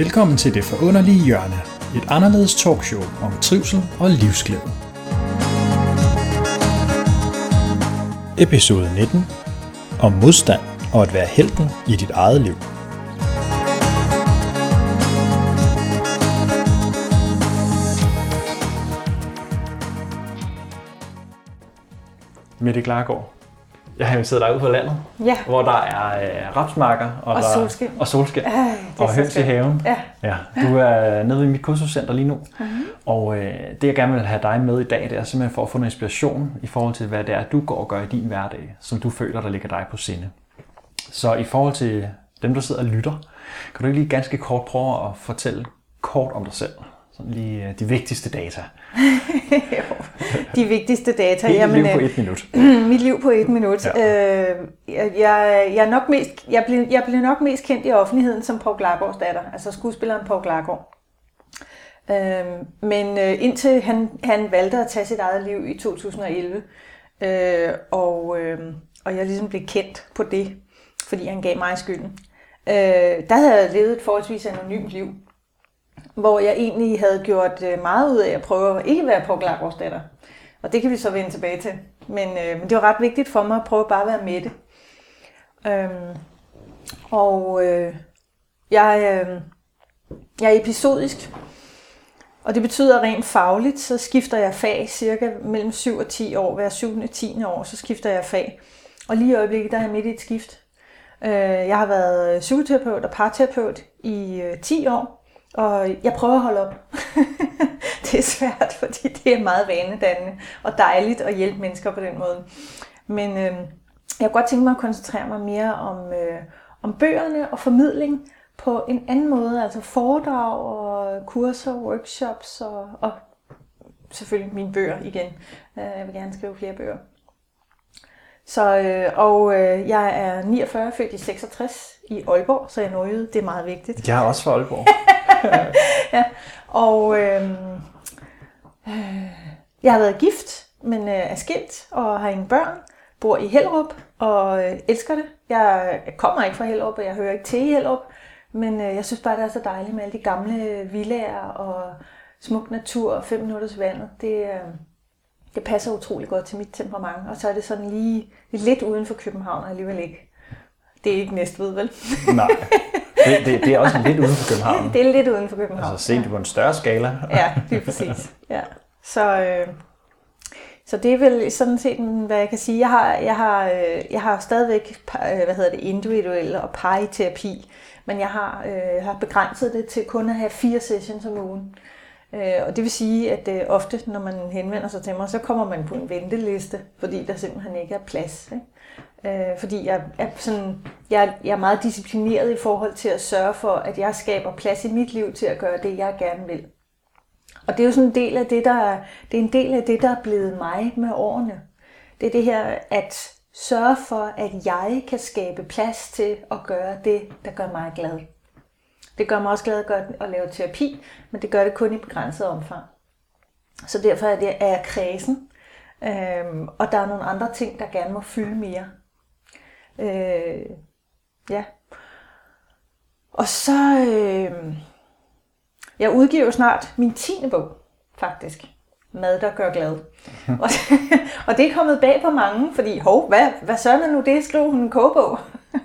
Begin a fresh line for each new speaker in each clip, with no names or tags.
Velkommen til Det Forunderlige Hjørne, et anderledes talkshow om trivsel og livsglæde. Episode 19 om modstand og at være helten i dit eget liv. Mette Klargaard, jo siddet derude på landet,
Ja.
hvor der er øh, rapsmarker og,
Og
der,
solskin.
og solskin
er
og høns i haven.
Ja.
Ja, du er nede i mit kursuscenter lige nu,
Mhm.
og øh, det jeg gerne vil have dig med i dag, det er simpelthen for at få noget inspiration i forhold til, hvad det er, du går og gør i din hverdag, som du føler, der ligger dig på sinde. Så i forhold til dem, der sidder og lytter, kan du ikke lige ganske kort prøve at fortælle kort om dig selv? Sådan lige øh, de vigtigste data.
Jo, de vigtigste data.
Helt liv på
øh,
et minut.
mit liv på et minut.
Ja.
Øh, jeg, jeg, jeg, er nok mest, jeg, blev, jeg blev nok mest kendt i offentligheden som Paul Glargaards datter, altså skuespilleren Paul Glargaard. Øh, men øh, indtil han, han valgte at tage sit eget liv i 2011, øh, og, øh, og jeg ligesom blev kendt på det, fordi han gav mig skylden, øh, der havde jeg levet et forholdsvis anonymt liv, hvor jeg egentlig havde gjort øh, meget ud af at prøve at ikke være Paul Glargaards datter. Og det kan vi så vende tilbage til. Men, øh, men det var ret vigtigt for mig at prøve bare at være med det. Øhm, og øh, jeg, øh, jeg er episodisk. Og det betyder rent fagligt, så skifter jeg fag cirka mellem 7 og 10 år. Hver 7. og 10. år, så skifter jeg fag. Og lige i øjeblikket, der er jeg midt i et skift. Øh, jeg har været psykoterapeut og parterapeut i øh, 10 år. Og jeg prøver at holde op. det er svært, fordi det er meget vanedannende og dejligt at hjælpe mennesker på den måde. Men øh, jeg kunne godt tænke mig at koncentrere mig mere om, øh, om bøgerne og formidling på en anden måde. Altså foredrag og kurser, workshops og, og selvfølgelig mine bøger igen. Øh, jeg vil gerne skrive flere bøger. Så, øh, og øh, jeg er 49, født i 66 i Aalborg, så jeg nordjyde. Det er meget vigtigt.
Jeg er også fra Aalborg.
ja. Og øh, øh, jeg har været gift, men øh, er skilt og har ingen børn. Bor i Hellerup og øh, elsker det. Jeg kommer ikke fra Hellerup, og jeg hører ikke til i Hellerup. Men øh, jeg synes bare, det er så dejligt med alle de gamle villager og smuk natur og fem minutters vandet. Det, øh, det passer utrolig godt til mit temperament. Og så er det sådan lige lidt uden for København og alligevel ikke. Det er ikke Næstved, vel?
Nej, det, det, det er også lidt uden for København.
Det er lidt uden for København.
Altså set på en større skala.
Ja, lige præcis. Ja. Så, øh, så det er vel sådan set, hvad jeg kan sige. Jeg har, jeg har, øh, jeg har stadigvæk øh, hvad hedder det, individuel og pariterapi, men jeg har, øh, har begrænset det til kun at have fire sessions om ugen. Øh, Øh, og det vil sige, at øh, ofte, når man henvender sig til mig, så kommer man på en venteliste, fordi der simpelthen ikke er plads. Ikke? Øh, fordi jeg er, sådan, jeg, jeg er meget disciplineret i forhold til at sørge for, at jeg skaber plads i mit liv til at gøre det, jeg gerne vil. Og det er jo sådan en del af det, der er, det er en del af det, der er blevet mig med årene. Det er det her at sørge for, at jeg kan skabe plads til at gøre det, der gør mig glad. Det gør mig også glad at, lave terapi, men det gør det kun i begrænset omfang. Så derfor er, det, er jeg kredsen, øhm, og der er nogle andre ting, der gerne må fylde mere. Øh, ja. Og så... Øh, jeg udgiver jo snart min 10. bog, faktisk. Mad, der gør glad. og, og det er kommet bag på mange, fordi, hov, hvad, hvad søren er nu det? Skriver hun en kogebog?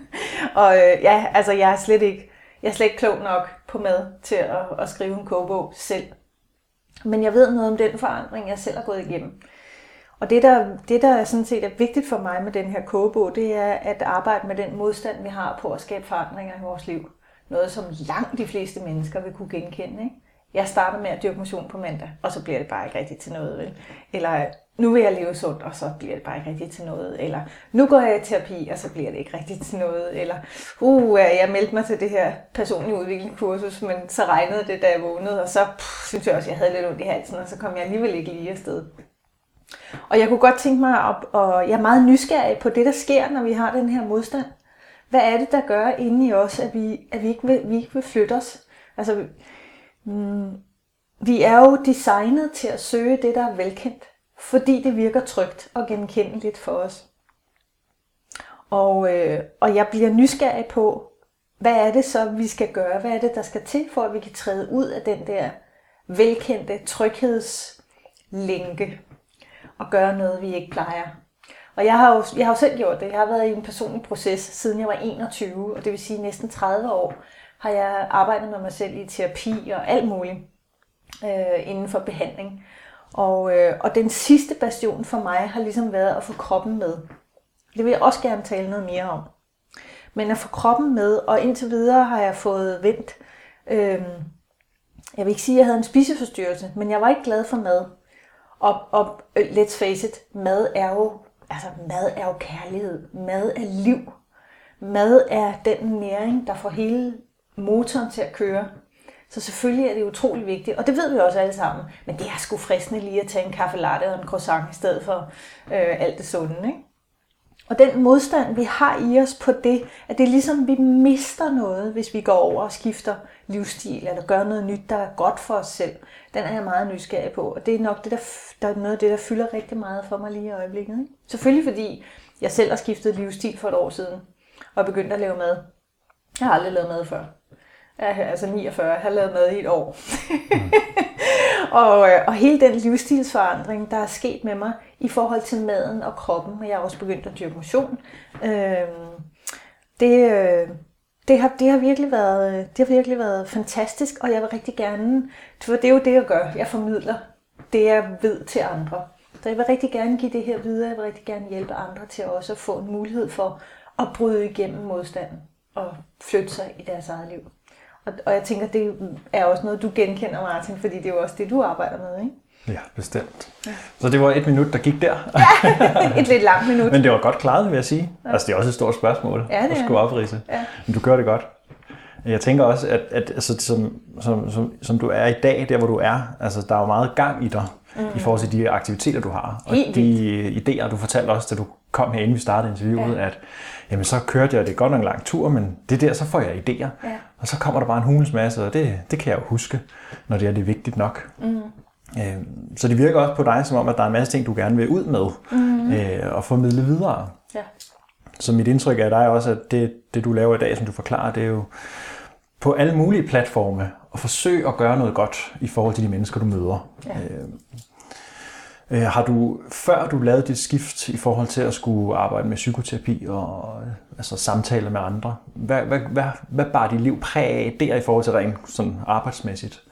og øh, ja, altså jeg er slet ikke, jeg er slet ikke klog nok på mad til at, at skrive en kogebog selv. Men jeg ved noget om den forandring, jeg selv har gået igennem. Og det der, det, der sådan set er vigtigt for mig med den her kogebog, det er at arbejde med den modstand, vi har på at skabe forandringer i vores liv. Noget, som langt de fleste mennesker vil kunne genkende. Ikke? Jeg starter med at dyrke motion på mandag, og så bliver det bare ikke rigtigt til noget. Vel? Eller nu vil jeg leve sundt, og så bliver det bare ikke rigtigt til noget. Eller nu går jeg i terapi, og så bliver det ikke rigtigt til noget. Eller uh, jeg meldte mig til det her personlige udviklingskursus, men så regnede det, da jeg vågnede, og så pff, synes jeg også, at jeg havde lidt ondt i halsen, og så kom jeg alligevel ikke lige afsted. Og jeg kunne godt tænke mig, op, og jeg er meget nysgerrig på det, der sker, når vi har den her modstand. Hvad er det, der gør inde i os, at vi, at vi, ikke, vil, vi ikke vil flytte os? Altså, mm, vi er jo designet til at søge det, der er velkendt, fordi det virker trygt og genkendeligt for os. Og, øh, og jeg bliver nysgerrig på, hvad er det så, vi skal gøre? Hvad er det, der skal til, for at vi kan træde ud af den der velkendte tryghedslænke og gøre noget, vi ikke plejer? Og jeg har, jo, jeg har jo selv gjort det. Jeg har været i en personlig proces, siden jeg var 21, og det vil sige næsten 30 år, har jeg arbejdet med mig selv i terapi og alt muligt øh, inden for behandling. Og, øh, og den sidste bastion for mig har ligesom været at få kroppen med. Det vil jeg også gerne tale noget mere om. Men at få kroppen med, og indtil videre har jeg fået vendt. Øh, jeg vil ikke sige, at jeg havde en spiseforstyrrelse, men jeg var ikke glad for mad. Og, og øh, let's face it, mad er jo, altså mad er jo kærlighed. Mad er liv. Mad er den næring, der får hele motoren til at køre. Så selvfølgelig er det utrolig vigtigt, og det ved vi også alle sammen. Men det er sgu fristende lige at tage en kaffe latte og en croissant i stedet for øh, alt det sunde. Ikke? Og den modstand, vi har i os på det, at det er ligesom, vi mister noget, hvis vi går over og skifter livsstil, eller gør noget nyt, der er godt for os selv. Den er jeg meget nysgerrig på, og det er nok det, der, der er noget af det, der fylder rigtig meget for mig lige i øjeblikket. Ikke? Selvfølgelig fordi jeg selv har skiftet livsstil for et år siden, og begyndt at lave mad. Jeg har aldrig lavet mad før. Ja, altså 49, jeg har lavet mad i et år. Mm. og, øh, og hele den livsstilsforandring, der er sket med mig i forhold til maden og kroppen, og jeg har også begyndt at dyrke motion, øh, det, øh, det, har, det, har virkelig været, øh, det har virkelig været fantastisk, og jeg vil rigtig gerne, for det er jo det, jeg gør. Jeg formidler det, jeg ved til andre. Så jeg vil rigtig gerne give det her videre. Jeg vil rigtig gerne hjælpe andre til også at få en mulighed for at bryde igennem modstanden og flytte sig i deres eget liv. Og, og jeg tænker, det er også noget, du genkender, Martin, fordi det er jo også det, du arbejder med, ikke?
Ja, bestemt. Ja. Så det var et minut, der gik der.
Ja, et lidt langt minut.
Men det var godt klaret, vil jeg sige. Ja. Altså, det er også et stort spørgsmål
ja, det
at skulle oprise. Ja. Men du gør det godt. Jeg tænker også, at, at altså, som, som, som, som du er i dag, der hvor du er, altså, der er jo meget gang i dig mm. i forhold til de aktiviteter, du har. Og Helt de idéer, du fortalte også, da du kom her, inden vi startede interviewet, ja. at jamen, så kørte jeg det godt nok en lang tur, men det der, så får jeg idéer. Ja. Og så kommer der bare en hulens masse, og det, det kan jeg jo huske, når det er det vigtigt nok. Mm. Øh, så det virker også på dig som om, at der er en masse ting, du gerne vil ud med mm. øh, og formidle videre. Ja. Så mit indtryk af dig også, at det, det du laver i dag, som du forklarer, det er jo på alle mulige platforme at forsøge at gøre noget godt i forhold til de mennesker, du møder. Ja. Øh, øh, har du, før du lavede dit skift i forhold til at skulle arbejde med psykoterapi og altså samtale med andre, hvad, hvad, hvad, hvad bar dit liv præg af der i forhold til rent sådan arbejdsmæssigt?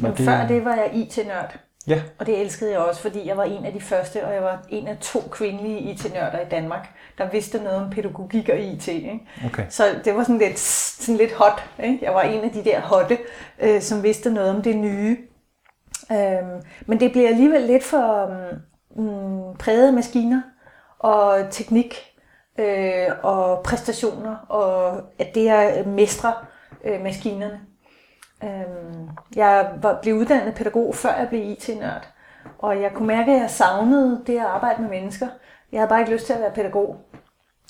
Men det... Før det var jeg IT-nørd. Ja. Og det elskede jeg også, fordi jeg var en af de første, og jeg var en af to kvindelige IT-nørder i Danmark, der vidste noget om pædagogik og IT. Ikke? Okay. Så det var sådan lidt, sådan lidt hot. Ikke? Jeg var en af de der hotte, øh, som vidste noget om det nye. Øhm, men det bliver alligevel lidt for um, præget af maskiner og teknik øh, og præstationer, og at det er mestre øh, maskinerne. Øhm, jeg blev uddannet pædagog, før jeg blev IT-nørd. Og jeg kunne mærke, at jeg savnede det at arbejde med mennesker. Jeg havde bare ikke lyst til at være pædagog.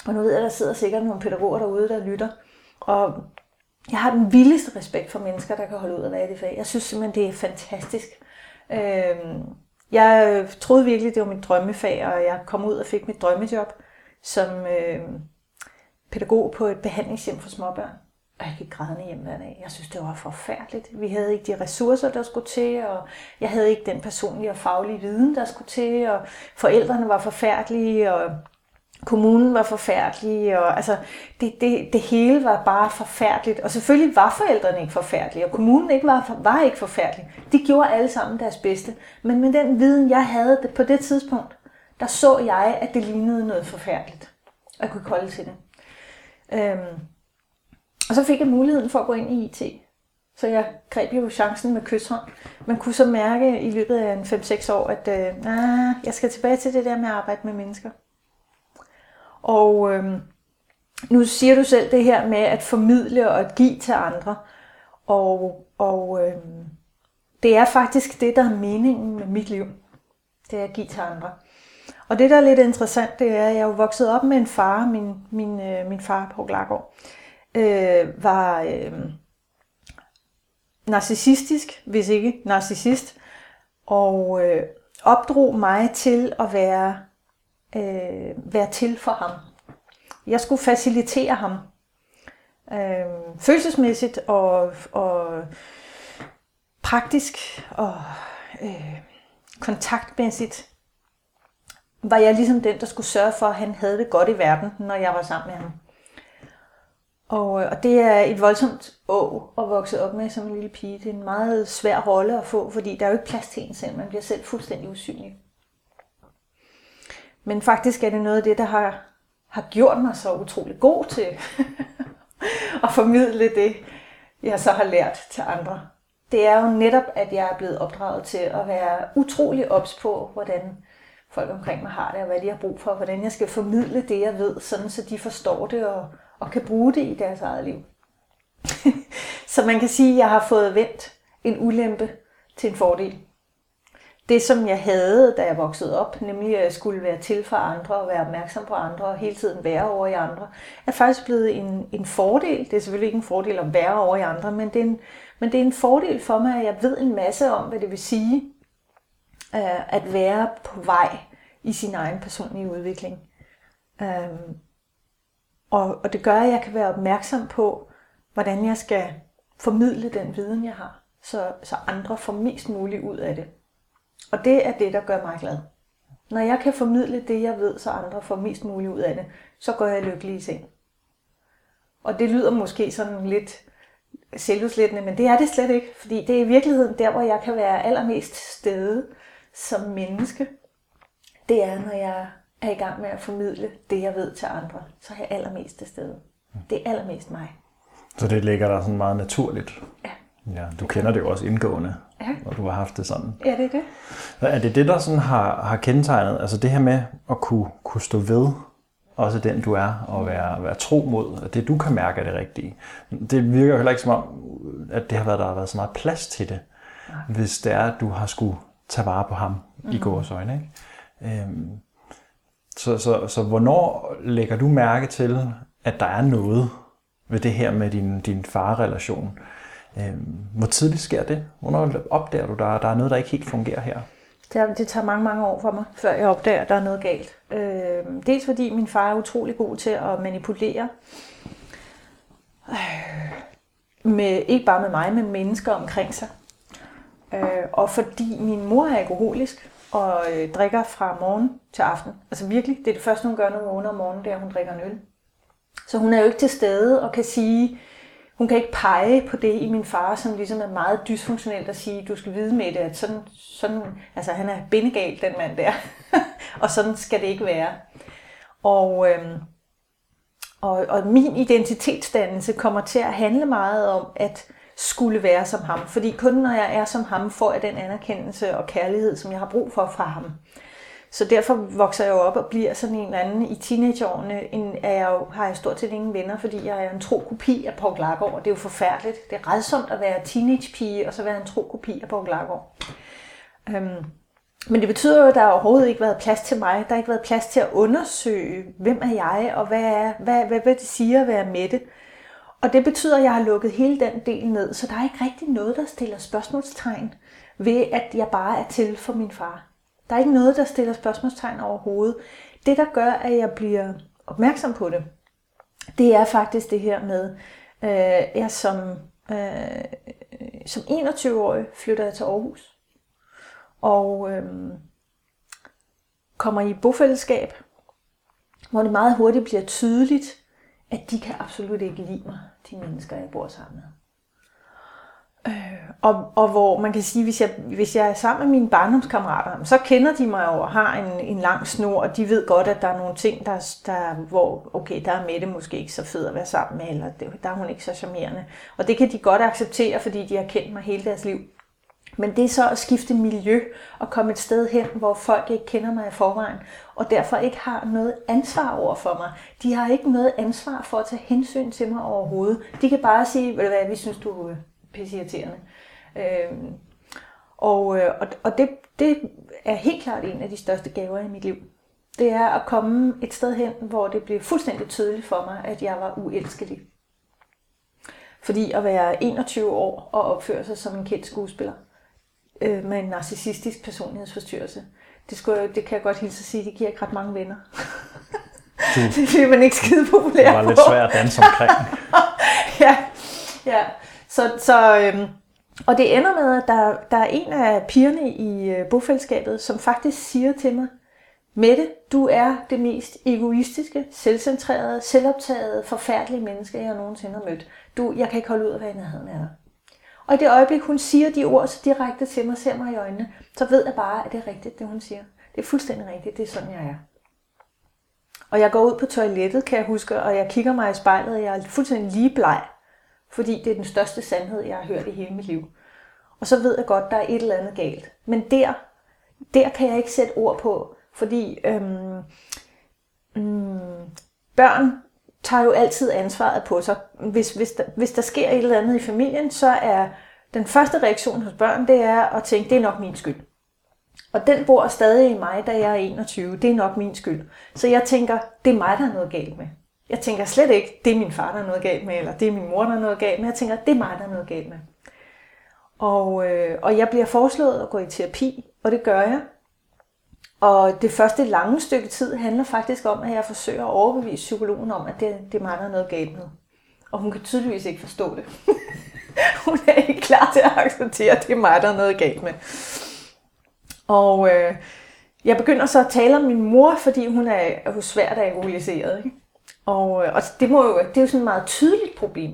Og nu ved jeg, at der sidder sikkert nogle pædagoger derude, der lytter. Og jeg har den vildeste respekt for mennesker, der kan holde ud af være i det fag. Jeg synes simpelthen, det er fantastisk. Øhm, jeg troede virkelig, det var mit drømmefag, og jeg kom ud og fik mit drømmejob som øhm, pædagog på et behandlingshjem for småbørn. Og jeg gik grædende hjem hver dag. Jeg synes, det var forfærdeligt. Vi havde ikke de ressourcer, der skulle til, og jeg havde ikke den personlige og faglige viden, der skulle til, og forældrene var forfærdelige, og kommunen var forfærdelig, og altså, det, det, det hele var bare forfærdeligt. Og selvfølgelig var forældrene ikke forfærdelige, og kommunen ikke var, var ikke forfærdelig. De gjorde alle sammen deres bedste. Men med den viden, jeg havde på det tidspunkt, der så jeg, at det lignede noget forfærdeligt. Og jeg kunne ikke holde til det. Øhm, og så fik jeg muligheden for at gå ind i IT. Så jeg greb jo chancen med kysshånd. Man kunne så mærke i løbet af en 5-6 år, at øh, nah, jeg skal tilbage til det der med at arbejde med mennesker. Og øh, nu siger du selv det her med at formidle og at give til andre. Og, og øh, det er faktisk det, der er meningen med mit liv. Det er at give til andre. Og det, der er lidt interessant, det er, at jeg er jo vokset op med en far, min, min, øh, min far på Glagård, øh, var øh, narcissistisk, hvis ikke narcissist, og øh, opdrog mig til at være, øh, være til for ham. Jeg skulle facilitere ham. Øh, følelsesmæssigt og, og praktisk og øh, kontaktmæssigt var jeg ligesom den, der skulle sørge for, at han havde det godt i verden, når jeg var sammen med ham. Og, øh, og det er et voldsomt å at vokse op med som en lille pige. Det er en meget svær rolle at få, fordi der er jo ikke plads til en selv. Man bliver selv fuldstændig usynlig. Men faktisk er det noget af det, der har, har gjort mig så utrolig god til at formidle det, jeg så har lært til andre. Det er jo netop, at jeg er blevet opdraget til at være utrolig ops på, hvordan folk omkring mig har det, og hvad de har brug for, hvordan jeg skal formidle det, jeg ved, sådan så de forstår det og, og kan bruge det i deres eget liv. så man kan sige, at jeg har fået vendt en ulempe til en fordel. Det, som jeg havde, da jeg voksede op, nemlig at jeg skulle være til for andre og være opmærksom på andre og hele tiden være over i andre, er faktisk blevet en, en fordel. Det er selvfølgelig ikke en fordel at være over i andre, men det, er en, men det er en fordel for mig, at jeg ved en masse om, hvad det vil sige øh, at være på vej i sin egen personlige udvikling. Øhm, og, og det gør, at jeg kan være opmærksom på, hvordan jeg skal formidle den viden, jeg har, så, så andre får mest muligt ud af det. Og det er det, der gør mig glad. Når jeg kan formidle det, jeg ved, så andre får mest muligt ud af det, så går jeg lykkelig i seng. Og det lyder måske sådan lidt selvudslættende, men det er det slet ikke, fordi det er i virkeligheden der, hvor jeg kan være allermest stede som menneske. Det er, når jeg er i gang med at formidle det, jeg ved til andre, så er jeg allermest til stede. Det er allermest mig.
Så det ligger der sådan meget naturligt?
Ja.
Ja, du kender det jo også indgående,
Ja.
og du har haft det sådan.
Ja, det er det.
Er det det, der sådan har, har kendetegnet, altså det her med at kunne, kunne stå ved, også den du er, og være, være tro mod, at det du kan mærke er det rigtige. Det virker jo heller ikke som om, at det har været, der har været så meget plads til det, hvis det er, at du har skulle tage vare på ham mm. i gårs øjne. Ikke? Øhm, så, så, så hvornår lægger du mærke til, at der er noget ved det her med din, din farrelation? Øhm, hvor tidligt sker det? Hvornår opdager du, der, der er noget, der ikke helt fungerer her?
Det, det tager mange, mange år for mig, før jeg opdager, at der er noget galt. Øh, dels fordi min far er utrolig god til at manipulere. Øh, med, ikke bare med mig, men mennesker omkring sig. Øh, og fordi min mor er alkoholisk og øh, drikker fra morgen til aften. Altså virkelig, det er det første, hun gør, når hun vågner om morgenen, det er, at hun drikker en øl. Så hun er jo ikke til stede og kan sige, hun kan ikke pege på det i min far, som ligesom er meget dysfunktionelt at sige, du skal vide med det, at sådan, sådan altså han er bindegal, den mand der. og sådan skal det ikke være. Og, øhm, og, og min identitetsdannelse kommer til at handle meget om, at skulle være som ham. Fordi kun når jeg er som ham, får jeg den anerkendelse og kærlighed, som jeg har brug for fra ham. Så derfor vokser jeg jo op og bliver sådan en eller anden i teenageårene. En, er jeg jo, har jeg stort set ingen venner, fordi jeg er en tro kopi af Paul og Det er jo forfærdeligt. Det er redsomt at være teenagepige og så være en tro kopi af Paul Glagård. Øhm, men det betyder jo, at der overhovedet ikke har været plads til mig. Der har ikke været plads til at undersøge, hvem er jeg, og hvad, er, hvad, hvad, hvad det siger at være med det. Og det betyder, at jeg har lukket hele den del ned, så der er ikke rigtig noget, der stiller spørgsmålstegn ved, at jeg bare er til for min far. Der er ikke noget, der stiller spørgsmålstegn overhovedet. Det, der gør, at jeg bliver opmærksom på det, det er faktisk det her med, øh, jeg som, øh, som 21-årig flytter jeg til Aarhus. Og øh, kommer i bofællesskab, hvor det meget hurtigt bliver tydeligt, at de kan absolut ikke lide mig, de mennesker, jeg bor sammen med. Øh, og, og hvor man kan sige, hvis jeg, hvis jeg er sammen med mine barndomskammerater, så kender de mig jo og har en, en lang snor, og de ved godt, at der er nogle ting, der, der hvor, okay, der er Mette måske ikke så fed at være sammen med, eller der er hun ikke så charmerende. Og det kan de godt acceptere, fordi de har kendt mig hele deres liv. Men det er så at skifte miljø og komme et sted hen, hvor folk ikke kender mig i forvejen, og derfor ikke har noget ansvar over for mig. De har ikke noget ansvar for at tage hensyn til mig overhovedet. De kan bare sige, hvad, vi synes, du er pissirriterende. Øhm, og øh, og, og det, det er helt klart en af de største gaver i mit liv. Det er at komme et sted hen, hvor det blev fuldstændig tydeligt for mig, at jeg var uelskelig. Fordi at være 21 år og opføre sig som en kendt skuespiller øh, med en narcissistisk personlighedsforstyrrelse, det, skulle, det kan jeg godt hilse at sige, det giver ikke ret mange venner.
Du,
det bliver man ikke skide populær
det var lidt svært at danse omkring.
ja, ja. Så, så, øhm, og det ender med, at der, der er en af pigerne i øh, bofællesskabet, som faktisk siger til mig, Mette, du er det mest egoistiske, selvcentrerede, selvoptagede, forfærdelige menneske, jeg nogensinde har mødt. Du, jeg kan ikke holde ud at være i nærheden af dig. Og i det øjeblik, hun siger de ord så direkte til mig, ser mig i øjnene, så ved jeg bare, at det er rigtigt, det hun siger. Det er fuldstændig rigtigt, det er sådan, jeg er. Og jeg går ud på toilettet, kan jeg huske, og jeg kigger mig i spejlet, og jeg er fuldstændig lige bleg, fordi det er den største sandhed, jeg har hørt i hele mit liv. Og så ved jeg godt, der er et eller andet galt. Men der, der kan jeg ikke sætte ord på, fordi øhm, øhm, børn tager jo altid ansvaret på sig. Hvis, hvis, der, hvis der sker et eller andet i familien, så er den første reaktion hos børn, det er at tænke, det er nok min skyld. Og den bor stadig i mig, da jeg er 21. Det er nok min skyld. Så jeg tænker, det er mig, der er noget galt med. Jeg tænker slet ikke, det er min far, der er noget galt med, eller det er min mor, der er noget galt med. Jeg tænker, det er mig, der er noget galt med. Og, øh, og jeg bliver foreslået at gå i terapi, og det gør jeg. Og det første lange stykke tid handler faktisk om, at jeg forsøger at overbevise psykologen om, at det, det er mig, der er noget galt med. Og hun kan tydeligvis ikke forstå det. hun er ikke klar til at acceptere, at det er mig, der er noget galt med. Og øh, jeg begynder så at tale om min mor, fordi hun er, er svært alkoholiseret. Ikke? Og, øh, og det, må jo, det er jo sådan et meget tydeligt problem.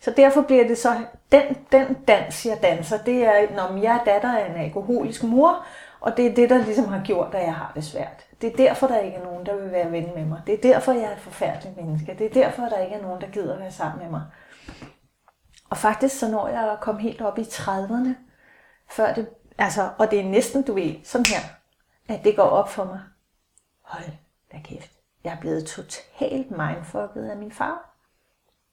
Så derfor bliver det så, den, den dans, jeg danser, det er, når jeg er datter af en alkoholisk mor, og det er det, der ligesom har gjort, at jeg har det svært. Det er derfor, der ikke er nogen, der vil være ven med mig. Det er derfor, jeg er et forfærdeligt menneske. Det er derfor, der ikke er nogen, der gider at være sammen med mig. Og faktisk så når jeg at komme helt op i 30'erne, før det, altså, og det er næsten, du ved, sådan her, at det går op for mig. Hold da kæft. Jeg er blevet totalt mindfucket af min far.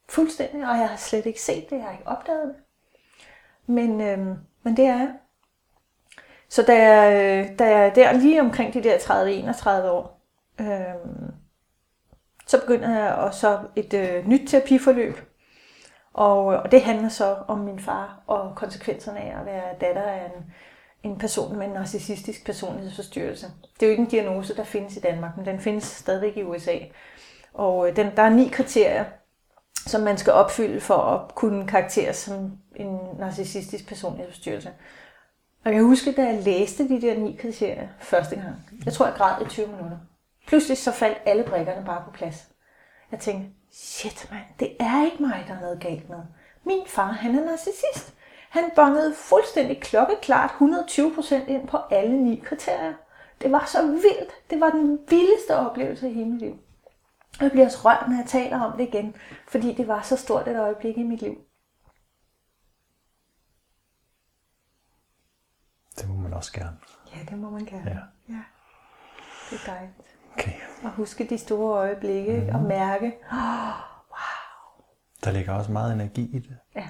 Fuldstændig, og jeg har slet ikke set det, jeg har ikke opdaget det. Men, øhm, men det er jeg. Så da jeg, da jeg der lige omkring de der 30-31 år, øh, så begynder jeg også et øh, nyt terapiforløb. Og, og det handler så om min far og konsekvenserne af at være datter af en, en person med en narcissistisk personlighedsforstyrrelse. Det er jo ikke en diagnose, der findes i Danmark, men den findes stadigvæk i USA. Og øh, den, der er ni kriterier, som man skal opfylde for at kunne karakteres som en narcissistisk personlighedsforstyrrelse. Og jeg husker, da jeg læste de der ni kriterier første gang, jeg tror, jeg græd i 20 minutter. Pludselig så faldt alle brikkerne bare på plads. Jeg tænkte, shit mand, det er ikke mig, der er noget galt med. Min far, han er narcissist. Han bongede fuldstændig klokkeklart 120% ind på alle ni kriterier. Det var så vildt. Det var den vildeste oplevelse i hele mit liv. Jeg bliver også rørt, når jeg taler om det igen, fordi det var så stort et øjeblik i mit liv.
Det må man også gerne.
Ja, det må man gerne.
Ja.
ja. Det er dejligt.
Okay.
Og huske de store øjeblikke mm. og mærke, oh, wow.
Der ligger også meget energi i det.
Ja,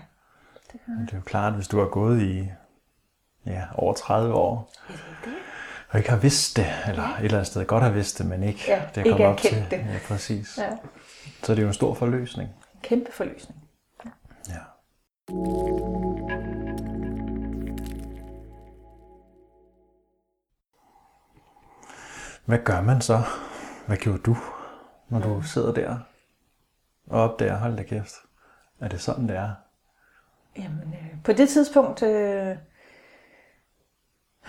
det, kan det er jo klart, hvis du har gået i ja, over 30 år,
ja, det er det.
og ikke har vidst det, eller ja. et eller andet sted godt har vidst det, men ikke
ja,
det er kommet op til.
Det.
Ja, præcis.
Ja.
Så det er jo en stor forløsning.
En kæmpe forløsning.
Ja. ja. Hvad gør man så? Hvad gjorde du, når du sidder der og opdager, hold da kæft, er det sådan, det er?
Jamen, øh, på det tidspunkt... Øh,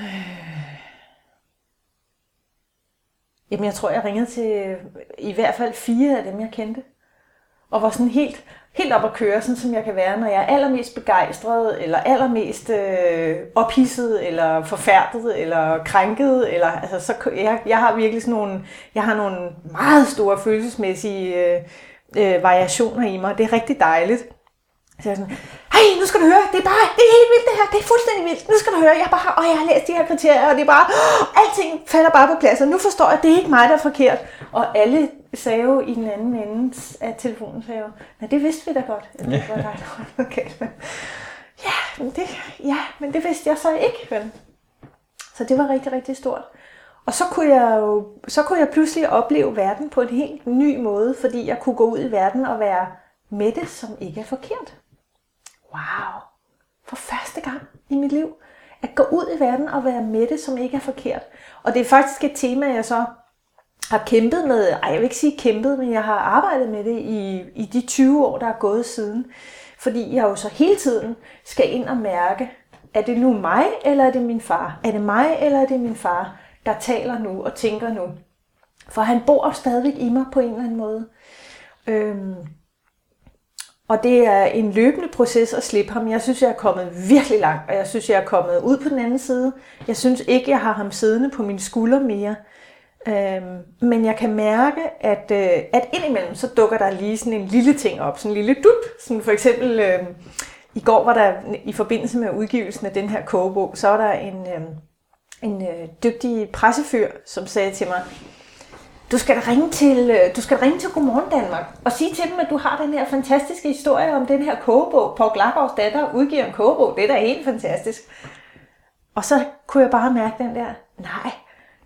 øh, jamen, jeg tror, jeg ringede til øh, i hvert fald fire af dem, jeg kendte. Og var sådan helt, helt op at køre, sådan som jeg kan være, når jeg er allermest begejstret, eller allermest øh, ophidset, eller forfærdet, eller krænket. Eller, altså, så, jeg, jeg har virkelig sådan nogle, jeg har nogle meget store følelsesmæssige øh, øh, variationer i mig. Det er rigtig dejligt. Så jeg er sådan, hey, nu skal du høre, det er bare, det er helt vildt det her, det er fuldstændig vildt, nu skal du høre, jeg, bare, og jeg har læst de her kriterier, og det er bare, åh, alting falder bare på plads, og nu forstår jeg, at det er ikke mig, der er forkert. Og alle jo i den anden ende af telefonen, jo, nej, det vidste vi da godt, var der var forkert. Men, ja, men det, ja, men det vidste jeg så ikke, vel? Så det var rigtig, rigtig stort. Og så kunne jeg jo, så kunne jeg pludselig opleve verden på en helt ny måde, fordi jeg kunne gå ud i verden og være med det, som ikke er forkert wow, for første gang i mit liv, at gå ud i verden og være med det, som ikke er forkert. Og det er faktisk et tema, jeg så har kæmpet med, ej jeg vil ikke sige kæmpet, men jeg har arbejdet med det i, i de 20 år, der er gået siden. Fordi jeg jo så hele tiden skal ind og mærke, er det nu mig, eller er det min far? Er det mig, eller er det min far, der taler nu og tænker nu? For han bor stadigvæk i mig på en eller anden måde. Øhm, og det er en løbende proces at slippe ham. Jeg synes, jeg er kommet virkelig langt, og jeg synes, jeg er kommet ud på den anden side. Jeg synes ikke, jeg har ham siddende på mine skuldre mere. Øhm, men jeg kan mærke, at, øh, at indimellem så dukker der lige sådan en lille ting op, sådan en lille dup. Sådan for eksempel, øh, i går var der i forbindelse med udgivelsen af den her kogebog, så var der en, øh, en øh, dygtig pressefyr, som sagde til mig, du skal ringe til, øh, du skal ringe til Godmorgen Danmark og sige til dem, at du har den her fantastiske historie om den her kogebog. På Glagårds datter udgiver en kogebog. Det er da helt fantastisk. Og så kunne jeg bare mærke den der, nej,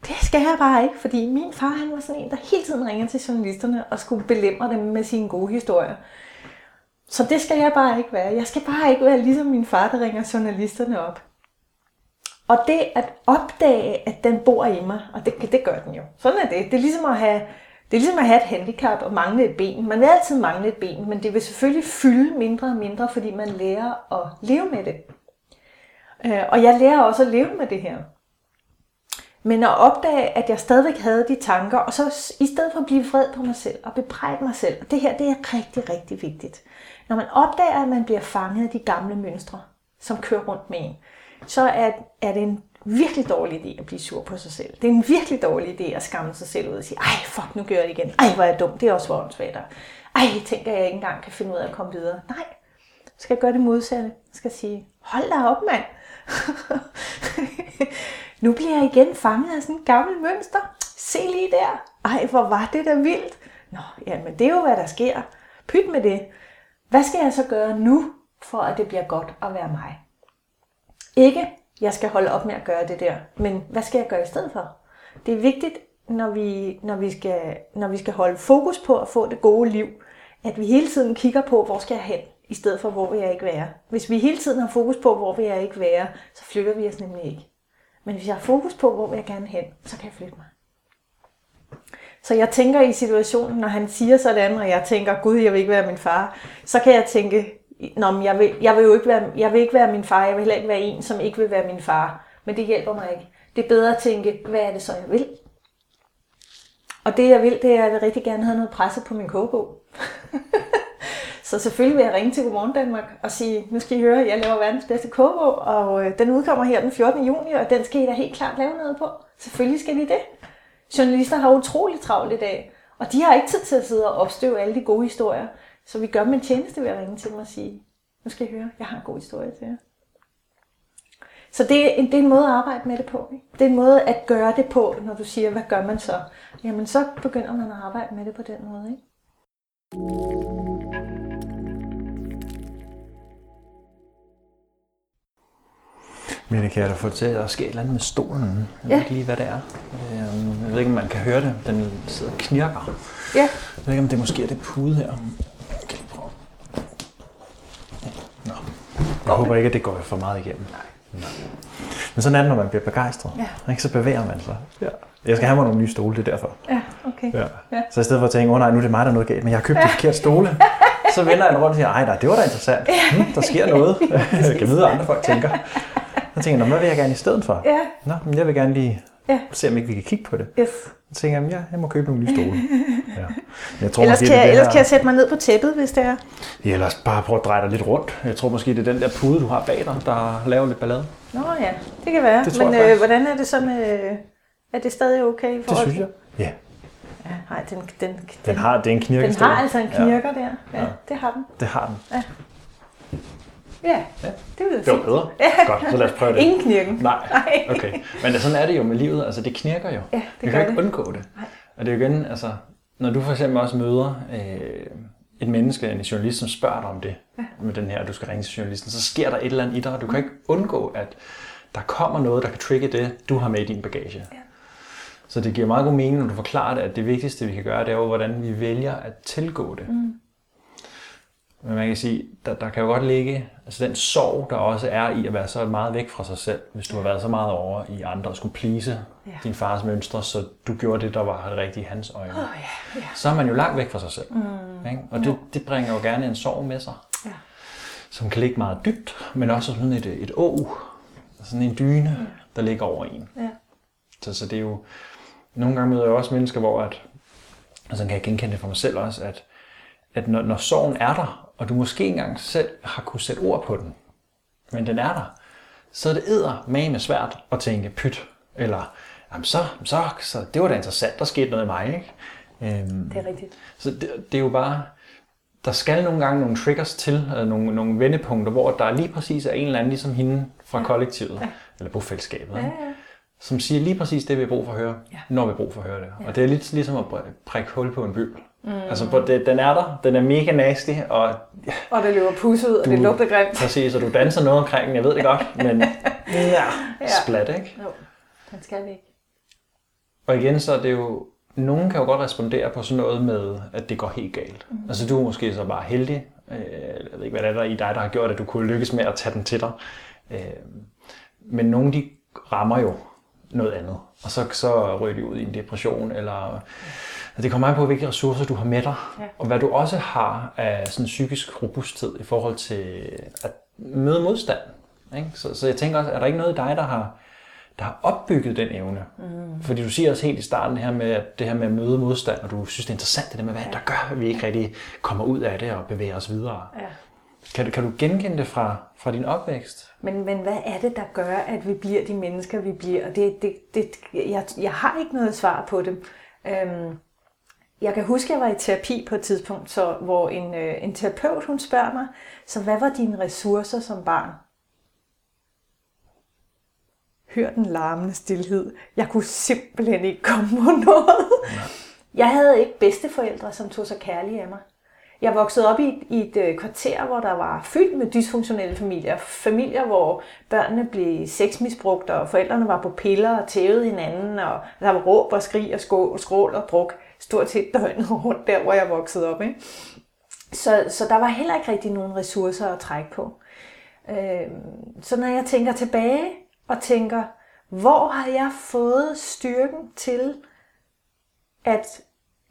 det skal jeg bare ikke, fordi min far han var sådan en, der hele tiden ringer til journalisterne og skulle belemre dem med sine gode historier. Så det skal jeg bare ikke være. Jeg skal bare ikke være ligesom min far, der ringer journalisterne op. Og det at opdage, at den bor i mig, og det, det gør den jo. Sådan er det. Det er ligesom at have, det er ligesom at have et handicap og mangle et ben. Man vil altid mangle et ben, men det vil selvfølgelig fylde mindre og mindre, fordi man lærer at leve med det. Øh, og jeg lærer også at leve med det her. Men at opdage, at jeg stadigvæk havde de tanker, og så i stedet for at blive vred på mig selv og bebrejde mig selv, og det her det er rigtig, rigtig vigtigt. Når man opdager, at man bliver fanget af de gamle mønstre, som kører rundt med en, så er, er det en virkelig dårlig idé at blive sur på sig selv. Det er en virkelig dårlig idé at skamme sig selv ud og sige, ej fuck, nu gør jeg det igen. Ej, hvor er jeg dum. Det er også åndssvagt. Ej, tænker, jeg ikke engang kan finde ud af at komme videre. Nej, jeg skal gøre det modsatte. Jeg skal sige, hold da op, mand. nu bliver jeg igen fanget af sådan en gammel mønster. Se lige der. Ej, hvor var det da vildt. Nå, jamen det er jo, hvad der sker. Pyt med det. Hvad skal jeg så gøre nu, for at det bliver godt at være mig? Ikke, jeg skal holde op med at gøre det der, men hvad skal jeg gøre i stedet for? Det er vigtigt, når vi, når vi, skal, når vi skal holde fokus på at få det gode liv, at vi hele tiden kigger på, hvor skal jeg hen, i stedet for, hvor vil jeg ikke være. Hvis vi hele tiden har fokus på, hvor vil jeg ikke være, så flytter vi os nemlig ikke. Men hvis jeg har fokus på, hvor vil jeg gerne hen, så kan jeg flytte mig. Så jeg tænker i situationen, når han siger sådan, og jeg tænker, gud, jeg vil ikke være min far, så kan jeg tænke, Nå, men jeg vil, jeg vil jo ikke være, jeg vil ikke være min far, jeg vil heller ikke være en, som ikke vil være min far. Men det hjælper mig ikke. Det er bedre at tænke, hvad er det så, jeg vil? Og det jeg vil, det er, at jeg vil rigtig gerne have noget presse på min kogebog. så selvfølgelig vil jeg ringe til Godmorgen Danmark og sige, nu skal I høre, jeg laver verdens bedste kogebog, og øh, den udkommer her den 14. juni, og den skal I da helt klart lave noget på. Selvfølgelig skal I det. Journalister har utrolig travlt i dag, og de har ikke tid til at sidde og opstøve alle de gode historier. Så vi gør dem en tjeneste ved at ringe til dem og sige, nu skal I høre, jeg har en god historie til jer. Så det er, en, det er en måde at arbejde med det på. Ikke? Det er en måde at gøre det på, når du siger, hvad gør man så? Jamen så begynder man at arbejde med det på den måde. Ikke?
Men kan jeg da til at ske et eller andet med stolen. Jeg ved
Ja.
ikke lige, hvad det er. Øhm, Jeg ved ikke, om man kan høre det. Den sidder og knirker.
Ja.
Jeg ved ikke, om det måske er det pude her. Jeg kan lige prøve. Nå. Jeg håber ikke, at det går for meget igennem. Nej. Men sådan er det, når man bliver begejstret.
Ja.
Ikke? Så bevæger man sig. Ja. Jeg skal have mig nogle nye stole, det er derfor.
Ja, okay.
Ja.
Ja.
Så i stedet for at tænke, åh oh, nej, nu er det mig, der er noget galt, men jeg har købt de forkerte stole. Så vender jeg rundt og siger, ej nej, det var da interessant. Hmm, der sker noget. jeg kan vide, hvad andre folk tænker. Så tænker jeg, "Nå, hvad vil jeg gerne i stedet for?
Ja,
Nå, men jeg vil gerne lige
Ja.
se, om ikke vi kan kigge på det.
yes.
Så tænker jeg, "Jamen, ja, jeg må købe nogle nye stole. Ja. Jeg tror,
Ellers,
måske,
kan jeg,
det er
ellers
det
kan jeg sætte mig ned på tæppet, hvis det er.
Ja, ellers bare prøve at dreje dig lidt rundt. Jeg tror måske, det er den der pude, du har bag dig, der laver lidt ballade.
Nå ja, det kan være.
Det
Men øh, hvordan er det så med... Er det stadig okay? i
Det
forhold
synes
til-
jeg. Ja,
Ja, nej, den, den, den,
den har, det er en
den
knirkestol.
har altså en knirker der. Ja,
Ja.
det har den.
Det har den.
Ja,
Ja.
det vil
Det var bedre.
Ja.
Godt, så lad os prøve det.
Ingen knirken.
Nej,
Nej.
okay. Men sådan er det jo med livet. Altså, det knirker jo.
Ja, det
Vi kan ikke
det.
undgå det.
Nej.
Og det er jo igen, altså, når du for eksempel også møder øh, et menneske, en journalist, som spørger dig om det, ja. med den her, at du skal ringe til journalisten, så sker der et eller andet i dig, og du kan ikke undgå, at der kommer noget, der kan trigge det, du har med i din bagage.
Ja.
Så det giver meget god mening, når du forklarer det, at det vigtigste, vi kan gøre, det er jo, hvordan vi vælger at tilgå det. Mm. Men man kan sige, der, der kan jo godt ligge altså den sorg, der også er i at være så meget væk fra sig selv, hvis du har været så meget over i andre og skulle plise ja. din fars mønstre, så du gjorde det, der var rigtigt i hans øjne.
Oh, ja, ja.
Så er man jo langt væk fra sig selv. Mm. Ikke? Og det, det bringer jo gerne en sorg med sig, ja. som kan ligge meget dybt, men også sådan et, et å, sådan en dyne, ja. der ligger over en. Ja. Så, så det er jo, nogle gange møder jeg også mennesker, hvor at, altså kan jeg genkende det for mig selv også, at, at når, når sorgen er der, og du måske engang selv har kunne sætte ord på den, men den er der, så er det æder med svært at tænke pyt, eller jamen så, så, så, det var da interessant, der skete noget i mig. Ikke?
Øhm, det er rigtigt.
Så det, det er jo bare, der skal nogle gange nogle triggers til, øh, nogle, nogle vendepunkter, hvor der lige præcis er en eller anden, ligesom hende fra ja. kollektivet, ja. eller bofællesskabet. Ja, ja som siger lige præcis det, vi har brug for at høre, ja. når vi har brug for at høre det. Ja. Og det er lidt ligesom at prikke hul på en bybel. Mm. Altså, det, den er der, den er mega nasty, og...
Og det løber pus ud, og det lugter grimt.
Præcis, og du danser noget omkring den, jeg ved det godt, men ja, splat, ikke?
Jo, den skal vi ikke.
Og igen, så er det jo... Nogen kan jo godt respondere på sådan noget med, at det går helt galt. Mm. Altså, du er måske så bare heldig. Øh, jeg ved ikke, hvad det er der i dig, der har gjort, at du kunne lykkes med at tage den til dig. Øh, men nogle, de rammer jo noget andet. Og så, så ryger de ud i en depression, eller det kommer an på, hvilke ressourcer du har med dig, ja. og hvad du også har af sådan psykisk robusthed i forhold til at møde modstand. Ikke? Så, så jeg tænker også, er der ikke noget i dig, der har, der har opbygget den evne? Mm. Fordi du siger også helt i starten her med, at det her med at møde modstand, og du synes, det er interessant, det der med, hvad der gør, at vi ikke rigtig kommer ud af det og bevæger os videre. Ja. Kan, kan du genkende det fra, fra din opvækst?
Men, men hvad er det, der gør, at vi bliver de mennesker, vi bliver? Det, det, det, jeg, jeg har ikke noget svar på det. Øhm, jeg kan huske, at jeg var i terapi på et tidspunkt, så, hvor en, øh, en terapeut hun spørger mig, så hvad var dine ressourcer som barn? Hør den larmende stillhed. Jeg kunne simpelthen ikke komme på noget. Jeg havde ikke bedsteforældre, som tog sig kærlige af mig. Jeg voksede op i, i et øh, kvarter, hvor der var fyldt med dysfunktionelle familier. Familier, hvor børnene blev sexmisbrugt, og forældrene var på piller og tævede hinanden, og der var råb og skrig og skål, skrål og druk stort set døgnet rundt der, hvor jeg voksede op. Ikke? Så, så der var heller ikke rigtig nogen ressourcer at trække på. Øh, så når jeg tænker tilbage og tænker, hvor har jeg fået styrken til at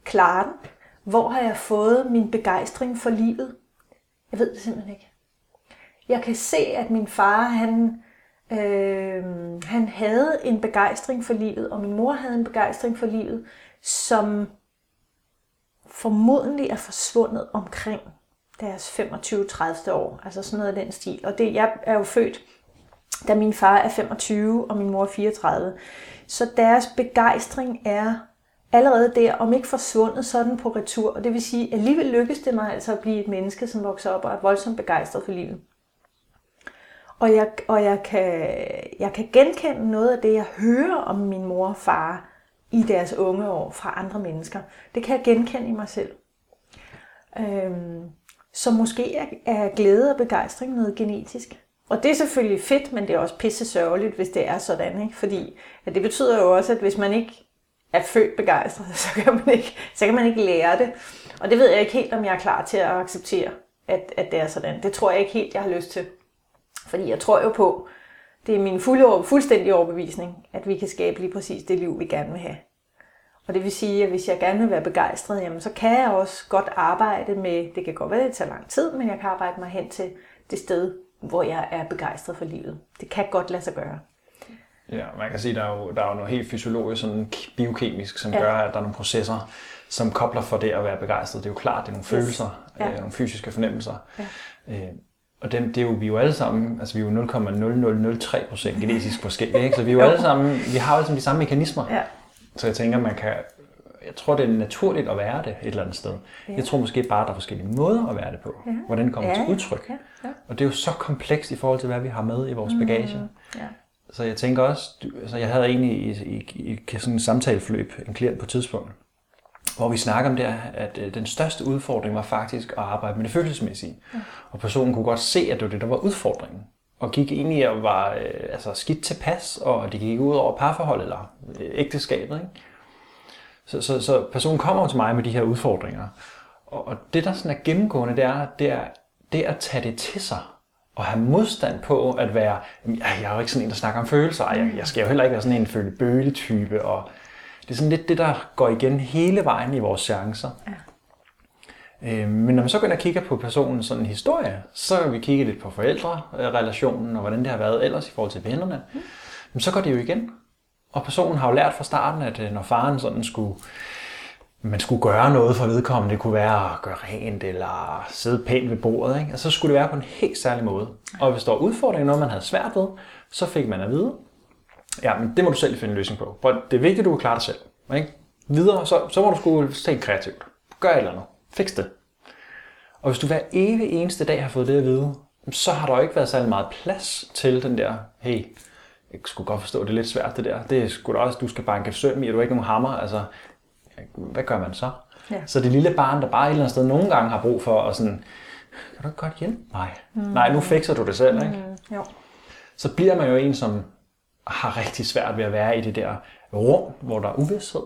klare den? Hvor har jeg fået min begejstring for livet? Jeg ved det simpelthen ikke. Jeg kan se, at min far, han, øh, han havde en begejstring for livet, og min mor havde en begejstring for livet, som formodentlig er forsvundet omkring deres 25-30 år. Altså sådan noget af den stil. Og det, jeg er jo født, da min far er 25 og min mor er 34. Så deres begejstring er allerede der, om ikke forsvundet, sådan på retur. Og det vil sige, at alligevel lykkes det mig altså at blive et menneske, som vokser op og er voldsomt begejstret for livet. Og jeg, og jeg, kan, jeg kan genkende noget af det, jeg hører om min mor og far i deres unge år fra andre mennesker. Det kan jeg genkende i mig selv. Øhm, så måske er, er glæde og begejstring noget genetisk. Og det er selvfølgelig fedt, men det er også pisse sørgeligt, hvis det er sådan. Ikke? Fordi at det betyder jo også, at hvis man ikke er født begejstret, så kan, man ikke, så kan man ikke lære det. Og det ved jeg ikke helt, om jeg er klar til at acceptere, at, at det er sådan. Det tror jeg ikke helt, jeg har lyst til. Fordi jeg tror jo på, det er min fulde, fuldstændige overbevisning, at vi kan skabe lige præcis det liv, vi gerne vil have. Og det vil sige, at hvis jeg gerne vil være begejstret, jamen, så kan jeg også godt arbejde med, det kan godt være, det tager lang tid, men jeg kan arbejde mig hen til det sted, hvor jeg er begejstret for livet. Det kan godt lade sig gøre.
Ja, man kan sige, at der er jo, der er jo noget helt fysiologisk, sådan biokemisk, som ja. gør, at der er nogle processer, som kobler for det at være begejstret. Det er jo klart, det er nogle yes. følelser, ja. øh, nogle fysiske fornemmelser. Ja. Øh, og dem, det er jo, vi er jo alle sammen, altså vi er jo 0,0003 procent genetisk forskellige, ikke? så vi er jo alle sammen, vi har jo alle sammen de samme mekanismer. Ja. Så jeg tænker, man kan, jeg tror, det er naturligt at være det et eller andet sted. Ja. Jeg tror måske bare, der er forskellige måder at være det på. Ja. Hvordan det kommer ja. til udtryk. Ja. Ja. Og det er jo så komplekst i forhold til, hvad vi har med i vores bagage. Mm. Ja. Så jeg tænker også, altså jeg havde egentlig i, i, i, i sådan en samtaleforløb en klient på et tidspunkt, hvor vi snakker om det, at øh, den største udfordring var faktisk at arbejde med det følelsesmæssige. Og personen kunne godt se, at det var det, der var udfordringen. Og gik egentlig og var øh, altså skidt tilpas, og det gik ud over parforhold eller øh, ægteskabet. Ikke? Så, så, så personen kommer til mig med de her udfordringer. Og, og det, der sådan er gennemgående, det er, det er det at tage det til sig, og have modstand på at være, jeg er jo ikke sådan en, der snakker om følelser, jeg, jeg skal jo heller ikke være sådan en føle-bøle-type, og det er sådan lidt det, der går igen hele vejen i vores chancer. Ja. Øh, men når man så går ind og kigger på personens sådan historie, så kan vi kigge lidt på forældrerelationen, og hvordan det har været ellers i forhold til vennerne. Mm. Men så går det jo igen. Og personen har jo lært fra starten, at øh, når faren sådan skulle, man skulle gøre noget for vedkommende, det kunne være at gøre rent eller sidde pænt ved bordet, ikke? Og så skulle det være på en helt særlig måde. Og hvis der var udfordringer, noget man havde svært ved, så fik man at vide, ja, men det må du selv finde en løsning på. Det er vigtigt, at du kan klare dig selv. Ikke? Videre, så, så må du skulle tænke kreativt. Gør et eller andet. Fix det. Og hvis du hver evig eneste dag har fået det at vide, så har der jo ikke været særlig meget plads til den der, hey, jeg skulle godt forstå, det er lidt svært det der. Det er sgu da også, du skal banke søm i, og du har ikke nogen hammer. Altså, hvad gør man så? Ja. Så det lille barn, der bare et eller andet sted nogle gange har brug for at sådan, kan du ikke godt hjælpe mig? Mm. Nej, nu fikser du det selv, ikke? Mm. Jo. Så bliver man jo en, som har rigtig svært ved at være i det der rum, hvor der er uvidshed,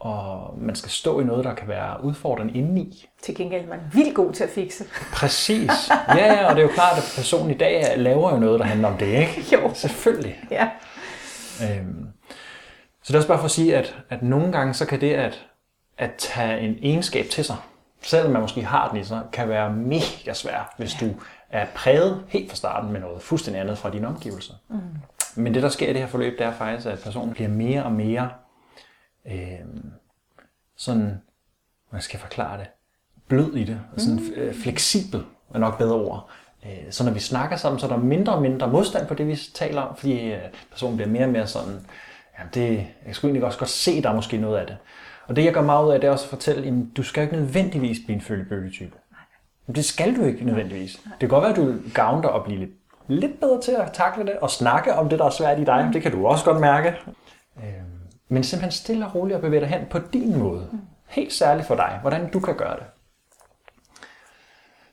og man skal stå i noget, der kan være udfordrende indeni.
Til gengæld er man vildt god til at fikse.
Præcis. Ja, ja, og det er jo klart, at personen i dag laver jo noget, der handler om det, ikke?
Jo.
Selvfølgelig.
Ja.
Øhm, så det er også bare for at sige, at, at nogle gange så kan det at, at tage en egenskab til sig, selvom man måske har den i sig, kan være mega svært, hvis ja. du er præget helt fra starten med noget fuldstændig andet fra dine omgivelser. Mm. Men det, der sker i det her forløb, det er faktisk, at personen bliver mere og mere øh, sådan, hvordan skal jeg forklare det, blød i det, sådan mm. øh, fleksibel er nok bedre ord. Øh, så når vi snakker sammen, så er der mindre og mindre modstand på det, vi taler om, fordi øh, personen bliver mere og mere sådan, ja, det, jeg skulle egentlig også godt se, der er måske noget af det. Og det, jeg gør meget ud af, det er også at fortælle, at du skal ikke nødvendigvis blive en følgebølgetype. Det skal du ikke nødvendigvis. Det kan godt være, at du gavner dig og blive lidt, lidt bedre til at takle det, og snakke om det, der er svært i dig. Mm. Det kan du også godt mærke. Øhm, men simpelthen stille og roligt at bevæge dig hen på din måde. Helt særligt for dig, hvordan du kan gøre det.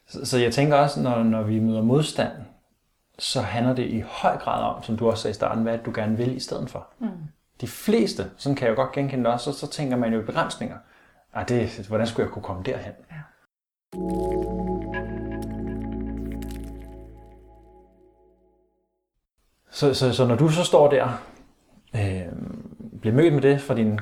Så, så jeg tænker også, når, når vi møder modstand, så handler det i høj grad om, som du også sagde i starten, hvad du gerne vil i stedet for. Mm. De fleste, sådan kan jeg jo godt genkende også, så, så tænker man jo i begrænsninger. Ah, det, hvordan skulle jeg kunne komme derhen? Ja. Så, så, så når du så står der, øh, bliver mødt med det fra din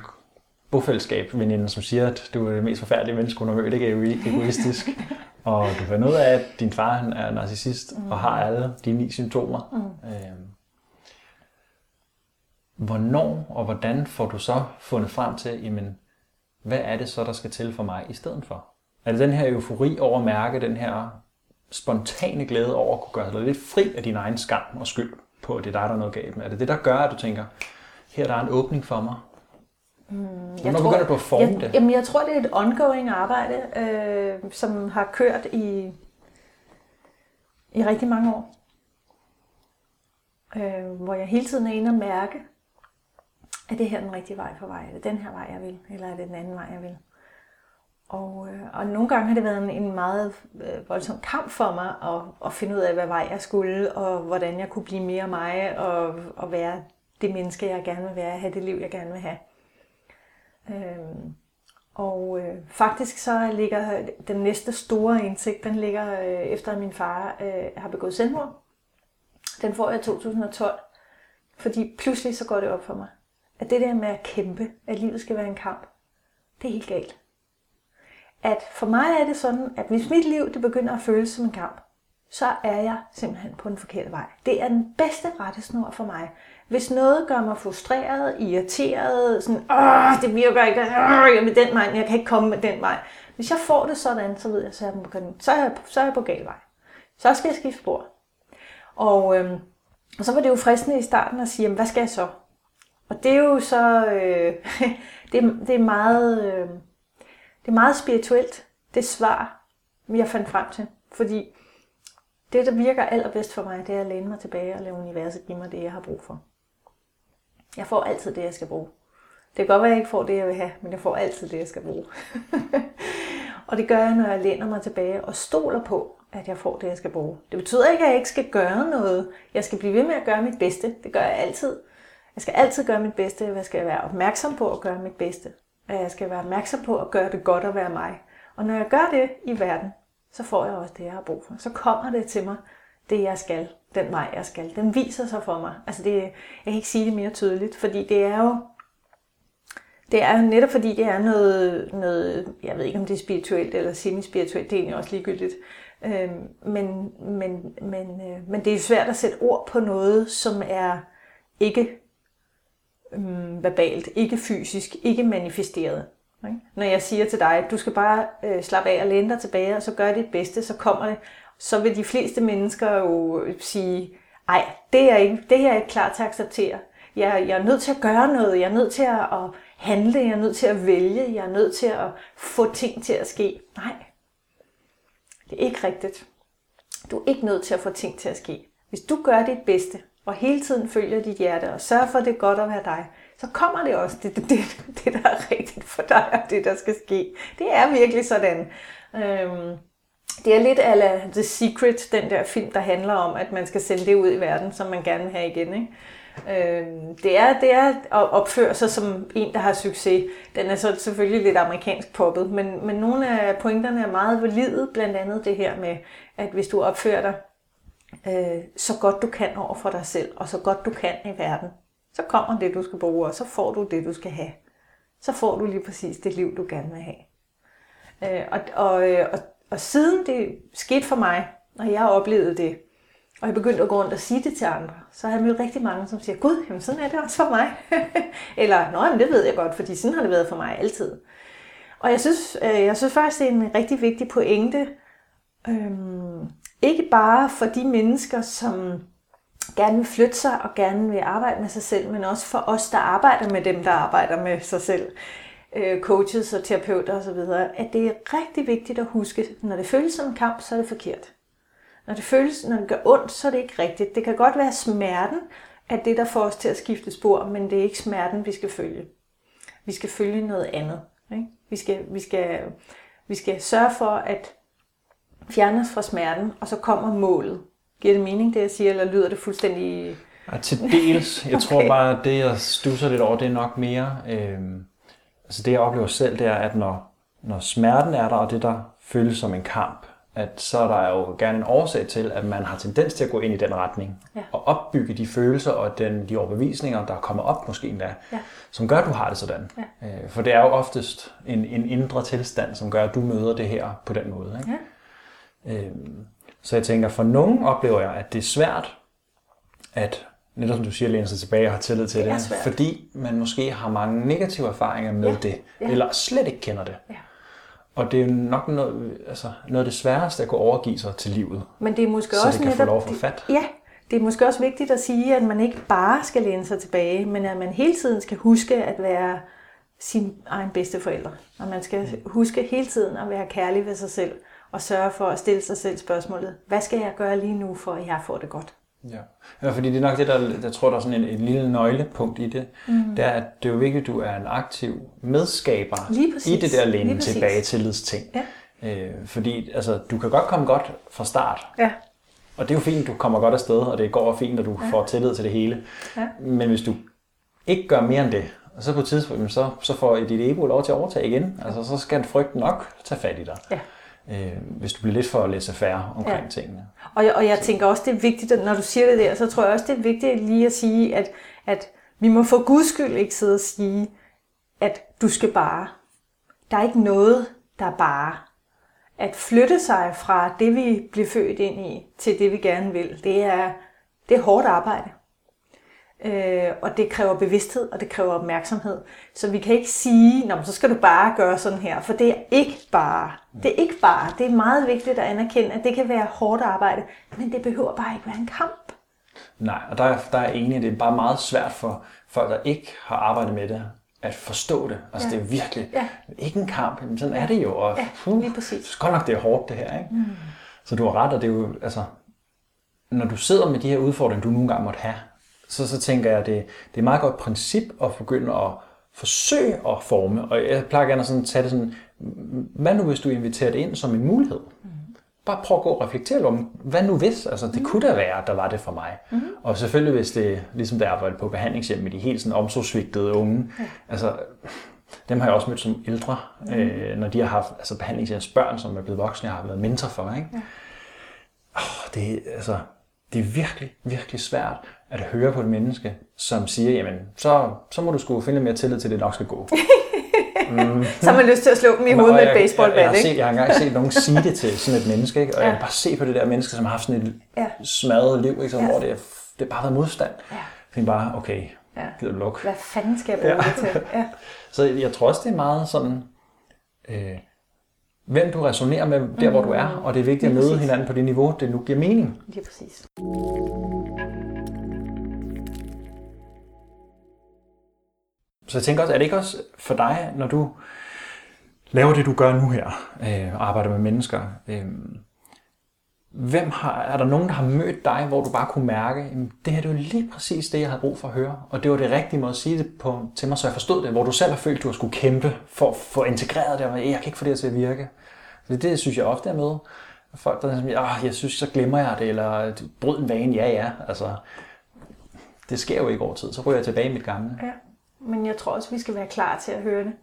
bofællesskab, veninde, som siger, at du er det mest forfærdelige menneske, hun har mødt, ikke egoistisk. og du finder ud af, at din far han er narcissist mm. og har alle de ni symptomer. Mm. Øh, hvornår og hvordan får du så fundet frem til, jamen, hvad er det så, der skal til for mig i stedet for? Er det den her eufori over at mærke den her spontane glæde over at kunne gøre dig lidt fri af din egen skam og skyld på, at det er dig, der er noget galt med? Er det det, der gør, at du tænker, her der er en åbning for mig? Mm, Hvornår tror, begynder du at forme
jeg,
det?
Jamen, jeg tror, det er et ongoing arbejde, øh, som har kørt i, i rigtig mange år. Øh, hvor jeg hele tiden er inde og mærke, er det her den rigtige vej for vej? Er det den her vej, jeg vil? Eller er det den anden vej, jeg vil? Og, øh, og nogle gange har det været en, en meget øh, voldsom kamp for mig at, at finde ud af, hvad vej jeg skulle, og hvordan jeg kunne blive mere mig, og, og være det menneske, jeg gerne vil være, have det liv, jeg gerne vil have. Øhm, og øh, faktisk så ligger den næste store indsigt, den ligger øh, efter at min far øh, har begået selvmord. Den får jeg i 2012, fordi pludselig så går det op for mig, at det der med at kæmpe, at livet skal være en kamp, det er helt galt. At for mig er det sådan, at hvis mit liv det begynder at føles som en kamp, så er jeg simpelthen på den forkerte vej. Det er den bedste rettesnor for mig. Hvis noget gør mig frustreret, irriteret, sådan, Åh, det virker ikke, Åh, jeg med den vej, jeg kan ikke komme med den vej. Hvis jeg får det sådan, så ved jeg, så er jeg på, så er jeg, så er jeg på gal vej. Så skal jeg skifte spor. Og, øhm, og så var det jo fristende i starten at sige, jamen, hvad skal jeg så? Og det er jo så, øh, det, det, er meget, øh, det er meget spirituelt, det svar, jeg fandt frem til. Fordi det, der virker allerbedst for mig, det er at læne mig tilbage og lade universet give mig det, jeg har brug for. Jeg får altid det, jeg skal bruge. Det kan godt være, at jeg ikke får det, jeg vil have, men jeg får altid det, jeg skal bruge. og det gør jeg, når jeg læner mig tilbage og stoler på, at jeg får det, jeg skal bruge. Det betyder ikke, at jeg ikke skal gøre noget. Jeg skal blive ved med at gøre mit bedste. Det gør jeg altid. Jeg skal altid gøre mit bedste. Jeg skal være opmærksom på at gøre mit bedste. Jeg skal være opmærksom på at gøre det godt at være mig. Og når jeg gør det i verden, så får jeg også det, jeg har brug for. Så kommer det til mig, det jeg skal, den vej jeg skal. Den viser sig for mig. Altså det, jeg kan ikke sige det mere tydeligt, fordi det er jo, det er jo netop fordi, det er noget, noget, jeg ved ikke om det er spirituelt eller semispirituelt, det er egentlig også ligegyldigt. Øhm, men, men, men, øh, men det er svært at sætte ord på noget, som er ikke øh, verbalt, ikke fysisk, ikke manifesteret. Ikke? Når jeg siger til dig, at du skal bare øh, slappe af og læne dig tilbage, og så gør dit bedste, så kommer det, så vil de fleste mennesker jo sige, ej, det er, ikke, det er jeg ikke klar til at acceptere. Jeg, jeg er nødt til at gøre noget, jeg er nødt til at, at handle, jeg er nødt til at vælge, jeg er nødt til at få ting til at ske. Nej, det er ikke rigtigt. Du er ikke nødt til at få ting til at ske. Hvis du gør dit bedste, og hele tiden følger dit hjerte, og sørger for, at det er godt at være dig, så kommer det også, det, det, det, det der er rigtigt for dig, og det der skal ske. Det er virkelig sådan. Øhm, det er lidt ala The Secret, den der film, der handler om, at man skal sende det ud i verden, som man gerne vil have igen. Ikke? Øhm, det, er, det er at opføre sig som en, der har succes. Den er så selvfølgelig lidt amerikansk poppet, men, men nogle af pointerne er meget valide, blandt andet det her med, at hvis du opfører dig øh, så godt du kan over for dig selv, og så godt du kan i verden, så kommer det, du skal bruge, og så får du det, du skal have. Så får du lige præcis det liv, du gerne vil have. Øh, og, og, øh, og, og siden det skete for mig, og jeg oplevede det, og jeg begyndte at gå rundt og sige det til andre, så har jeg mødt rigtig mange, som siger, Gud, jamen sådan er det også for mig. Eller, nå, jamen, det ved jeg godt, fordi sådan har det været for mig altid. Og jeg synes, øh, jeg synes faktisk, det er en rigtig vigtig pointe, øhm, ikke bare for de mennesker, som gerne vil flytte sig og gerne vil arbejde med sig selv, men også for os, der arbejder med dem, der arbejder med sig selv, øh, coaches og terapeuter osv., at det er rigtig vigtigt at huske, når det føles som en kamp, så er det forkert. Når det føles, når det gør ondt, så er det ikke rigtigt. Det kan godt være smerten, at det, der får os til at skifte spor, men det er ikke smerten, vi skal følge. Vi skal følge noget andet. Ikke? Vi, skal, vi, skal, vi skal sørge for at fjerne os fra smerten, og så kommer målet. Giver det mening, det jeg siger, eller lyder det fuldstændig...
Ja, til dels. Jeg okay. tror bare, at det, jeg stusser lidt over, det er nok mere... Øh, altså det, jeg oplever selv, det er, at når, når smerten er der, og det, der føles som en kamp, at så er der jo gerne en årsag til, at man har tendens til at gå ind i den retning, ja. og opbygge de følelser og den, de overbevisninger, der kommer op måske endda, ja. som gør, at du har det sådan. Ja. Øh, for det er jo oftest en, en indre tilstand, som gør, at du møder det her på den måde. Ikke? Ja. Øh, så jeg tænker, for nogen oplever jeg, at det er svært at, netop som du siger, læne sig tilbage og have tillid til det, det fordi man måske har mange negative erfaringer med ja. det, ja. eller slet ikke kender det. Ja. Og det er jo nok noget, altså, noget af det sværeste at kunne overgive sig til livet.
Men det er måske
så
også
det kan netop, få lov at få fat.
Ja, det er måske også vigtigt at sige, at man ikke bare skal læne sig tilbage, men at man hele tiden skal huske at være sin egen bedste forældre. Og man skal huske hele tiden at være kærlig ved sig selv og sørge for at stille sig selv spørgsmålet, hvad skal jeg gøre lige nu, for at jeg får det godt?
Ja, ja fordi det er nok det, der, jeg tror, der er sådan en, en lille nøglepunkt i det. Mm. Det er, at det er jo vigtigt, at du er en aktiv medskaber i det der læne tilbage tillidsting. Ja. Øh, fordi altså, du kan godt komme godt fra start. Ja. Og det er jo fint, du kommer godt afsted, og det går fint, at du ja. får tillid til det hele. Ja. Men hvis du ikke gør mere end det, og så på et tidspunkt, så, så får dit ego lov til at overtage igen. Altså, så skal frygten nok tage fat i dig. Ja øh, hvis du bliver lidt for læse færre omkring ja. tingene.
Og jeg, og jeg tænker også, det er vigtigt, at når du siger det der, så tror jeg også, det er vigtigt lige at sige, at, at vi må for guds skyld ikke sidde og sige, at du skal bare. Der er ikke noget, der er bare. At flytte sig fra det, vi bliver født ind i, til det, vi gerne vil, det er, det er hårdt arbejde. Øh, og det kræver bevidsthed, og det kræver opmærksomhed. Så vi kan ikke sige, Nå, så skal du bare gøre sådan her, for det er ikke bare. Det er ikke bare. Det er meget vigtigt at anerkende, at det kan være hårdt arbejde, men det behøver bare ikke være en kamp.
Nej, og der er, der er enig, det er bare meget svært for folk, der ikke har arbejdet med det, at forstå det. Altså ja. det er virkelig ja. ikke en kamp, men sådan er det jo. Og,
ja, lige præcis.
Så godt nok, det er hårdt det her. Ikke? Mm. Så du har ret, og det er jo, altså, når du sidder med de her udfordringer, du nogle gange måtte have, så, så tænker jeg, at det, det er et meget godt princip at begynde at forsøge at forme. Og jeg plejer gerne at sådan tage det sådan, hvad nu hvis du inviterer det ind som en mulighed? Mm. Bare prøv at gå og reflektere om, hvad nu hvis? Altså, det mm. kunne da være, at der var det for mig. Mm. Og selvfølgelig hvis det, ligesom der arbejder på behandlingshjem med de helt sådan omsorgsvigtede unge, ja. altså, dem har jeg også mødt som ældre, mm. øh, når de har haft altså, behandling til deres børn, som er blevet voksne, jeg har været mentor for. Ikke? Ja. Oh, det, altså, det er virkelig, virkelig svært at høre på et menneske, som siger, jamen, så, så må du sgu finde mere tillid til, at det nok skal gå.
Mm. så har man lyst til at slå dem i hovedet med et baseballbat,
jeg, jeg, jeg, jeg har engang set nogen sige det til sådan et menneske, ikke? og ja. jeg kan bare se på det der menneske, som har haft sådan et ja. smadret liv, ikke? Så, ja. hvor det, er, det er bare været modstand. Ja. Jeg bare, okay, ja. gider du lukke.
Hvad fanden skal jeg bruge ja. det til? Ja.
så jeg tror også, det er meget sådan, øh, hvem du resonerer med der, mm. hvor du er, og det er vigtigt at møde hinanden på det niveau, det nu giver mening.
Det er præcis.
Så jeg tænker også, er det ikke også for dig, når du laver det, du gør nu her, øh, arbejder med mennesker, øh, hvem har, er der nogen, der har mødt dig, hvor du bare kunne mærke, at det her det var lige præcis det, jeg havde brug for at høre, og det var det rigtige måde at sige det på, til mig, så jeg forstod det, hvor du selv har følt, at du har skulle kæmpe for at få integreret det, og jeg kan ikke få det til at virke. Så det synes jeg ofte er med. Folk, der er sådan, oh, jeg synes, så glemmer jeg det, eller bryd en vane, ja ja. Altså, det sker jo ikke over tid, så ryger jeg tilbage i mit gamle.
Ja men jeg tror også, vi skal være klar til at høre det.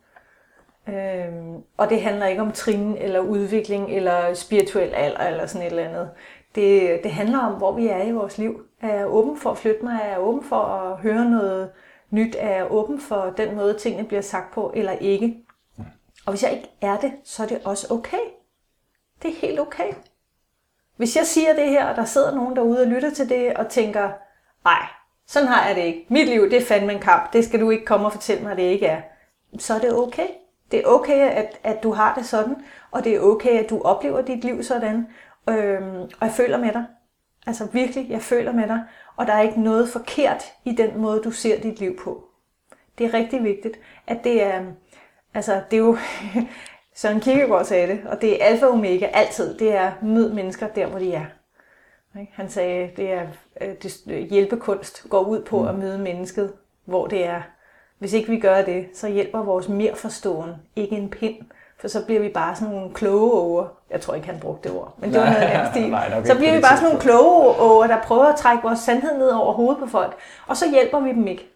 Øhm, og det handler ikke om trin eller udvikling eller spirituel alder eller sådan et eller andet. Det, det handler om, hvor vi er i vores liv. Er jeg åben for at flytte mig? Er jeg åben for at høre noget nyt? Er jeg åben for den måde, tingene bliver sagt på, eller ikke? Og hvis jeg ikke er det, så er det også okay. Det er helt okay. Hvis jeg siger det her, og der sidder nogen derude og lytter til det, og tænker, nej, sådan har jeg det ikke. Mit liv, det er fandme en kamp. Det skal du ikke komme og fortælle mig, at det ikke er. Så er det okay. Det er okay, at, at du har det sådan, og det er okay, at du oplever dit liv sådan. Øhm, og jeg føler med dig. Altså virkelig, jeg føler med dig. Og der er ikke noget forkert i den måde, du ser dit liv på. Det er rigtig vigtigt, at det er, altså det er jo, Søren Kierkegaard sagde det, og det er alfa og omega altid, det er mød mennesker der, hvor de er. Han sagde, det er øh, det, hjælpekunst går ud på mm. at møde mennesket, hvor det er. Hvis ikke vi gør det, så hjælper vores mere forstående ikke en pind. For så bliver vi bare sådan nogle kloge over. Jeg tror ikke, han brugte det ord, men det var noget af stil. Så bliver vi bare sådan nogle kloge over, der prøver at trække vores sandhed ned over hovedet på folk. Og så hjælper vi dem ikke.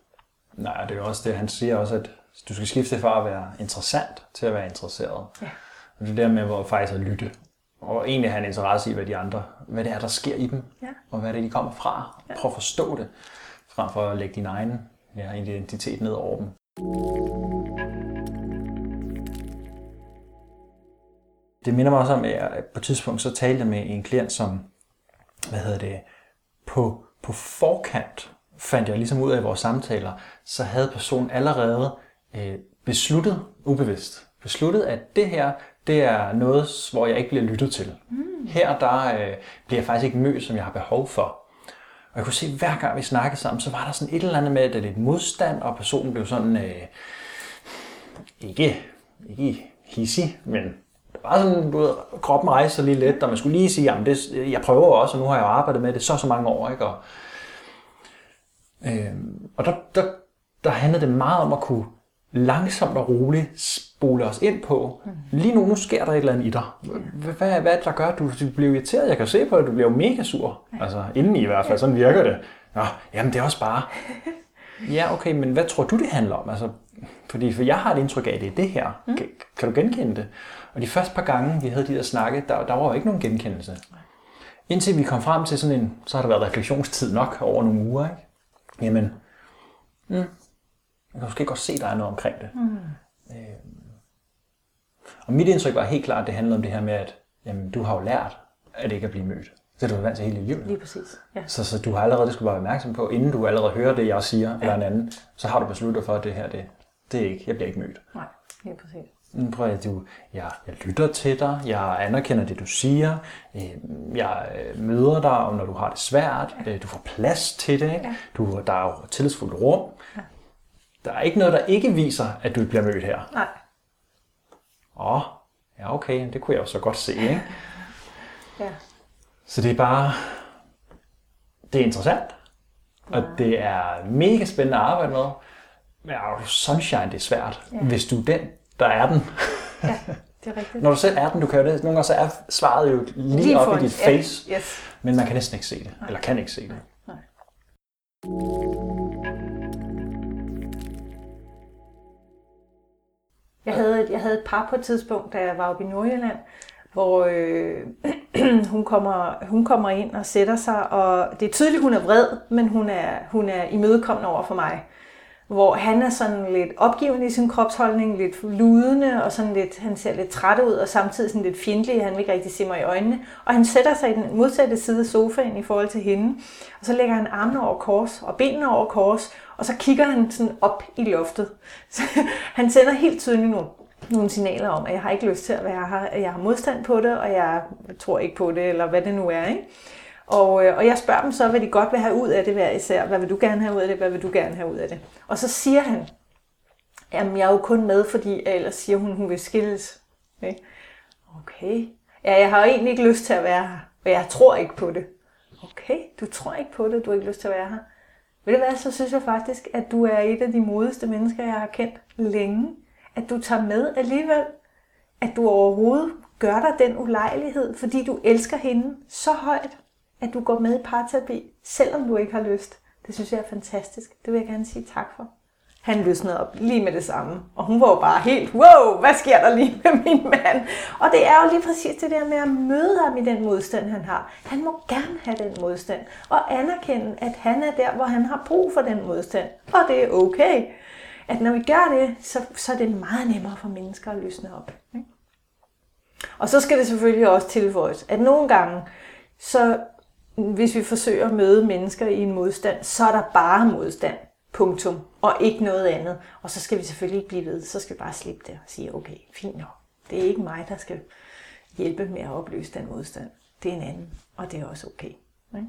Nej, det er også det, han siger også, at du skal skifte fra at være interessant til at være interesseret. Ja. Og det der med hvor faktisk at lytte og egentlig have en interesse i, hvad de andre, hvad det er, der sker i dem, ja. og hvad det er, de kommer fra. Ja. Prøv at forstå det, frem for at lægge din egen ja, identitet ned over dem. Det minder mig også om, at jeg på et tidspunkt så talte jeg med en klient, som, hvad hedder det, på, på forkant fandt jeg ligesom ud af i vores samtaler, så havde personen allerede øh, besluttet, ubevidst, besluttet, at det her, det er noget, hvor jeg ikke bliver lyttet til. Mm. Her der øh, bliver jeg faktisk ikke mødt, som jeg har behov for. Og jeg kunne se, at hver gang vi snakkede sammen, så var der sådan et eller andet med, at det er lidt modstand, og personen blev sådan, øh, ikke, ikke hissig, men det var sådan, du ved, kroppen rejste sig lige lidt, og man skulle lige sige, jamen det, jeg prøver også, og nu har jeg arbejdet med det så så mange år, ikke? Og, øh, og der, der, der handlede det meget om at kunne langsomt og roligt spole os ind på. Lige nu, nu sker der et eller andet i dig. Hvad, hvad er det, der gør, at du, du bliver irriteret? Jeg kan se på det, du bliver jo mega sur. Altså, inden i hvert fald, sådan virker det. Nå, jamen det er også bare... Ja, okay, men hvad tror du, det handler om? Altså, fordi for jeg har et indtryk af, at det er det her. Mm. Kan, kan du genkende det? Og de første par gange, vi havde de der snakke, der, der var jo ikke nogen genkendelse. Indtil vi kom frem til sådan en, så har der været refleksionstid nok over nogle uger, ikke? Jamen, mm, jeg kan måske godt se, at der er noget omkring det. Mm. Øh, og mit indtryk var helt klart, at det handlede om det her med, at jamen, du har jo lært, at ikke at blive mødt. Det er du vant til hele livet.
Lige præcis. Ja.
Så, så du har allerede, det skulle bare være opmærksom på, inden du allerede hører det, jeg siger, ja. eller en anden, så har du besluttet for, at det her, det, det er ikke, jeg bliver ikke mødt.
Nej, lige præcis.
Mm, prøv at du, jeg, jeg lytter til dig, jeg anerkender det, du siger, øh, jeg øh, møder dig, når du har det svært, ja. Øh, du får plads til det, ja. du, der er jo tillidsfuldt rum. Ja. Der er ikke noget, der ikke viser, at du bliver mødt her.
Nej.
Åh, ja okay, det kunne jeg jo så godt se, ikke?
ja.
Så det er bare, det er interessant, og ja. det er mega spændende at arbejde med. Men sunshine, det er svært, ja. hvis du er den, der er den.
ja, det er rigtigt.
Når du selv er den, du kan jo det, nogle gange så er svaret jo lige, lige op i dit face,
ja. yes.
men man kan næsten ikke se det, Nej. eller kan ikke se det.
Nej. Jeg havde, jeg havde et par på et tidspunkt, da jeg var oppe i Nordjylland, hvor øh, hun, kommer, hun kommer ind og sætter sig, og det er tydeligt, hun er vred, men hun er, hun er imødekommende over for mig hvor han er sådan lidt opgivende i sin kropsholdning, lidt ludende, og sådan lidt, han ser lidt træt ud, og samtidig sådan lidt fjendtlig, han vil ikke rigtig se mig i øjnene. Og han sætter sig i den modsatte side af sofaen i forhold til hende, og så lægger han armene over kors, og benene over kors, og så kigger han sådan op i loftet. Så han sender helt tydeligt nogle, nogle signaler om, at jeg har ikke lyst til at være her, at jeg har modstand på det, og jeg tror ikke på det, eller hvad det nu er. Ikke? Og, øh, og jeg spørger dem så, hvad de godt vil have ud af det hver især. Hvad vil du gerne have ud af det? Hvad vil du gerne have ud af det? Og så siger han, jamen jeg er jo kun med, fordi ellers siger hun, hun vil skilles. Okay. okay. Ja, jeg har jo egentlig ikke lyst til at være her, og jeg tror ikke på det. Okay, du tror ikke på det, du har ikke lyst til at være her. Ved du hvad, så synes jeg faktisk, at du er et af de modigste mennesker, jeg har kendt længe. At du tager med alligevel. At du overhovedet gør dig den ulejlighed, fordi du elsker hende så højt at du går med i parterapi, selvom du ikke har lyst. Det synes jeg er fantastisk. Det vil jeg gerne sige tak for. Han løsnede op lige med det samme. Og hun var jo bare helt, wow, hvad sker der lige med min mand? Og det er jo lige præcis det der med at møde ham i den modstand, han har. Han må gerne have den modstand. Og anerkende, at han er der, hvor han har brug for den modstand. Og det er okay. At når vi gør det, så, så er det meget nemmere for mennesker at løsne op. Ikke? Og så skal det selvfølgelig også tilføjes, at nogle gange, så hvis vi forsøger at møde mennesker i en modstand, så er der bare modstand. Punktum. Og ikke noget andet. Og så skal vi selvfølgelig ikke blive ved. Så skal vi bare slippe det og sige, okay, fint nok. Det er ikke mig, der skal hjælpe med at opløse den modstand. Det er en anden. Og det er også okay. Ikke?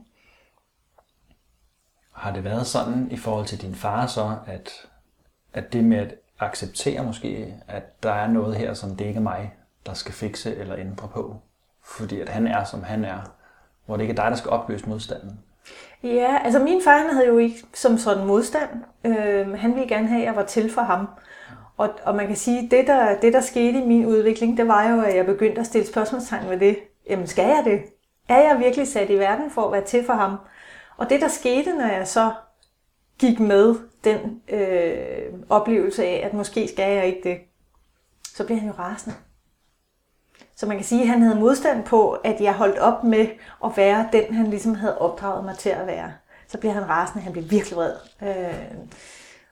Har det været sådan i forhold til din far så, at, at det med at acceptere måske, at der er noget her, som det ikke er mig, der skal fikse eller ændre på? Fordi at han er, som han er, hvor det ikke er dig, der skal opløse modstanden?
Ja, altså min far han havde jo ikke som sådan modstand. Øh, han ville gerne have, at jeg var til for ham. Og, og man kan sige, det der, det der skete i min udvikling, det var jo, at jeg begyndte at stille spørgsmålstegn ved det. Jamen skal jeg det? Er jeg virkelig sat i verden for at være til for ham? Og det der skete, når jeg så gik med den øh, oplevelse af, at måske skal jeg ikke det, så blev han jo rasende. Så man kan sige, at han havde modstand på, at jeg holdt op med at være den, han ligesom havde opdraget mig til at være. Så bliver han rasende, han bliver virkelig vred. Øh,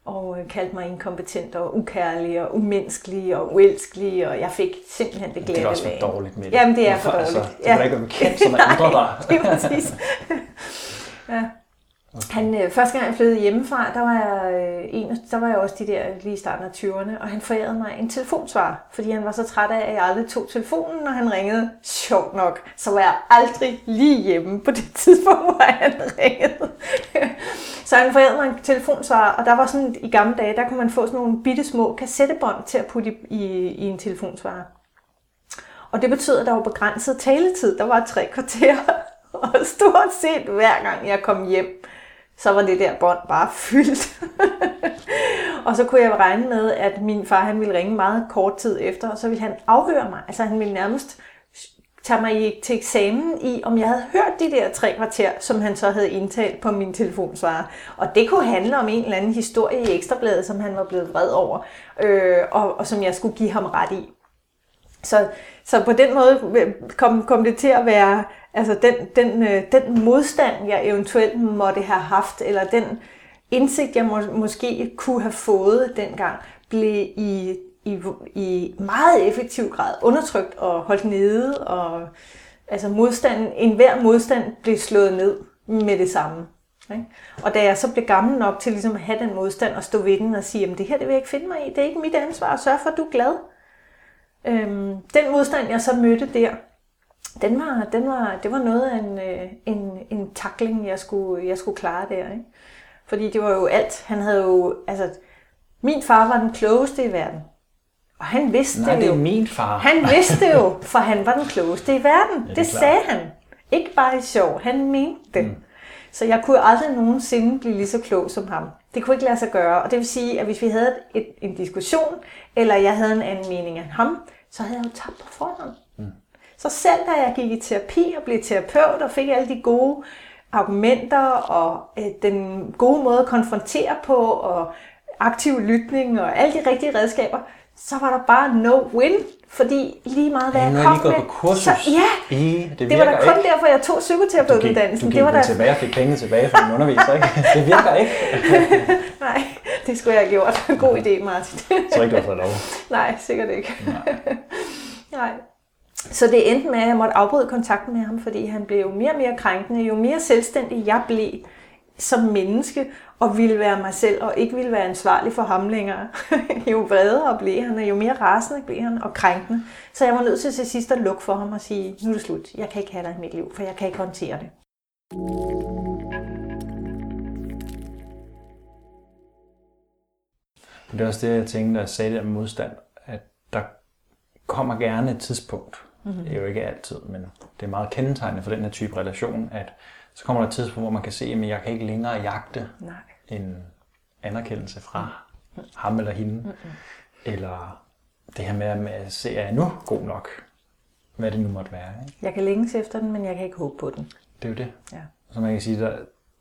og kaldte mig inkompetent og ukærlig og umenneskelig og uelskelig, og jeg fik simpelthen det glæde
Det er også for dårligt med det.
Jamen, det er for dårligt.
Altså, det var ikke være kendt som andre der.
det er præcis. ja. Okay. Han, øh, første gang jeg flyttede hjemmefra, der var, jeg, øh, en, der var jeg også de der lige i starten af 20'erne, og han forærede mig en telefonsvar, fordi han var så træt af, at jeg aldrig tog telefonen, når han ringede. Sjovt nok, så var jeg aldrig lige hjemme på det tidspunkt, hvor han ringede. så han forærede mig en telefonsvar, og der var sådan, i gamle dage, der kunne man få sådan nogle bitte små kassettebånd til at putte i, i, i en telefonsvar. Og det betød, at der var begrænset taletid. Der var tre kvarter. Og stort set hver gang jeg kom hjem, så var det der bånd bare fyldt. og så kunne jeg regne med, at min far han ville ringe meget kort tid efter, og så ville han afhøre mig. Altså han ville nærmest tage mig til eksamen i, om jeg havde hørt de der tre kvarter, som han så havde indtalt på min telefonsvarer. Og det kunne handle om en eller anden historie i Ekstrabladet, som han var blevet vred over, øh, og, og som jeg skulle give ham ret i. Så, så på den måde kom, kom det til at være Altså den, den, øh, den modstand, jeg eventuelt måtte have haft, eller den indsigt, jeg må, måske kunne have fået dengang, blev i, i, i meget effektiv grad undertrykt og holdt nede, og altså modstanden, enhver modstand blev slået ned med det samme. Ikke? Og da jeg så blev gammel nok til ligesom at have den modstand og stå ved den og sige, at det her det vil jeg ikke finde mig i, det er ikke mit ansvar at sørge for, at du er glad. Øhm, den modstand, jeg så mødte der, den var, den var, det var noget af en, øh, en, en takling, jeg skulle, jeg skulle klare der. Ikke? Fordi det var jo alt. Han havde jo, altså, min far var den klogeste i verden. Og han vidste
Nej,
det jo.
det er min far.
Han vidste jo, for han var den klogeste i verden. Ja, det, det sagde han. Ikke bare i sjov, han mente det. Mm. Så jeg kunne aldrig nogensinde blive lige så klog som ham. Det kunne ikke lade sig gøre. Og det vil sige, at hvis vi havde et, en diskussion, eller jeg havde en anden mening end ham, så havde jeg jo tabt på forhånd. Så selv da jeg gik i terapi og blev terapeut og fik alle de gode argumenter og øh, den gode måde at konfrontere på og aktiv lytning og alle de rigtige redskaber, så var der bare no win, fordi lige meget hvad
Ja,
jeg kom med,
på kursus.
så ja,
I, det,
det var da kun
ikke.
derfor, jeg tog psykoterapeutuddannelsen.
du gik
Det var da,
tilbage og fik penge tilbage fra din underviser, ikke? Det virker ikke.
nej, det skulle jeg have gjort. God idé, Martin.
Så ikke, du har fået lov.
nej, sikkert ikke. nej. Så det endte med, at jeg måtte afbryde kontakten med ham, fordi han blev mere og mere krænkende. Jo mere selvstændig jeg blev som menneske, og ville være mig selv, og ikke ville være ansvarlig for ham længere, jo vredere blev han, og jo mere rasende blev han, og krænkende. Så jeg var nødt til til sidst at lukke for ham og sige, nu er det slut, jeg kan ikke have dig i mit liv, for jeg kan ikke håndtere det.
Det er også det, jeg tænkte, da jeg sagde det med modstand, at der kommer gerne et tidspunkt. Mm-hmm. Det er jo ikke altid, men det er meget kendetegnende for den her type relation, at så kommer der et tidspunkt, hvor man kan se, at jeg kan ikke længere jagte
Nej.
en anerkendelse fra ham eller hende. Mm-hmm. Eller det her med at se, er jeg nu god nok? Hvad det nu måtte være. Ikke?
Jeg kan længes efter den, men jeg kan ikke håbe på den.
Det er jo det.
Ja.
Så man kan sige, der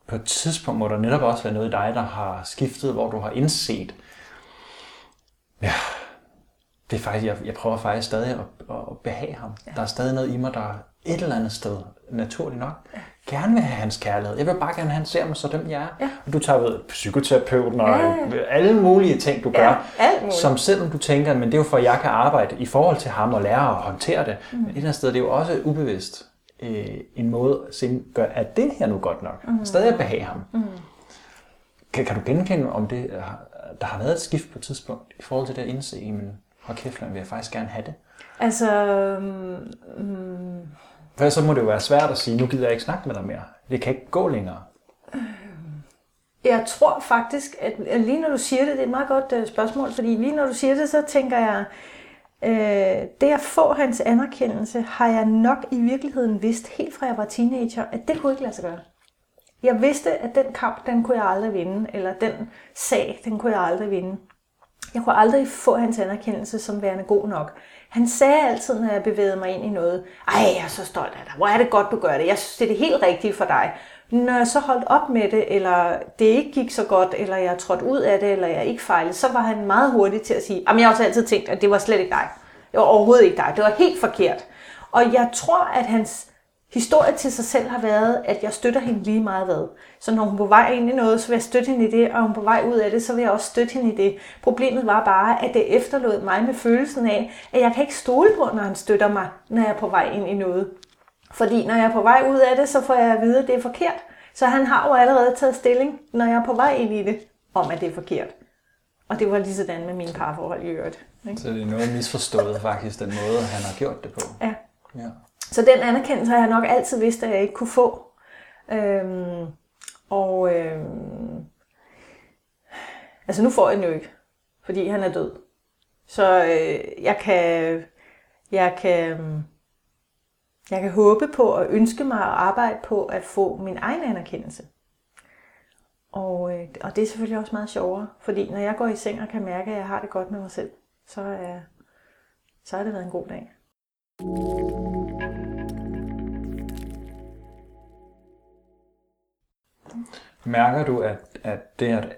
på et tidspunkt må der netop også være noget i dig, der har skiftet, hvor du har indset, ja, det er faktisk, jeg, jeg prøver faktisk stadig at, at behage ham. Ja. Der er stadig noget i mig, der et eller andet sted, naturligt nok, ja. Gerne vil have hans kærlighed. Jeg vil bare gerne have, at han ser mig så dem, jeg er.
Ja.
Og du tager ved psykoterapeuten og
Ja.
alle mulige ting, du gør,
Ja, muligt.
som selvom du tænker, men det er jo for, at jeg kan arbejde i forhold til ham og lære at håndtere det. Mm. Men et eller andet sted, det er jo også ubevidst øh, en måde at se, gør, er det her nu godt nok? Mm. Stadig at behage ham. Mm. Kan, kan du genkende, om det, der har været et skift på et tidspunkt i forhold til det at indse, men hold kæft, vil jeg faktisk gerne have det?
Altså, mm,
for så må det jo være svært at sige, nu gider jeg ikke snakke med dig mere. Det kan ikke gå længere.
Jeg tror faktisk, at lige når du siger det, det er et meget godt øh, spørgsmål, fordi lige når du siger det, så tænker jeg, øh, det at få hans anerkendelse, har jeg nok i virkeligheden vidst, helt fra jeg var teenager, at det kunne ikke lade sig gøre. Jeg vidste, at den kamp, den kunne jeg aldrig vinde, eller den sag, den kunne jeg aldrig vinde. Jeg kunne aldrig få hans anerkendelse som værende god nok. Han sagde altid, når jeg bevægede mig ind i noget, ej, jeg er så stolt af dig, hvor er det godt, du gør det, jeg synes, det er det helt rigtige for dig. Når jeg så holdt op med det, eller det ikke gik så godt, eller jeg trådte ud af det, eller jeg ikke fejlede, så var han meget hurtig til at sige, at jeg har også altid tænkt, at det var slet ikke dig. Det var overhovedet ikke dig. Det var helt forkert. Og jeg tror, at hans historie til sig selv har været, at jeg støtter hende lige meget hvad. Så når hun er på vej ind i noget, så vil jeg støtte hende i det, og hun er på vej ud af det, så vil jeg også støtte hende i det. Problemet var bare, at det efterlod mig med følelsen af, at jeg kan ikke stole på, når han støtter mig, når jeg er på vej ind i noget. Fordi når jeg er på vej ud af det, så får jeg at vide, at det er forkert. Så han har jo allerede taget stilling, når jeg er på vej ind i det, om at det er forkert. Og det var lige sådan med mine parforhold i øvrigt. Ikke?
Så det er noget misforstået faktisk, den måde, han har gjort det på.
Ja.
Ja.
Så den anerkendelse har jeg nok altid vidst, at jeg ikke kunne få. Øhm, og øhm, altså nu får jeg den jo ikke, fordi han er død. Så øh, jeg kan, jeg kan, jeg kan håbe på og ønske mig at arbejde på at få min egen anerkendelse. Og, øh, og det er selvfølgelig også meget sjovere, fordi når jeg går i seng og kan mærke, at jeg har det godt med mig selv, så, er, så har det været en god dag.
Mærker du, at, at det at,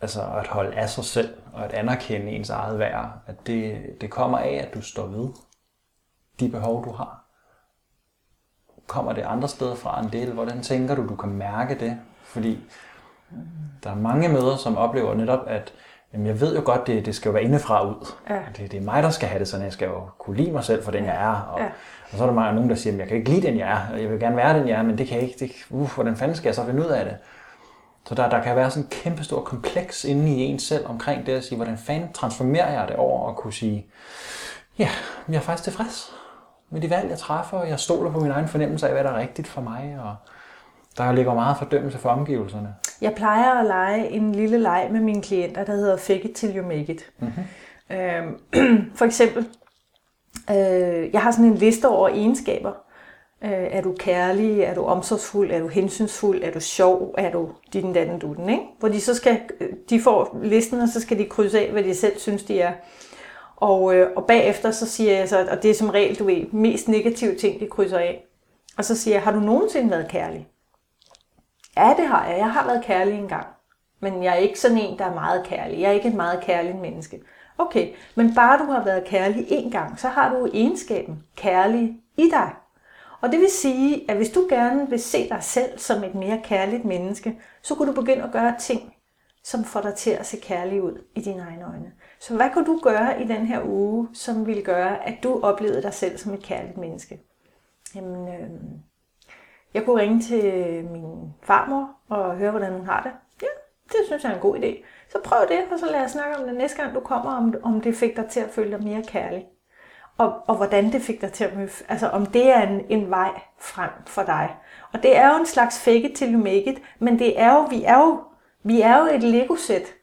altså at holde af sig selv og at anerkende ens eget værd, at det, det kommer af, at du står ved de behov, du har? Kommer det andre steder fra det, eller hvordan tænker du, du kan mærke det? Fordi der er mange møder, som oplever netop, at jamen, jeg ved jo godt, det, det skal jo være indefra ud.
Ja.
Det, det er mig, der skal have det sådan, jeg skal jo kunne lide mig selv for den, jeg er. Og,
Ja.
Og så er der mange, nogen, der siger, at jeg kan ikke lide den, jeg er, og jeg vil gerne være den, jeg er, men det kan jeg ikke. Det, uh, hvordan fanden skal jeg så finde ud af det? Så der, der kan være sådan en kæmpe stor kompleks inde i en selv omkring det at sige, hvordan fanden transformerer jeg det over og kunne sige, ja, jeg er faktisk tilfreds med de valg, jeg træffer, og jeg stoler på min egen fornemmelse af, hvad der er rigtigt for mig, og der ligger meget fordømmelse for omgivelserne.
Jeg plejer at lege en lille leg med mine klienter, der hedder Fake it till you make it. Mm-hmm. Øhm, for eksempel, øh, jeg har sådan en liste over egenskaber. Øh, er du kærlig? Er du omsorgsfuld? Er du hensynsfuld? Er du sjov? Er du din datten du den, ikke? Hvor de så skal, øh, de får listen, og så skal de krydse af, hvad de selv synes, de er. Og, øh, og bagefter så siger jeg så, og det er som regel, du ved, mest negative ting, de krydser af. Og så siger jeg, har du nogensinde været kærlig? Ja, det har jeg. Jeg har været kærlig engang. Men jeg er ikke sådan en, der er meget kærlig. Jeg er ikke et meget kærligt menneske. Okay, men bare du har været kærlig én gang, så har du egenskaben kærlig i dig. Og det vil sige, at hvis du gerne vil se dig selv som et mere kærligt menneske, så kan du begynde at gøre ting, som får dig til at se kærlig ud i dine egne øjne. Så hvad kunne du gøre i den her uge, som ville gøre, at du oplevede dig selv som et kærligt menneske? Jamen, øh, jeg kunne ringe til min farmor og høre, hvordan hun har det. Ja, det synes jeg er en god idé. Så prøv det, og så lad os snakke om det næste gang, du kommer, om, om det fik dig til at føle dig mere kærlig. Og, og hvordan det fik dig til at møde, altså om det er en, en vej frem for dig. Og det er jo en slags fake it till you make it, men det er jo, vi er jo, vi er jo et Lego-sæt,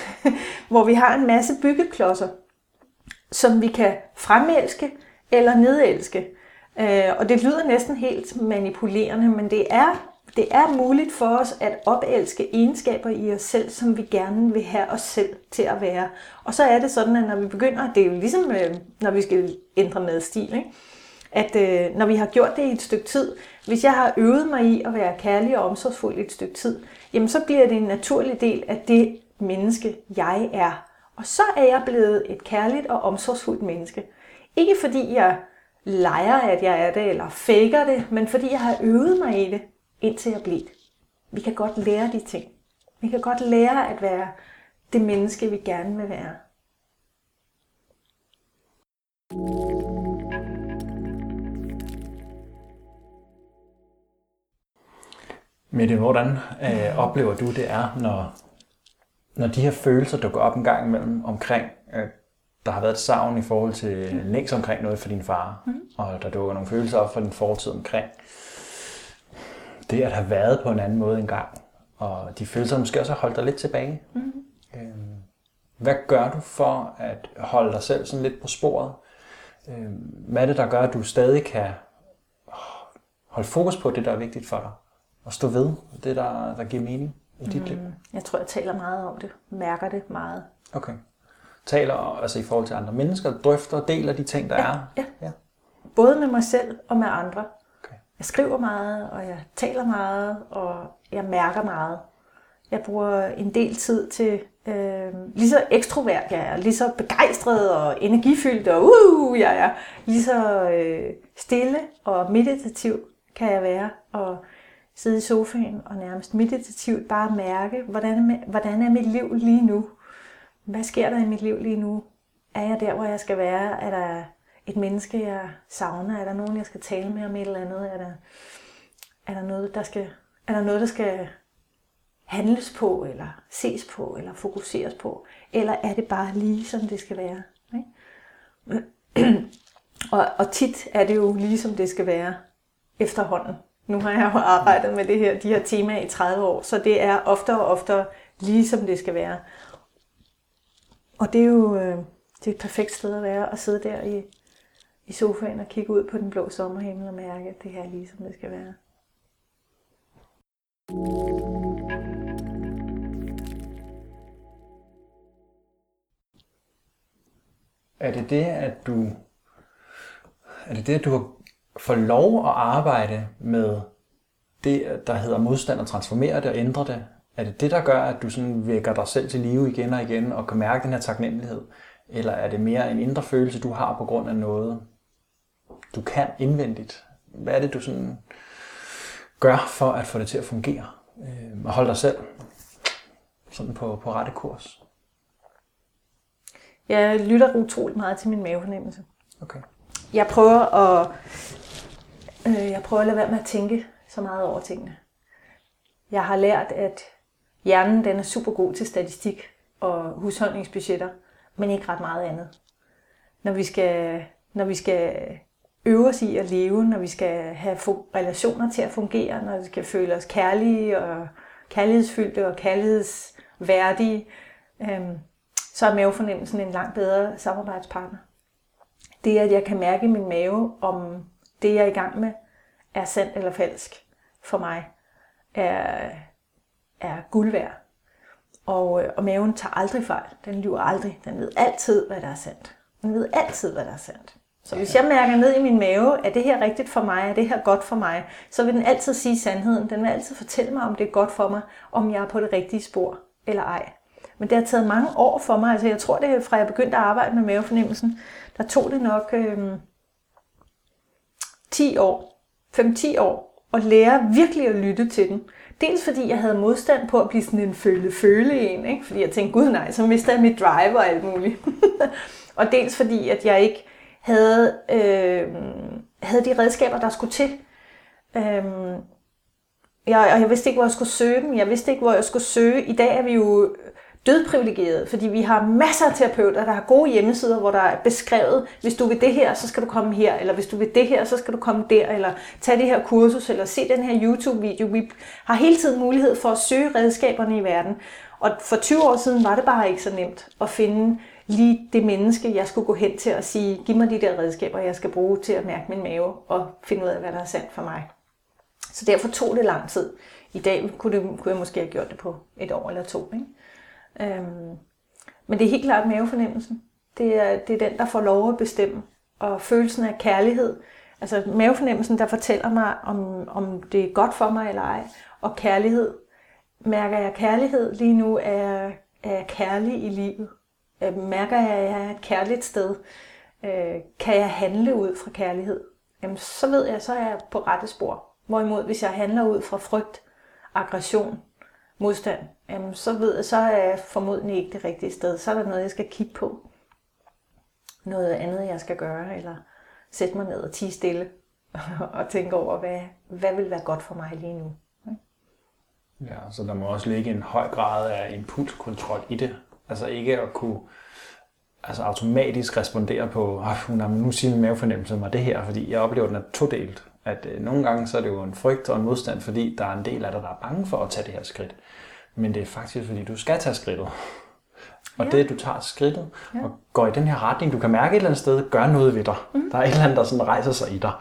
hvor vi har en masse byggeklodser, som vi kan fremelske eller nedelske. Øh, og det lyder næsten helt manipulerende, men det er, det er muligt for os at opelske egenskaber i os selv, som vi gerne vil have os selv til at være. Og så er det sådan, at når vi begynder, det er jo ligesom, øh, når vi skal ændre med stil, ikke? at øh, når vi har gjort det i et stykke tid, hvis jeg har øvet mig i at være kærlig og omsorgsfuld i et stykke tid, jamen så bliver det en naturlig del af det menneske, jeg er. Og så er jeg blevet et kærligt og omsorgsfuldt menneske. Ikke fordi jeg leger, at jeg er det, eller faker det, men fordi jeg har øvet mig i det, indtil jeg blev Vi kan godt lære de ting. Vi kan godt lære at være det menneske, vi gerne vil være.
Mette, hvordan øh, oplever du det er, når, når de her følelser dukker op en gang imellem omkring, øh, der har været et savn i forhold til mm. længst omkring noget for din far, mm. og der dukker nogle følelser op for din fortid omkring det at have været på en anden måde engang, og de følelser måske også har holdt dig lidt tilbage. Mm. Øh, hvad gør du for at holde dig selv sådan lidt på sporet? Øh, hvad er det, der gør, at du stadig kan holde fokus på det, der er vigtigt for dig? Og stå ved det, der, der giver mening i dit mm. liv?
Jeg tror, jeg taler meget om det. Mærker det meget.
Okay taler altså i forhold til andre mennesker, drøfter, deler de ting, der
ja,
er?
Ja. ja. Både med mig selv og med andre. Jeg skriver meget, og jeg taler meget, og jeg mærker meget. Jeg bruger en del tid til, øh, lige så ekstrovert jeg er, lige så begejstret og energifyldt, og uh, jeg er lige så øh, stille og meditativ kan jeg være, og sidde i sofaen og nærmest meditativt bare mærke, hvordan, hvordan er mit liv lige nu? hvad sker der i mit liv lige nu? Er jeg der, hvor jeg skal være? Er der et menneske, jeg savner? Er der nogen, jeg skal tale med om et eller andet? Er der, er der noget, der skal, er der noget, der skal handles på, eller ses på, eller fokuseres på? Eller er det bare lige, som det skal være? Ikke? og, og tit er det jo lige, som det skal være efterhånden. Nu har jeg jo arbejdet med det her, de her temaer i 30 år, så det er oftere og oftere lige, som det skal være. Og det er jo øh, det er et perfekt sted at være, at sidde der i, i sofaen og kigge ud på den blå sommerhimmel og mærke, at det her er lige som det skal være.
Er det det, at du er det det, at du får lov at arbejde med det, der hedder modstand og transformere det og ændre det? Er det det, der gør, at du sådan vækker dig selv til live igen og igen og kan mærke den her taknemmelighed? Eller er det mere en indre følelse, du har på grund af noget, du kan indvendigt? Hvad er det, du sådan gør for at få det til at fungere? Øh, og holde dig selv sådan på, på rette kurs?
Jeg lytter utroligt meget til min mavefornemmelse.
Okay.
Jeg prøver at, øh, jeg prøver at lade være med at tænke så meget over tingene. Jeg har lært, at Hjernen den er super god til statistik og husholdningsbudgetter, men ikke ret meget andet. Når vi skal, når vi skal øve os i at leve, når vi skal have relationer til at fungere, når vi skal føle os kærlige og kærlighedsfyldte og kærlighedsværdige, øhm, så er mavefornemmelsen en langt bedre samarbejdspartner. Det, at jeg kan mærke i min mave, om det, jeg er i gang med, er sandt eller falsk for mig, er, er guld værd. Og, øh, og maven tager aldrig fejl. Den lyver aldrig. Den ved altid, hvad der er sandt. Den ved altid, hvad der er sandt. Så hvis jeg mærker ned i min mave, er det her rigtigt for mig, er det her godt for mig, så vil den altid sige sandheden. Den vil altid fortælle mig, om det er godt for mig, om jeg er på det rigtige spor eller ej. Men det har taget mange år for mig. Altså, jeg tror, det er fra jeg begyndte at arbejde med mavefornemmelsen, der tog det nok øh, 10 år, 5-10 år, at lære virkelig at lytte til den. Dels fordi jeg havde modstand på at blive sådan en føle-føle en, ikke? fordi jeg tænkte, gud nej, så mister jeg mit drive og alt muligt. og dels fordi, at jeg ikke havde, øh, havde de redskaber, der skulle til. Øh, jeg, og jeg vidste ikke, hvor jeg skulle søge dem. Jeg vidste ikke, hvor jeg skulle søge. I dag er vi jo dødprivilegeret, fordi vi har masser af terapeuter, der har gode hjemmesider, hvor der er beskrevet, hvis du vil det her, så skal du komme her, eller hvis du vil det her, så skal du komme der, eller tage det her kursus, eller se den her YouTube-video. Vi har hele tiden mulighed for at søge redskaberne i verden. Og for 20 år siden var det bare ikke så nemt at finde lige det menneske, jeg skulle gå hen til og sige, giv mig de der redskaber, jeg skal bruge til at mærke min mave og finde ud af, hvad der er sandt for mig. Så derfor tog det lang tid. I dag kunne, det, kunne jeg måske have gjort det på et år eller to. Ikke? Øhm, men det er helt klart mavefornemmelsen. Det er, det er den, der får lov at bestemme. Og følelsen af kærlighed. Altså mavefornemmelsen, der fortæller mig, om, om det er godt for mig eller ej. Og kærlighed. Mærker jeg kærlighed lige nu? Er jeg, er jeg kærlig i livet? Øh, mærker jeg, at jeg er et kærligt sted? Øh, kan jeg handle ud fra kærlighed? Jamen, så ved jeg, så er jeg på rette spor. Hvorimod, hvis jeg handler ud fra frygt, aggression, modstand, jamen så ved jeg, så er jeg formodentlig ikke det rigtige sted. Så er der noget, jeg skal kigge på. Noget andet, jeg skal gøre, eller sætte mig ned og tige stille og tænke over, hvad, hvad vil være godt for mig lige nu.
Ja, så der må også ligge en høj grad af inputkontrol i det. Altså ikke at kunne altså automatisk respondere på, at nu siger min mavefornemmelse mig det her, fordi jeg oplever, at den er todelt. At øh, nogle gange så er det jo en frygt og en modstand, fordi der er en del af dig, der er bange for at tage det her skridt men det er faktisk, fordi du skal tage skridtet. Og ja. det, du tager skridtet ja. og går i den her retning, du kan mærke et eller andet sted, gør noget ved dig. Mm. Der er et eller andet, der sådan rejser sig i dig.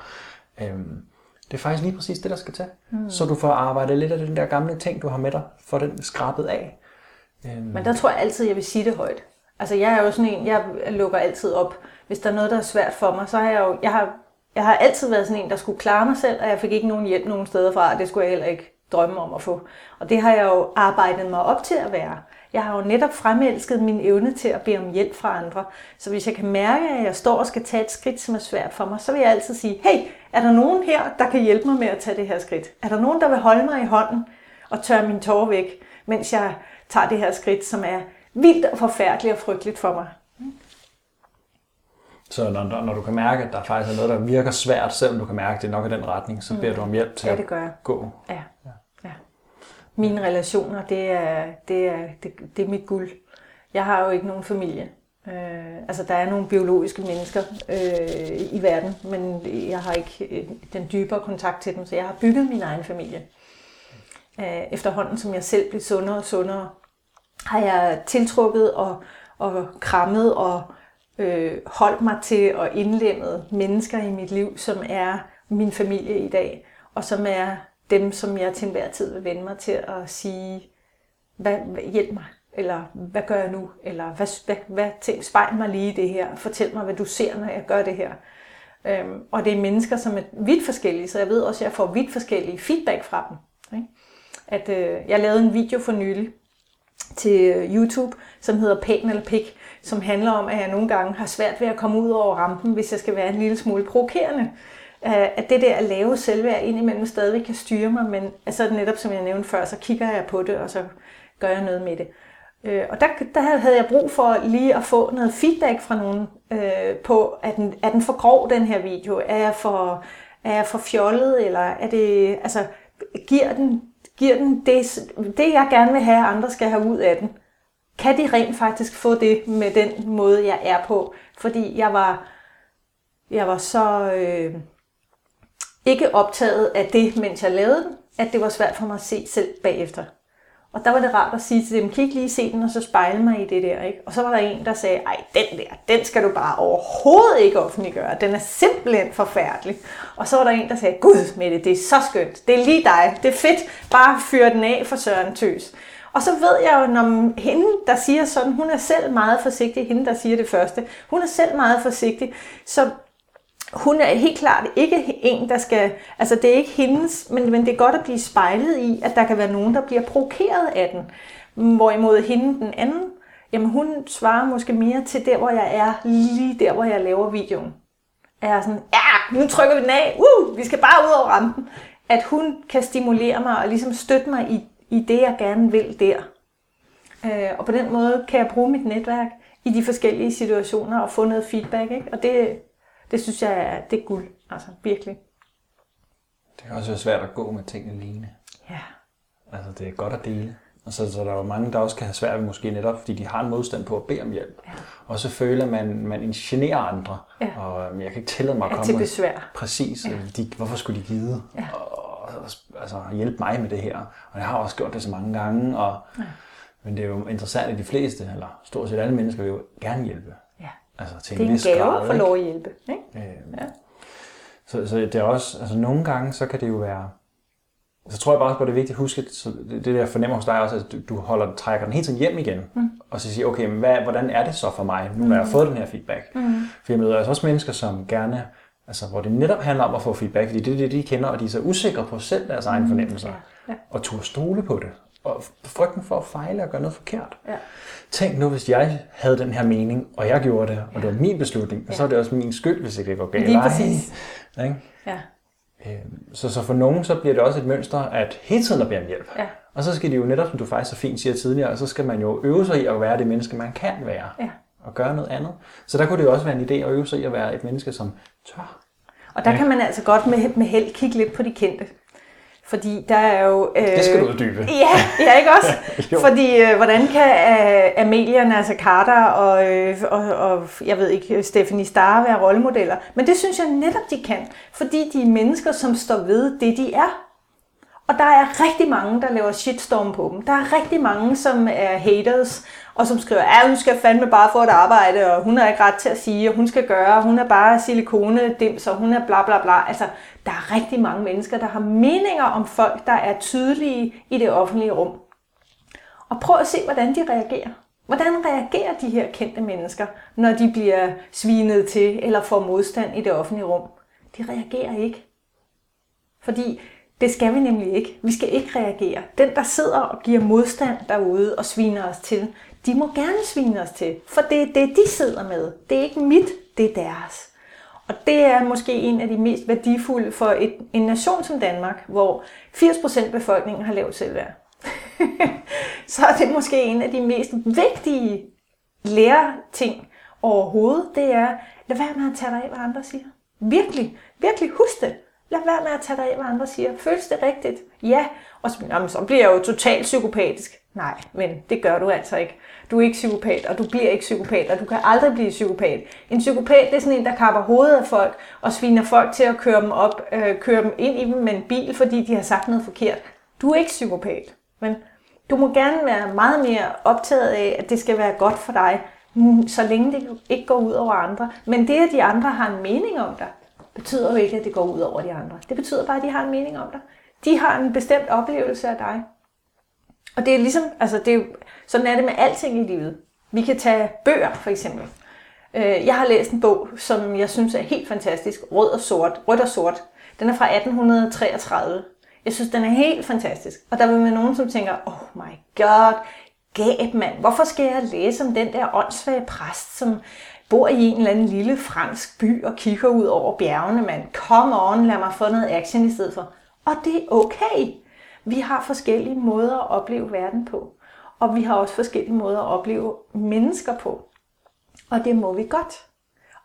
Øhm, det er faktisk lige præcis det, der skal til. Mm. Så du får arbejdet lidt af den der gamle ting, du har med dig, for den skrabet af.
Øhm. Men der tror jeg altid, jeg vil sige det højt. Altså jeg er jo sådan en, jeg lukker altid op. Hvis der er noget, der er svært for mig, så har jeg jo, jeg har, jeg har altid været sådan en, der skulle klare mig selv, og jeg fik ikke nogen hjælp nogen steder fra, og det skulle jeg heller ikke drømme om at få. Og det har jeg jo arbejdet mig op til at være. Jeg har jo netop fremelsket min evne til at bede om hjælp fra andre. Så hvis jeg kan mærke, at jeg står og skal tage et skridt, som er svært for mig, så vil jeg altid sige, hey, er der nogen her, der kan hjælpe mig med at tage det her skridt? Er der nogen, der vil holde mig i hånden og tørre min tårer væk, mens jeg tager det her skridt, som er vildt og forfærdeligt og frygteligt for mig?
Så når, når du kan mærke, at der faktisk er noget, der virker svært, selvom du kan mærke, at det er nok i den retning, så beder mm. du om hjælp til
ja, det gør jeg.
at gå.
Ja. ja. ja. Mine relationer, det er, det, er, det, det er mit guld. Jeg har jo ikke nogen familie. Øh, altså, der er nogle biologiske mennesker øh, i verden, men jeg har ikke øh, den dybere kontakt til dem, så jeg har bygget min egen familie. Øh, efterhånden, som jeg selv blev sundere og sundere, har jeg tiltrukket og, og krammet og øh, holdt mig til og indlemmet mennesker i mit liv, som er min familie i dag, og som er dem, som jeg til enhver tid vil vende mig til at sige, hvad, hvad, hjælp mig, eller hvad gør jeg nu, eller hvad, hvad, hvad tænk, spejl mig lige i det her, fortæl mig, hvad du ser, når jeg gør det her. Øhm, og det er mennesker, som er vidt forskellige, så jeg ved også, at jeg får vidt forskellige feedback fra dem. At, øh, jeg lavede en video for nylig til øh, YouTube, som hedder Pæn eller Pik, som handler om, at jeg nogle gange har svært ved at komme ud over rampen, hvis jeg skal være en lille smule provokerende. Øh, at det der at lave selvværd indimellem stadig kan styre mig, men altså netop som jeg nævnte før, så kigger jeg på det, og så gør jeg noget med det. Øh, og der, der havde jeg brug for lige at få noget feedback fra nogen øh, på, at den, er den for grov, den her video? Er jeg for, er jeg for fjollet, eller er det, altså, giver den, giver den det, det, jeg gerne vil have, andre skal have ud af den? kan de rent faktisk få det med den måde, jeg er på? Fordi jeg var, jeg var så øh, ikke optaget af det, mens jeg lavede den, at det var svært for mig at se selv bagefter. Og der var det rart at sige til dem, kig lige se den, og så spejle mig i det der. Ikke? Og så var der en, der sagde, ej, den der, den skal du bare overhovedet ikke offentliggøre. Den er simpelthen forfærdelig. Og så var der en, der sagde, gud med det, det er så skønt. Det er lige dig. Det er fedt. Bare fyr den af for Søren Tøs. Og så ved jeg jo, når hende, der siger sådan, hun er selv meget forsigtig, hende, der siger det første, hun er selv meget forsigtig, så hun er helt klart ikke en, der skal, altså det er ikke hendes, men, men det er godt at blive spejlet i, at der kan være nogen, der bliver provokeret af den. Hvorimod hende, den anden, jamen hun svarer måske mere til der, hvor jeg er, lige der, hvor jeg laver videoen. Er jeg sådan, ja, nu trykker vi den af, uh, vi skal bare ud over rampen. At hun kan stimulere mig og ligesom støtte mig i, i det, jeg gerne vil der. Øh, og på den måde kan jeg bruge mit netværk i de forskellige situationer og få noget feedback. Ikke? Og det, det synes jeg er, det er guld. Altså virkelig.
Det kan også være svært at gå med ting alene.
Ja.
Altså det er godt at dele. Og så, så der er jo mange, der også kan have svært ved måske netop, fordi de har en modstand på at bede om hjælp. Ja. Og så føler man, man generer andre. Ja. Og øhm, jeg kan ikke tillade mig at
Ja,
komme...
til besvær.
Præcis. Ja. De, hvorfor skulle de gide
Ja.
og, og, altså, hjælpe mig med det her? Og jeg har også gjort det så mange gange. Og,
Ja.
Men det er jo interessant, at de fleste, eller stort set alle mennesker, vil jo gerne hjælpe.
Ja.
Altså til
Det er
en
en gave
grad.
at få lov at hjælpe. Ikke?
Øh,
Ja.
så, så det er også, altså nogle gange, så kan det jo være, så tror jeg bare også på, at det er vigtigt at huske, så det, det der jeg fornemmer hos dig også, at du, holder, trækker den hele tiden hjem igen, mm. og så siger, okay, men hvad, hvordan er det så for mig, nu når jeg har fået den her feedback? Mm. For jeg møder altså også mennesker, som gerne, altså hvor det netop handler om at få feedback, fordi det er det, de kender, og de er så usikre på selv deres egne fornemmelser,
Ja.
og turde stole på det, og frygten for at fejle og gøre noget forkert.
Ja.
Tænk nu, hvis jeg havde den her mening, og jeg gjorde det, og det var min beslutning, så er det også min skyld, hvis ikke det går galt.
Lige
Ej,
præcis.
Ikke?
Ja.
Så, så for nogen, så bliver det også et mønster, at hele tiden at bede om hjælp.
Ja.
Og så skal de jo netop, som du faktisk så fint siger tidligere, så skal man jo øve sig i at være det menneske, man kan være.
Ja.
Og gøre noget andet. Så der kunne det jo også være en idé at øve sig i at være et menneske, som tør.
Og der
Ja.
kan man altså godt med, med held kigge lidt på de kendte. Fordi der er jo... Øh,
Det skal du uddybe.
Ja, ja ikke også? Fordi øh, hvordan kan øh, Amelia Nasser Carter og, øh, og, og jeg ved ikke, Stephanie Starr være rollemodeller? Men det synes jeg netop, de kan. Fordi de er mennesker, som står ved det, de er. Og der er rigtig mange, der laver shitstorm på dem. Der er rigtig mange, som er haters, og som skriver, at hun skal fandme bare få et arbejde, og hun har ikke ret til at sige, og hun skal gøre, og hun er bare silikone dem, og hun er bla bla bla. Altså, der er rigtig mange mennesker, der har meninger om folk, der er tydelige i det offentlige rum. Og prøv at se, hvordan de reagerer. Hvordan reagerer de her kendte mennesker, når de bliver svinet til eller får modstand i det offentlige rum? De reagerer ikke. Fordi det skal vi nemlig ikke. Vi skal ikke reagere. Den, der sidder og giver modstand derude og sviner os til, de må gerne svine os til. For det er det, de sidder med. Det er ikke mit, det er deres. Og det er måske en af de mest værdifulde for et, en nation som Danmark, hvor 80% af befolkningen har lavt selvværd. Så er det måske en af de mest vigtige læreting overhovedet, det er, lad være med at tage dig af, hvad andre siger. Virkelig, virkelig husk det. Lad være med at tage dig af, hvad andre siger. Føles det rigtigt? Ja. Og så, jamen, så bliver jeg jo totalt psykopatisk. Nej, men det gør du altså ikke. Du er ikke psykopat, og du bliver ikke psykopat, og du kan aldrig blive psykopat. En psykopat, det er sådan en, der kapper hovedet af folk, og sviner folk til at køre dem op, øh, køre dem ind i dem med en bil, fordi de har sagt noget forkert. Du er ikke psykopat, men du må gerne være meget mere optaget af, at det skal være godt for dig, mm, så længe det ikke går ud over andre. Men det, at de andre har en mening om dig, betyder jo ikke, at det går ud over de andre. Det betyder bare, at de har en mening om dig. De har en bestemt oplevelse af dig. Og det er ligesom, altså det er, jo- sådan er det med alting i livet. Vi kan tage bøger, for eksempel. Øh, jeg har læst en bog, som jeg synes er helt fantastisk. Rød og sort. Rødt og sort. Den er fra 1833. Jeg synes, den er helt fantastisk. Og der vil være nogen, som tænker, oh my god, gab mand, hvorfor skal jeg læse om den der åndssvage præst, som bor i en eller anden lille fransk by og kigger ud over bjergene, mand. Come on, lad mig få noget action i stedet for. Og det er okay. Vi har forskellige måder at opleve verden på. Og vi har også forskellige måder at opleve mennesker på. Og det må vi godt.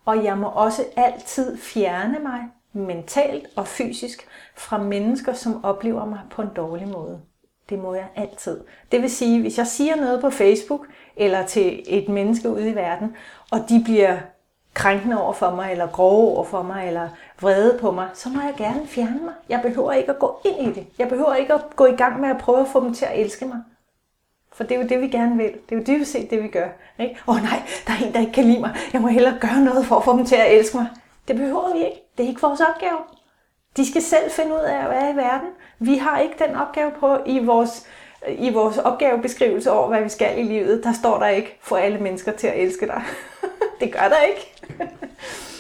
Og jeg må også altid fjerne mig mentalt og fysisk fra mennesker, som oplever mig på en dårlig måde. Det må jeg altid. Det vil sige, hvis jeg siger noget på Facebook eller til et menneske ude i verden, og de bliver krænkende over for mig, eller grove over for mig, eller vrede på mig, så må jeg gerne fjerne mig. Jeg behøver ikke at gå ind i det. Jeg behøver ikke at gå i gang med at prøve at få dem til at elske mig. For det er jo det, vi gerne vil. Det er jo dybest set det, vi gør. Ikke? Åh oh, nej, der er en, der ikke kan lide mig. Jeg må hellere gøre noget for at få dem til at elske mig. Det behøver vi ikke. Det er ikke vores opgave. De skal selv finde ud af at være i verden. Vi har ikke den opgave på i vores, i vores opgavebeskrivelse over, hvad vi skal i livet. Der står der ikke, få alle mennesker til at elske dig. det gør der ikke.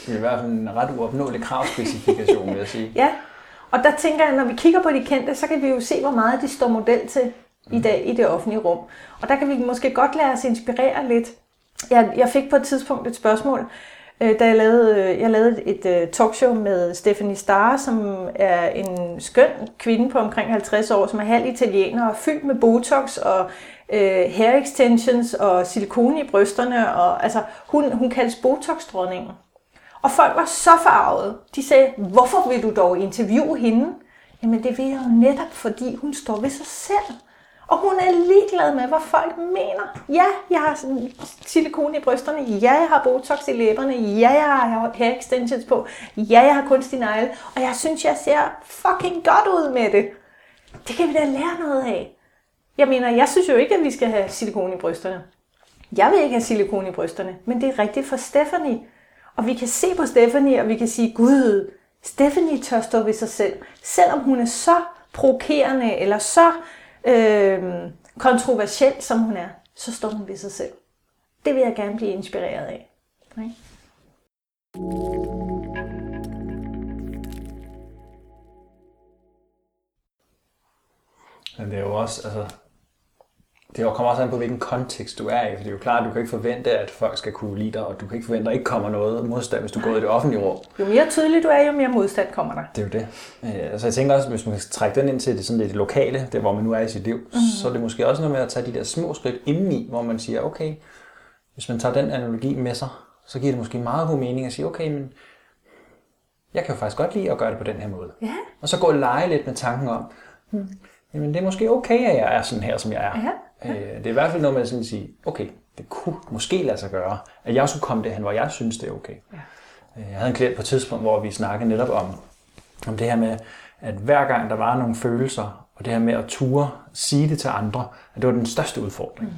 Det er i hvert fald en ret uopnåelig kravspecifikation, vil jeg sige.
Ja, og der tænker jeg, når vi kigger på de kendte, så kan vi jo se, hvor meget de står model til. mm. i, dag, i det offentlige rum. Og der kan vi måske godt lade os inspirere lidt. Jeg, jeg fik på et tidspunkt et spørgsmål, Øh, da jeg lavede, øh, jeg lavede et øh, talkshow med Stephanie Starr, som er en skøn kvinde på omkring 50 år, som er halv italiener og fyldt med botox og øh, hair extensions og silikone i brysterne. Og, altså, hun, hun kaldes botox-dronningen. Og folk var så farvede. De sagde, hvorfor vil du dog interviewe hende? Jamen det vil jeg jo netop, fordi hun står ved sig selv. Og hun er ligeglad med, hvad folk mener. Ja, jeg har silikone i brysterne. Ja, jeg har botox i læberne. Ja, jeg har hair extensions på. Ja, jeg har kunstig negle. Og jeg synes, jeg ser fucking godt ud med det. Det kan vi da lære noget af. Jeg mener, jeg synes jo ikke, at vi skal have silikone i brysterne. Jeg vil ikke have silikone i brysterne, men det er rigtigt for Stephanie. Og vi kan se på Stephanie, og vi kan sige, Gud, Stephanie tør stå ved sig selv. Selvom hun er så provokerende, eller så øh, kontroversiel, som hun er, så står hun ved sig selv. Det vil jeg gerne blive inspireret af. Okay?
Men det er jo også, altså, det kommer også an på, hvilken kontekst du er i. For det er jo klart, at du kan ikke forvente, at folk skal kunne lide dig, og du kan ikke forvente, at der ikke kommer noget modstand, hvis du går i det offentlige rum.
Jo mere tydelig du er, jo mere modstand kommer der.
Det er jo det. Øh, altså jeg tænker også, hvis man kan trække den ind til det, sådan lidt lokale, det hvor man nu er i sit liv, mm-hmm. så er det måske også noget med at tage de der små skridt indeni, hvor man siger, okay, hvis man tager den analogi med sig, så giver det måske meget god mening at sige, okay, men jeg kan jo faktisk godt lide at gøre det på den her måde.
Ja.
Og så gå og lege lidt med tanken om, hmm, jamen det er måske okay, at jeg er sådan her, som jeg er.
Ja.
Øh, det er i hvert fald noget at sådan sige, okay, det kunne måske lade sig gøre, at jeg skulle komme derhen, hvor jeg synes, det er okay.
Ja.
Øh, jeg havde en klient på et tidspunkt, hvor vi snakkede netop om, om det her med, at hver gang der var nogle følelser, og det her med at ture, sige det til andre, at det var den største udfordring.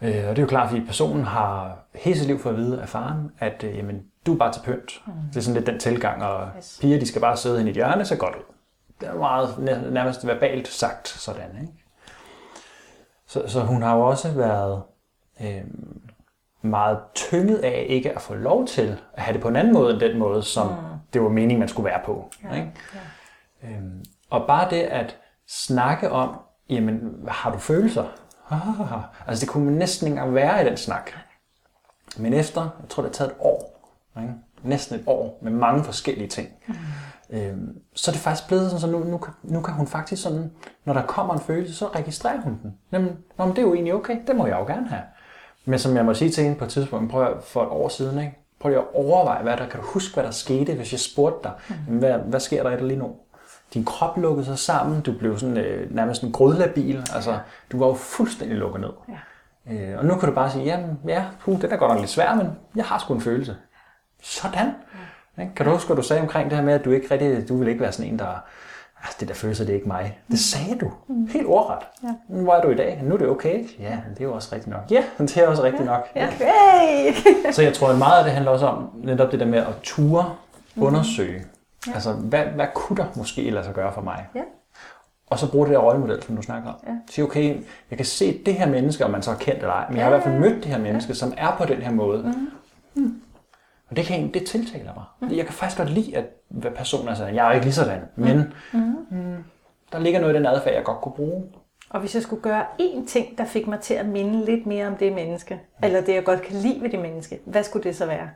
Mm. Øh, og det er jo klart, fordi personen har hele sit liv fået at vide af faren, at øh, jamen, du er bare til pynt. Mm. Det er sådan lidt den tilgang, og yes. piger de skal bare sidde ind i et hjørne, så godt ud. Det er meget nærmest verbalt sagt sådan. Ikke? Så, så hun har jo også været øh, meget tynget af ikke at få lov til at have det på en anden måde end den måde, som mm. det var meningen, man skulle være på. Ja, ikke? Ja. Øhm, og bare det at snakke om, jamen, har du følelser? altså det kunne man næsten ikke være i den snak. Men efter, jeg tror det har taget et år, ikke? næsten et år, med mange forskellige ting, mm Øhm, så er det faktisk blevet sådan, så nu, nu, nu kan hun faktisk sådan, når der kommer en følelse, så registrerer hun den. Jamen, Nå, men det er jo egentlig okay, det må jeg jo gerne have. Men som jeg må sige til hende på et tidspunkt, prøv at, for et år siden, ikke? prøv lige at overveje, hvad der, kan du huske, hvad der skete, hvis jeg spurgte dig, mm. hvad, hvad sker der i dig lige nu? Din krop lukkede sig sammen, du blev sådan, øh, nærmest en grødlabil, altså du var jo fuldstændig lukket ned. Ja. Øh, og nu kan du bare sige, jamen ja, puh, det er godt nok lidt svært, men jeg har sgu en følelse. Sådan. Ja. Ikke? Kan du huske, hvad du sagde omkring det her med, at du ikke rigtig, du vil ikke være sådan en, der altså, det der følelse, det er ikke mig. Det sagde du. Mm. Helt ordret. Ja. Hvor er du i dag? Nu er det okay. Ja, det er jo også rigtigt nok. Ja, det er også rigtigt
ja.
nok.
Ja. Hey.
så jeg tror, at meget af det handler også om netop det der med at ture, mm. undersøge. Ja. Altså, hvad, hvad kunne der måske lade sig gøre for mig?
Ja.
Og så bruge det der rollemodel, som du snakker om. Ja. Sige, okay, jeg kan se det her menneske, om man så er kendt eller ej, men jeg har i hvert fald mødt det her menneske, ja. som er på den her måde. Mm. Mm. Og det, kan, det tiltaler mig. Mm. Jeg kan faktisk godt lide, at hvad personen er sådan. Jeg er ikke lige sådan, men mm. Mm, der ligger noget i den adfærd, jeg godt kunne bruge.
Og hvis jeg skulle gøre én ting, der fik mig til at minde lidt mere om det menneske, mm. eller det, jeg godt kan lide ved det menneske, hvad skulle det så være?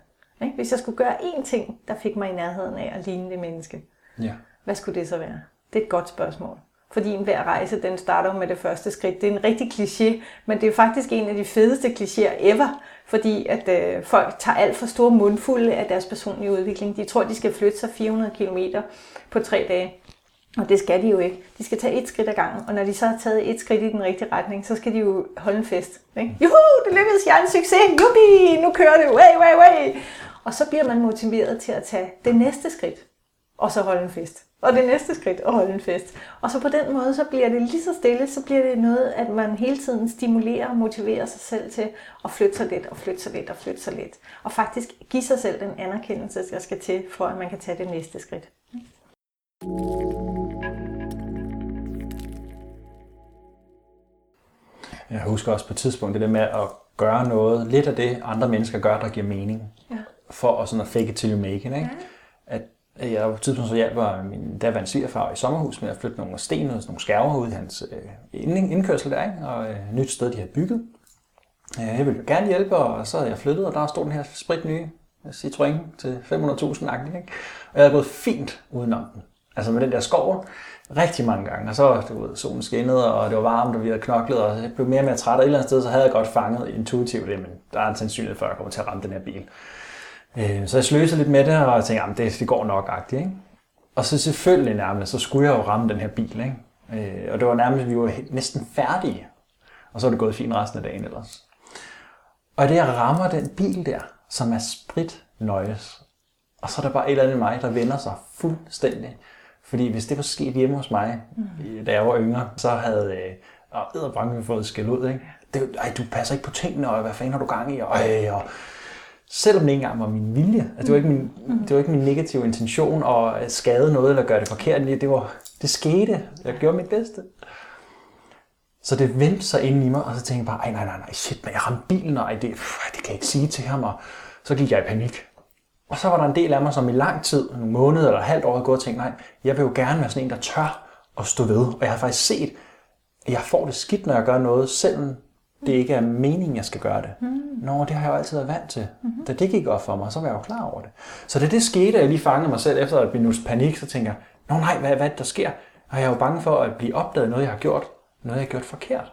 Hvis jeg skulle gøre én ting, der fik mig i nærheden af at ligne det menneske,
ja.
hvad skulle det så være? Det er et godt spørgsmål. Fordi en hver rejse, den starter med det første skridt. Det er en rigtig kliché, men det er faktisk en af de fedeste klichéer ever, fordi at øh, folk tager alt for store mundfulde af deres personlige udvikling. De tror, de skal flytte sig 400 km på tre dage. Og det skal de jo ikke. De skal tage et skridt ad gangen, og når de så har taget et skridt i den rigtige retning, så skal de jo holde en fest. Ikke? Juhu, det lykkedes, jeg er en succes, jubi, nu kører det, way, way, way. Og så bliver man motiveret til at tage det næste skridt, og så holde en fest. Og det næste skridt at holde en fest. Og så på den måde, så bliver det lige så stille, så bliver det noget, at man hele tiden stimulerer og motiverer sig selv til at flytte sig lidt og flytte sig lidt og flytte sig lidt. Og faktisk give sig selv den anerkendelse, der skal til, for at man kan tage det næste skridt.
Jeg husker også på et tidspunkt det der med at gøre noget, lidt af det andre mennesker gør, der giver mening.
Ja.
For at, sådan at fake it till you make it. Ikke?
Ja.
Øh, jeg var på et tidspunkt så hjalp min daværende svigerfar i sommerhus med at flytte nogle sten og nogle skærver ud i hans øh, indkørsel der, ikke? og øh, nyt sted, de havde bygget. Øh, jeg ville jo gerne hjælpe, og så havde jeg flyttet, og der stod den her sprit nye øh, Citroën til 500.000 agtig, ikke? Og jeg havde gået fint udenom den. Altså med den der skov, rigtig mange gange. Og så du ved, solen skinnede, og det var varmt, og vi havde knoklet, og jeg blev mere og mere træt. Og et eller andet sted, så havde jeg godt fanget intuitivt det, men der er en sandsynlighed for, at jeg kommer til at ramme den her bil. Øh, så jeg sløser lidt med det, og tænkte, at det, det går nok agtigt. Ikke? Og så selvfølgelig nærmest, så skulle jeg jo ramme den her bil. Ikke? Øh, og det var nærmest, vi var næsten færdige. Og så var det gået fint resten af dagen ellers. Og det jeg rammer den bil der, som er sprit nøjes, og så er der bare et eller andet i mig, der vender sig fuldstændig. Fordi hvis det var sket hjemme hos mig, mm. da jeg var yngre, så havde øh, bange fået skæld ud. Ikke? Det, ej, du passer ikke på tingene, og hvad fanden har du gang i? Og, øh, og, selvom det ikke engang var min vilje. Altså, det, var ikke min, mm. det var ikke min negative intention at skade noget eller gøre det forkert. Det, var, det skete. Jeg gjorde mit bedste. Så det vendte sig ind i mig, og så tænkte jeg bare, ej nej, nej, nej, shit, men jeg ramte bilen, og ej, det, pff, det kan jeg ikke sige til ham, og så gik jeg i panik. Og så var der en del af mig, som i lang tid, en måned eller halvt år, havde gået og tænkt, nej, jeg vil jo gerne være sådan en, der tør at stå ved. Og jeg har faktisk set, at jeg får det skidt, når jeg gør noget, selvom det ikke er meningen, jeg skal gøre det. Mm. Nå, det har jeg jo altid været vant til. Mm-hmm. Da det gik op for mig, så var jeg jo klar over det. Så da det skete, at jeg lige fangede mig selv efter et minuts panik, så tænker jeg, nå nej, hvad, hvad er der sker? Og jeg er jo bange for at blive opdaget noget, jeg har gjort. Noget, jeg har gjort forkert.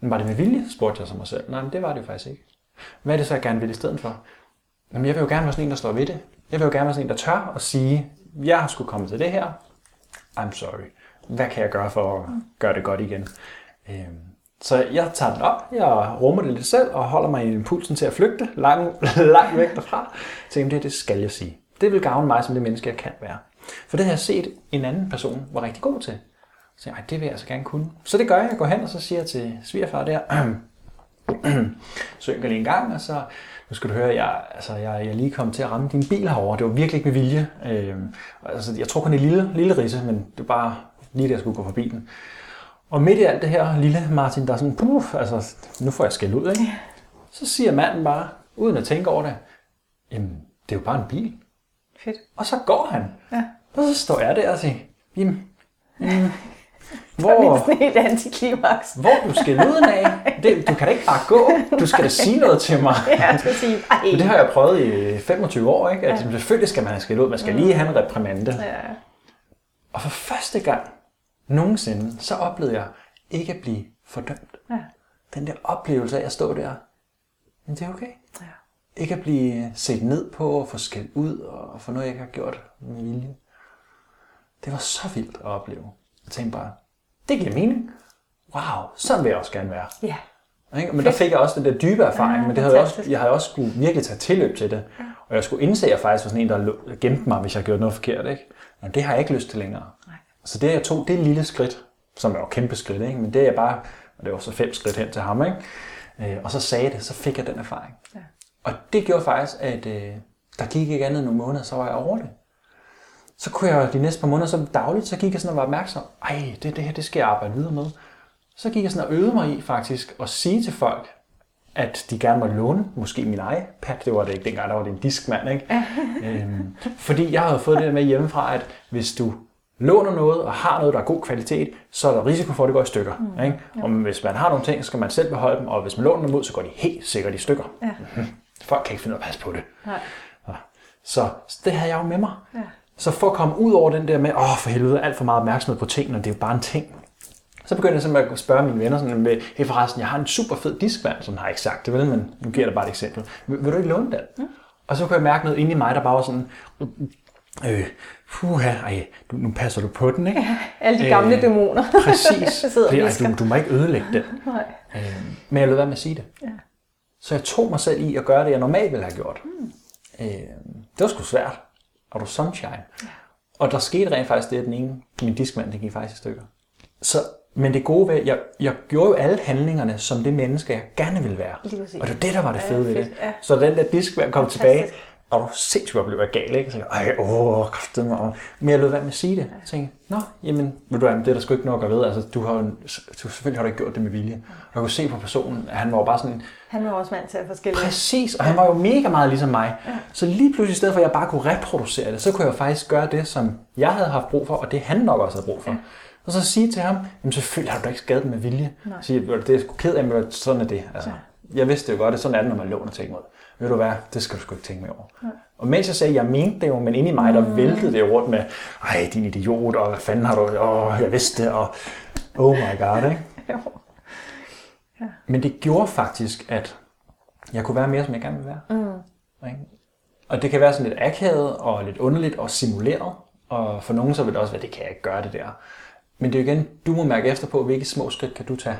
Men var det med vilje, spurgte jeg sig mig selv. Nej, men det var det jo faktisk ikke. Hvad er det så, jeg gerne vil i stedet for? Jamen, jeg vil jo gerne være sådan en, der står ved det. Jeg vil jo gerne være sådan en, der tør at sige, jeg har skulle komme til det her. I'm sorry. Hvad kan jeg gøre for at gøre det godt igen? Øhm, så jeg tager den op, jeg rummer det lidt selv og holder mig i impulsen til at flygte langt, langt væk derfra. Så det, det skal jeg sige. Det vil gavne mig som det menneske, jeg kan være. For det har jeg set en anden person var rigtig god til. Så jeg, det vil jeg altså gerne kunne. Så det gør jeg. Jeg går hen, og så siger jeg til svigerfar der, synker lige en gang, og så, nu skal du høre, jeg, altså, jeg, jeg lige kom til at ramme din bil herover. Det var virkelig ikke med vilje. Øh, altså, jeg tror kun det lille, lille risse, men det var bare lige det, jeg skulle gå forbi den. Og midt i alt det her lille Martin, der er sådan, puff, altså, nu får jeg skæld ud, ikke? Så siger manden bare, uden at tænke over det, jamen, det er jo bare en bil.
Fedt.
Og så går han.
Ja.
Og så står jeg der og siger, jamen, mm,
hvor, det er helt antiklimaks.
Hvor du skal lyden af. Det, du kan da ikke bare gå. Du skal da sige noget til mig.
Ja, du skal sige, ej.
Men det har jeg prøvet i 25 år, ikke? At ja. selvfølgelig skal man have skæld ud. Man skal lige have en reprimande.
Ja.
Og for første gang nogensinde, så oplevede jeg ikke at blive fordømt.
Ja.
Den der oplevelse af at stå der, men det er okay.
Ja.
Ikke at blive set ned på og få skældt ud og få noget, jeg ikke har gjort med vilje. Det var så vildt at opleve. Jeg tænkte bare, det giver mening. Wow, sådan vil jeg også gerne være.
Ja.
Ikke? Men der fik jeg også den der dybe erfaring,
Ja,
men det havde jeg, også, jeg havde også skulle virkelig tage tilløb til det. Og jeg skulle indse, at jeg faktisk var sådan en, der gemte mig, hvis jeg gjorde noget forkert. Ikke? Men det har jeg ikke lyst til længere. Så det, jeg tog, det er et lille skridt, som er et kæmpe skridt, ikke? men det er bare, og det var så fem skridt hen til ham, ikke? Øh, og så sagde det, så fik jeg den erfaring.
Ja.
Og det gjorde faktisk, at øh, der gik ikke andet end nogle måneder, så var jeg over det. Så kunne jeg de næste par måneder, så dagligt, så gik jeg sådan og var opmærksom, ej, det, det her, det skal jeg arbejde videre med. Så gik jeg sådan og øvede mig i faktisk at sige til folk, at de gerne måtte låne, måske min iPad, det var det ikke dengang, der var det en diskmand, ikke? øhm, fordi jeg havde fået det der med hjemmefra, at hvis du låner noget og har noget, der er god kvalitet, så er der risiko for, at det går i stykker. Mm. Ikke? Og hvis man har nogle ting, så skal man selv beholde dem, og hvis man låner dem ud, så går de helt sikkert i stykker.
Ja.
Folk kan ikke finde ud af at passe på det.
Nej.
Så så det havde jeg jo med mig.
Ja.
Så for at komme ud over den der med, åh for helvede, alt for meget opmærksomhed på tingene, det er jo bare en ting. Så begyndte jeg simpelthen at spørge mine venner sådan med, hey forresten, jeg har en super fed diskvand, som har jeg ikke sagt det, vel, men nu giver jeg dig bare et eksempel. Vil, vil du ikke låne den? Mm. Og så kunne jeg mærke noget inde i mig, der bare var sådan, øh, puha, ej, du, nu passer du på den, ikke?
Alle de gamle
Øh,
dæmoner.
Præcis. Fordi, ej, du, du må ikke ødelægge den.
Nej.
Øh, men jeg lød være med at sige det.
Ja.
Så jeg tog mig selv i at gøre det, jeg normalt ville have gjort. Mm. Øh, det var sgu svært. Og du sunshine. Ja. Og der skete rent faktisk det, at den ene, min diskmand, den gik faktisk i stykker. Så, men det gode ved, jeg, jeg gjorde jo alle handlingerne som det menneske, jeg gerne ville være. Og det var det, der var det
Ja,
fede ved det.
ja.
Så den der diskmand kom tilbage. Og du sindssygt godt blev gal, ikke? Så jeg, ej, åh, kraftet mig. Men jeg lød være med at sige det. Jeg tænkte, nå, jamen, ved du hvad, det er der sgu ikke nok at ved. Altså, du har jo, du, selvfølgelig har du ikke gjort det med vilje. Og jeg kunne se på personen, at han var jo bare sådan...
Han var også mand til at forskellige.
Præcis, og han var jo mega meget ligesom mig. Ja. Så lige pludselig, i stedet for at jeg bare kunne reproducere det, så kunne jeg faktisk gøre det, som jeg havde haft brug for, og det han nok også havde brug for. Ja. Og så sige til ham, jamen selvfølgelig har du da ikke skadet med vilje. Nej. Sige, det er sgu ked af, men sådan er det. Altså, ja. Jeg vidste jo godt, at sådan er det, når man låner ting ud ved du hvad, det skal du sgu ikke tænke mere over. Ja. Og mens jeg sagde, jeg mente det jo, men inde i mig, der mm. væltede det rundt med, ej, din idiot, og hvad fanden har du, åh, jeg vidste det, og oh my god, ikke? Ja. Men det gjorde faktisk, at jeg kunne være mere, som jeg gerne ville være. Mm. Ikke? Og det kan være sådan lidt akavet og lidt underligt og simuleret. Og for nogen så vil det også være, det kan jeg ikke gøre det der. Men det er jo igen, du må mærke efter på, hvilke små skridt kan du tage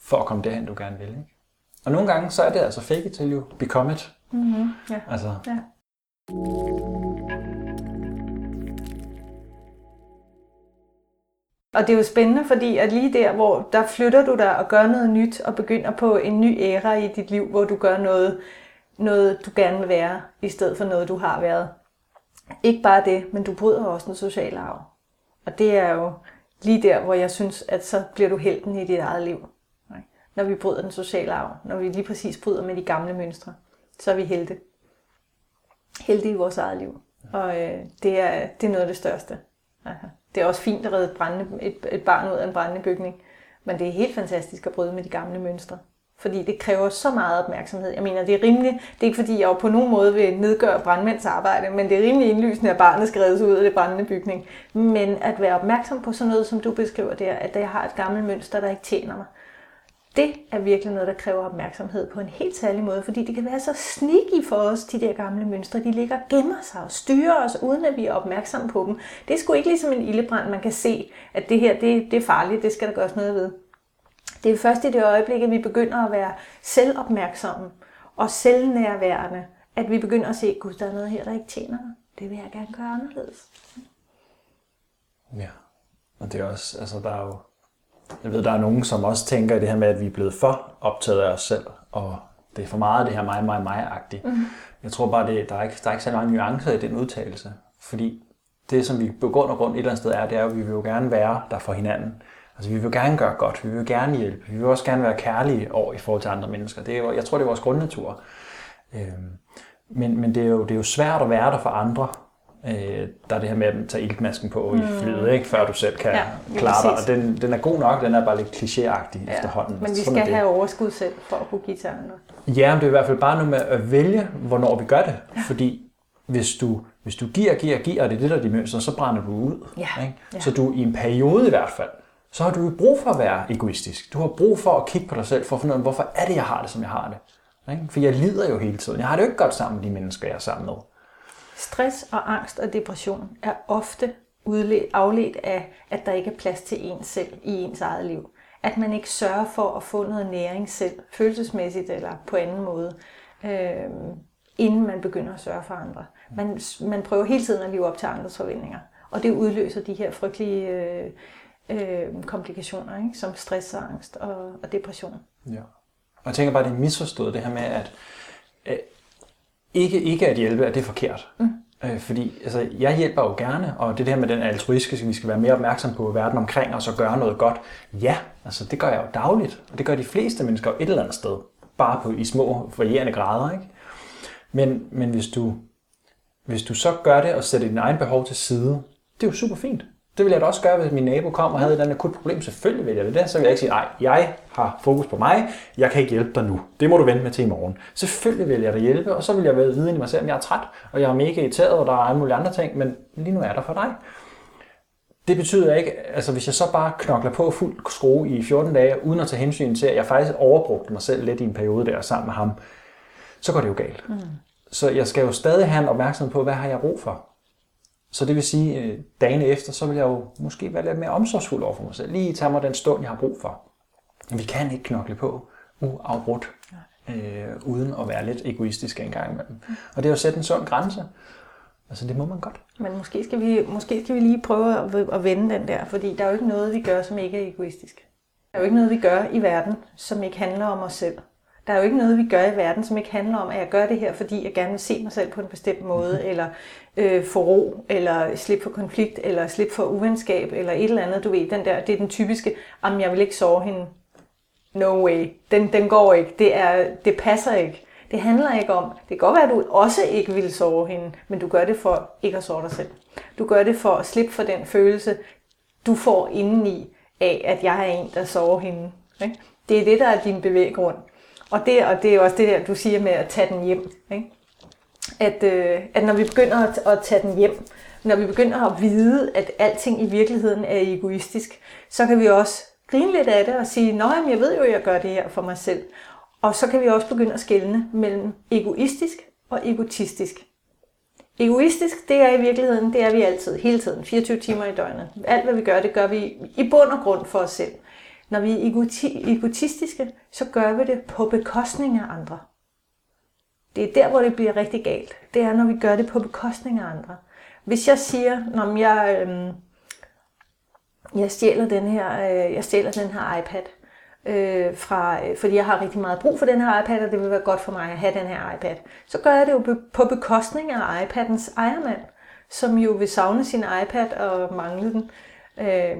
for at komme derhen, du gerne vil. Ikke? Og nogle gange, så er det altså fake it till you become it. Mm-hmm. Ja. Altså. Ja.
Og det er jo spændende, fordi at lige der, hvor der flytter du dig og gør noget nyt, og begynder på en ny æra i dit liv, hvor du gør noget, noget du gerne vil være, i stedet for noget, du har været. Ikke bare det, men du bryder også en social arv. Og det er jo lige der, hvor jeg synes, at så bliver du helten i dit eget liv når vi bryder den sociale arv, når vi lige præcis bryder med de gamle mønstre, så er vi helte. Helte i vores eget liv. Og øh, det, er, det er noget af det største. Aha. Det er også fint at redde brændende, et, et barn ud af en brændende bygning, men det er helt fantastisk at bryde med de gamle mønstre. Fordi det kræver så meget opmærksomhed. Jeg mener, det er rimeligt, det er ikke fordi, jeg på nogen måde vil nedgøre brandmænds arbejde, men det er rimelig indlysende, at barnet skal reddes ud af det brændende bygning. Men at være opmærksom på sådan noget, som du beskriver der, at jeg har et gammelt mønster, der ikke tjener mig, det er virkelig noget, der kræver opmærksomhed på en helt særlig måde, fordi det kan være så sneaky for os, de der gamle mønstre. De ligger og gemmer sig og styrer os, uden at vi er opmærksomme på dem. Det er sgu ikke ligesom en ildebrand, man kan se, at det her det, det er farligt, det skal der gøres noget ved. Det er først i det øjeblik, at vi begynder at være selvopmærksomme og selvnærværende, at vi begynder at se, gud, der er noget her, der ikke tjener mig. Det vil jeg gerne gøre anderledes.
Ja, og det er også, altså der er jo jeg ved, der er nogen, som også tænker i det her med, at vi er blevet for optaget af os selv, og det er for meget det her mig, mig, mig-agtigt. Mm. Jeg tror bare, det, der, er ikke, der er ikke så mange nuancer i den udtalelse, fordi det, som vi på grund og grund et eller andet sted er, det er, at vi vil jo gerne være der for hinanden. Altså, vi vil gerne gøre godt, vi vil gerne hjælpe, vi vil også gerne være kærlige over i forhold til andre mennesker. Det er, jeg tror, det er vores grundnatur. Øhm, men, men det, er jo, det er jo svært at være der for andre, Øh, der er det her med at tage iltmasken på mm. i flyet, ikke, før du selv kan ja, klare dig. Og den, den er god nok, den er bare lidt klichéagtig ja, efterhånden.
Men vi skal have overskud selv for at kunne give til andre.
Ja, men det er i hvert fald bare noget med at vælge, hvornår vi gør det. Ja. Fordi hvis du, hvis du giver, giver, giver, og det er det, der er de mønster, så brænder du ud. Ja. Ikke? Ja. Så du i en periode i hvert fald, så har du jo brug for at være egoistisk. Du har brug for at kigge på dig selv, for at finde ud af, hvorfor er det, jeg har det, som jeg har det. Ikke? For jeg lider jo hele tiden. Jeg har det jo ikke godt sammen med de mennesker, jeg er sammen med.
Stress og angst og depression er ofte afledt af, at der ikke er plads til en selv i ens eget liv. At man ikke sørger for at få noget næring selv, følelsesmæssigt eller på anden måde, øh, inden man begynder at sørge for andre. Man, man prøver hele tiden at leve op til andres forventninger, og det udløser de her frygtelige øh, øh, komplikationer, ikke? som stress og angst og, og depression.
Ja. Og jeg tænker bare, det er misforstået det her med, at ikke, ikke at hjælpe, at det er forkert. Mm. Øh, fordi altså, jeg hjælper jo gerne, og det der med den altruistiske, vi skal være mere opmærksom på verden omkring os og gøre noget godt. Ja, altså det gør jeg jo dagligt, og det gør de fleste mennesker et eller andet sted. Bare på, i små, varierende grader. Ikke? Men, men hvis, du, hvis du så gør det og sætter din egen behov til side, det er jo super fint. Det ville jeg da også gøre, hvis min nabo kom og havde et andet akut problem. Selvfølgelig vil jeg det. Så vil jeg ikke sige, nej, jeg har fokus på mig. Jeg kan ikke hjælpe dig nu. Det må du vente med til i morgen. Selvfølgelig vil jeg da hjælpe, og så vil jeg vide i mig selv, at jeg er træt, og jeg er mega irriteret, og der er alle mulige andre ting, men lige nu er der for dig. Det betyder ikke, altså hvis jeg så bare knokler på fuld skrue i 14 dage, uden at tage hensyn til, at jeg faktisk overbrugte mig selv lidt i en periode der sammen med ham, så går det jo galt. Mm. Så jeg skal jo stadig have en opmærksomhed på, hvad har jeg ro for? Så det vil sige, øh, dagene efter, så vil jeg jo måske være lidt mere omsorgsfuld over for mig selv. Lige tage mig den stund, jeg har brug for. Vi kan ikke knokle på uafbrudt, øh, uden at være lidt egoistisk en gang imellem. Og det er jo at sætte en sund grænse. Altså det må man godt.
Men måske skal vi, måske skal vi lige prøve at, at vende den der, fordi der er jo ikke noget, vi gør, som ikke er egoistisk. Der er jo ikke noget, vi gør i verden, som ikke handler om os selv. Der er jo ikke noget, vi gør i verden, som ikke handler om, at jeg gør det her, fordi jeg gerne vil se mig selv på en bestemt måde, mm-hmm. eller øh, få ro, eller slippe for konflikt, eller slippe for uvenskab, eller et eller andet, du ved, den der, det er den typiske, om jeg vil ikke sove hende. No way. Den, den går ikke. Det, er, det passer ikke. Det handler ikke om, det kan godt være, at du også ikke vil sove hende, men du gør det for ikke at sove dig selv. Du gør det for at slippe for den følelse, du får indeni af, at jeg er en, der sover hende. Ikke? Det er det, der er din bevæggrund. Og det, og det er også det der, du siger med at tage den hjem. Ikke? At, øh, at når vi begynder at, at tage den hjem, når vi begynder at vide, at alting i virkeligheden er egoistisk, så kan vi også grine lidt af det og sige, nej, jeg ved jo, at jeg gør det her for mig selv. Og så kan vi også begynde at skelne mellem egoistisk og egotistisk. Egoistisk, det er i virkeligheden, det er vi altid, hele tiden, 24 timer i døgnet. Alt hvad vi gør, det gør vi i bund og grund for os selv. Når vi er egotistiske, så gør vi det på bekostning af andre. Det er der, hvor det bliver rigtig galt. Det er, når vi gør det på bekostning af andre. Hvis jeg siger, når jeg, øh, jeg, stjæler den her, øh, jeg stjæler den her iPad, øh, fra, øh, fordi jeg har rigtig meget brug for den her iPad, og det vil være godt for mig at have den her iPad, så gør jeg det jo på bekostning af iPadens ejermand, som jo vil savne sin iPad og mangle den. Øh,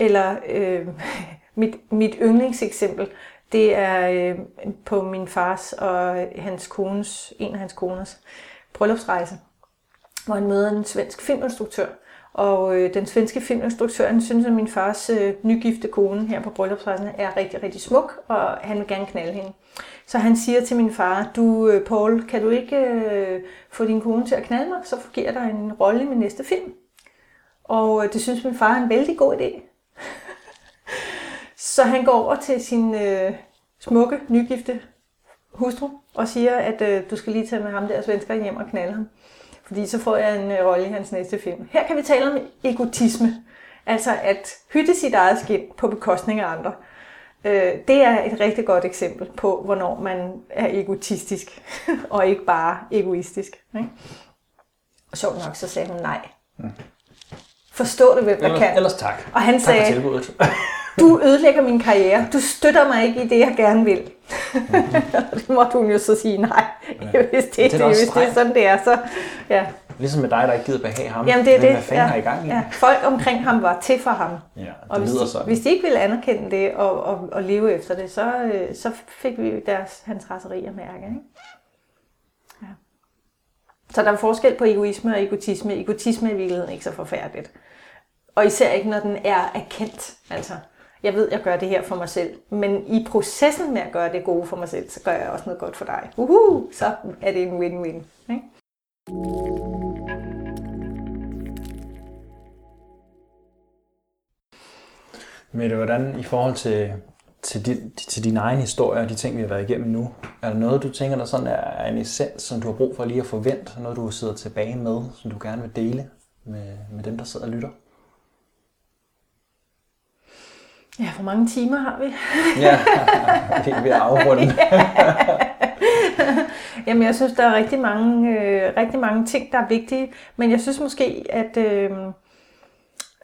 eller øh, mit, mit yndlingseksempel, det er øh, på min fars og hans kones, en af hans koners bryllupsrejse, hvor han møder en svensk filminstruktør, og øh, den svenske filminstruktør synes, at min fars øh, nygifte kone her på bryllupsrejsen er rigtig, rigtig smuk, og han vil gerne knalde hende. Så han siger til min far, du øh, Paul, kan du ikke øh, få din kone til at knalde mig, så giver dig en rolle i min næste film. Og øh, det synes min far er en vældig god idé så han går over til sin øh, smukke, nygifte hustru og siger, at øh, du skal lige tage med ham der svensker hjem og knalde ham fordi så får jeg en øh, rolle i hans næste film. Her kan vi tale om egotisme, altså at hytte sit eget skin på bekostning af andre. Øh, det er et rigtig godt eksempel på, hvornår man er egotistisk, og ikke bare egoistisk. Ikke? Og sjovt nok, så sagde hun nej. Mm. Forstå det, hvem
der
kan.
Ellers tak.
Og han
tak
sagde, du ødelægger min karriere. Du støtter mig ikke i det, jeg gerne vil. Mm. det måtte hun jo så sige nej. Ja. Hvis, det, det, det, hvis det er sådan, det er, så ja.
Ligesom med dig, der ikke gider behage ham.
Jamen det er det.
Hvad ja. i gang i? Ja.
Folk omkring ham var til for ham.
Ja, det
og hvis
lyder
de,
sådan.
hvis de ikke ville anerkende det og, og, og leve efter det, så, øh, så fik vi deres, hans raseri at mærke. Ikke? Ja. Så der er forskel på egoisme og egotisme. Egotisme er i virkeligheden ikke så forfærdeligt. Og især ikke, når den er erkendt. Altså, jeg ved, jeg gør det her for mig selv, men i processen med at gøre det gode for mig selv, så gør jeg også noget godt for dig. Uhu, så er det en win-win. Ikke?
Men hvordan i forhold til, til, din, til din egen historie og de ting, vi har været igennem nu, er der noget, du tænker, der sådan er en essens, som du har brug for lige at forvente, noget du sidder tilbage med, som du gerne vil dele med, med dem, der sidder og lytter?
Ja, hvor mange timer har vi?
ja, vi er ved at afrunde.
Jamen, jeg synes, der er rigtig mange, øh, rigtig mange ting, der er vigtige, men jeg synes måske, at øh,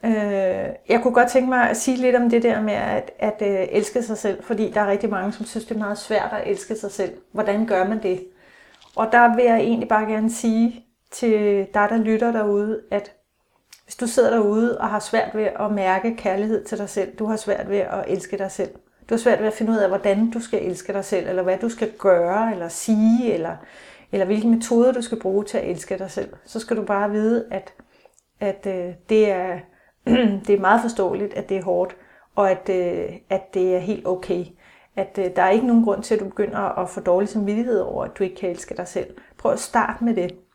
øh, jeg kunne godt tænke mig at sige lidt om det der med at, at øh, elske sig selv, fordi der er rigtig mange, som synes, det er meget svært at elske sig selv. Hvordan gør man det? Og der vil jeg egentlig bare gerne sige til dig, der lytter derude, at hvis du sidder derude og har svært ved at mærke kærlighed til dig selv, du har svært ved at elske dig selv, du har svært ved at finde ud af, hvordan du skal elske dig selv, eller hvad du skal gøre, eller sige, eller, eller hvilke metoder du skal bruge til at elske dig selv, så skal du bare vide, at, at øh, det, er, det er meget forståeligt, at det er hårdt, og at, øh, at det er helt okay. At øh, der er ikke nogen grund til, at du begynder at få dårlig samvittighed over, at du ikke kan elske dig selv. Prøv at starte med det.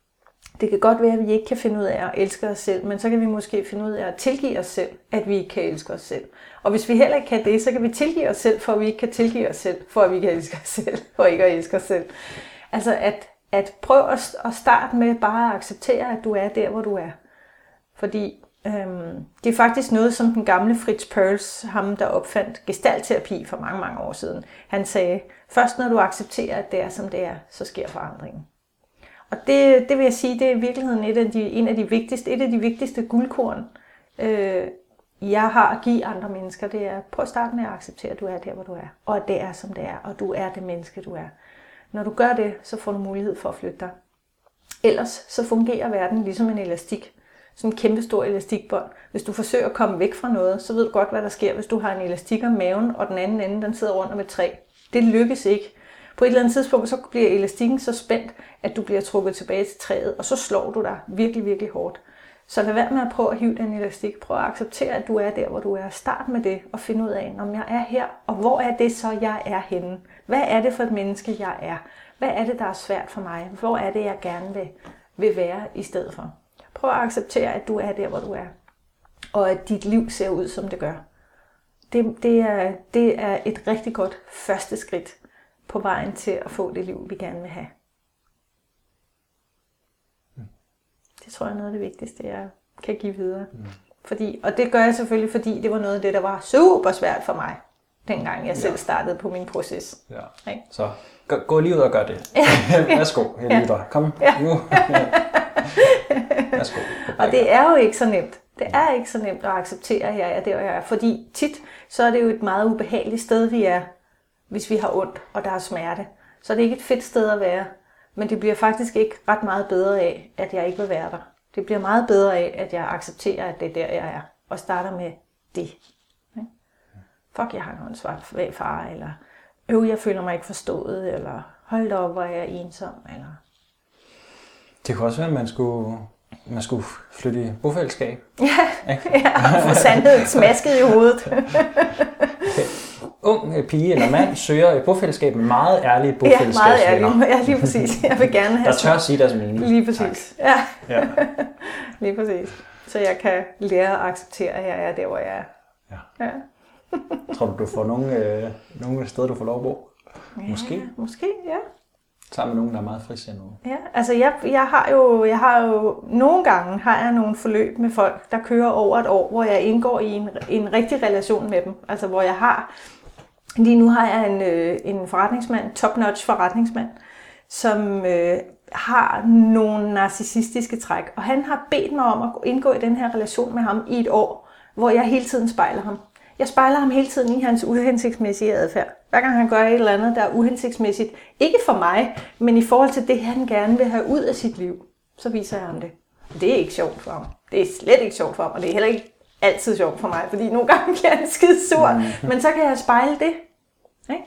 Det kan godt være, at vi ikke kan finde ud af at elske os selv, men så kan vi måske finde ud af at tilgive os selv, at vi ikke kan elske os selv. Og hvis vi heller ikke kan det, så kan vi tilgive os selv, for at vi ikke kan tilgive os selv, for at vi kan elske os selv, for ikke at elske os selv. Altså at, at prøve at, at starte med bare at acceptere, at du er der, hvor du er. Fordi øhm, det er faktisk noget, som den gamle Fritz Perls, ham der opfandt gestaltterapi for mange, mange år siden, han sagde, først når du accepterer, at det er, som det er, så sker forandringen. Og det, det vil jeg sige, det er i virkeligheden et af de, en af de vigtigste, et af de vigtigste guldkorn øh, jeg har at give andre mennesker, det er, prøv at starte med at acceptere, at du er der, hvor du er. Og at det er, som det er, og du er det menneske, du er. Når du gør det, så får du mulighed for at flytte dig. Ellers så fungerer verden ligesom en elastik. Sådan en kæmpe stor elastikbånd. Hvis du forsøger at komme væk fra noget, så ved du godt, hvad der sker, hvis du har en elastik om maven, og den anden ende, den sidder rundt om et træ. Det lykkes ikke. På et eller andet tidspunkt, så bliver elastikken så spændt, at du bliver trukket tilbage til træet, og så slår du dig virkelig, virkelig hårdt. Så lad være med at prøve at hive den elastik. Prøv at acceptere, at du er der, hvor du er. Start med det og find ud af, om jeg er her, og hvor er det så, jeg er henne? Hvad er det for et menneske, jeg er? Hvad er det, der er svært for mig? Hvor er det, jeg gerne vil, vil være i stedet for? Prøv at acceptere, at du er der, hvor du er. Og at dit liv ser ud, som det gør. Det, det, er, det er et rigtig godt første skridt på vejen til at få det liv, vi gerne vil have. Det tror jeg er noget af det vigtigste, jeg kan give videre. Mm. Fordi, og det gør jeg selvfølgelig, fordi det var noget af det, der var super svært for mig, dengang jeg selv startede på min proces.
Ja. Ikke? Så gå, gå lige ud og gør det. Ja. Værsgo, jeg lytter. Kom ja. nu.
Værsgo. Og det er jo ikke så nemt. Det er ikke så nemt at acceptere, at jeg er der, jeg er. Fordi tit, så er det jo et meget ubehageligt sted, vi er, hvis vi har ondt, og der er smerte. Så er det ikke et fedt sted at være. Men det bliver faktisk ikke ret meget bedre af, at jeg ikke vil være der. Det bliver meget bedre af, at jeg accepterer, at det er der, jeg er. Og starter med det. Fuck, jeg har en åndssvagt far, eller øv, jeg føler mig ikke forstået, eller hold da op, hvor er jeg ensom, eller...
Det kunne også være, at man skulle, man skulle flytte i bofællesskab.
Ja, ja få sandheden smasket i hovedet.
ung øh, pige eller mand søger et bofællesskab meget ærlige bofællesskabsvenner.
Ja, meget ærlige. Ja, lige præcis. Jeg vil gerne have...
Der tør at sige deres mening.
Lige præcis. Tak. Ja. ja. lige præcis. Så jeg kan lære at acceptere, at jeg er der, hvor jeg er. Ja. ja.
Tror du, du får nogle, øh, nogle steder, du får lov at bo?
Ja, måske? Måske, ja.
Sammen med nogen, der er meget frisindede.
Ja, altså jeg, jeg, har jo, jeg har jo nogle gange har jeg nogle forløb med folk, der kører over et år, hvor jeg indgår i en, en rigtig relation med dem. Altså hvor jeg har Lige nu har jeg en, øh, en forretningsmand, top-notch forretningsmand, som øh, har nogle narcissistiske træk. Og han har bedt mig om at indgå i den her relation med ham i et år, hvor jeg hele tiden spejler ham. Jeg spejler ham hele tiden i hans uhensigtsmæssige adfærd. Hver gang han gør et eller andet, der er uhensigtsmæssigt, ikke for mig, men i forhold til det, han gerne vil have ud af sit liv, så viser jeg ham det. Det er ikke sjovt for ham. Det er slet ikke sjovt for ham, og det er heller ikke altid sjovt for mig, fordi nogle gange bliver han skide sur, mm. men så kan jeg spejle det. Ikke?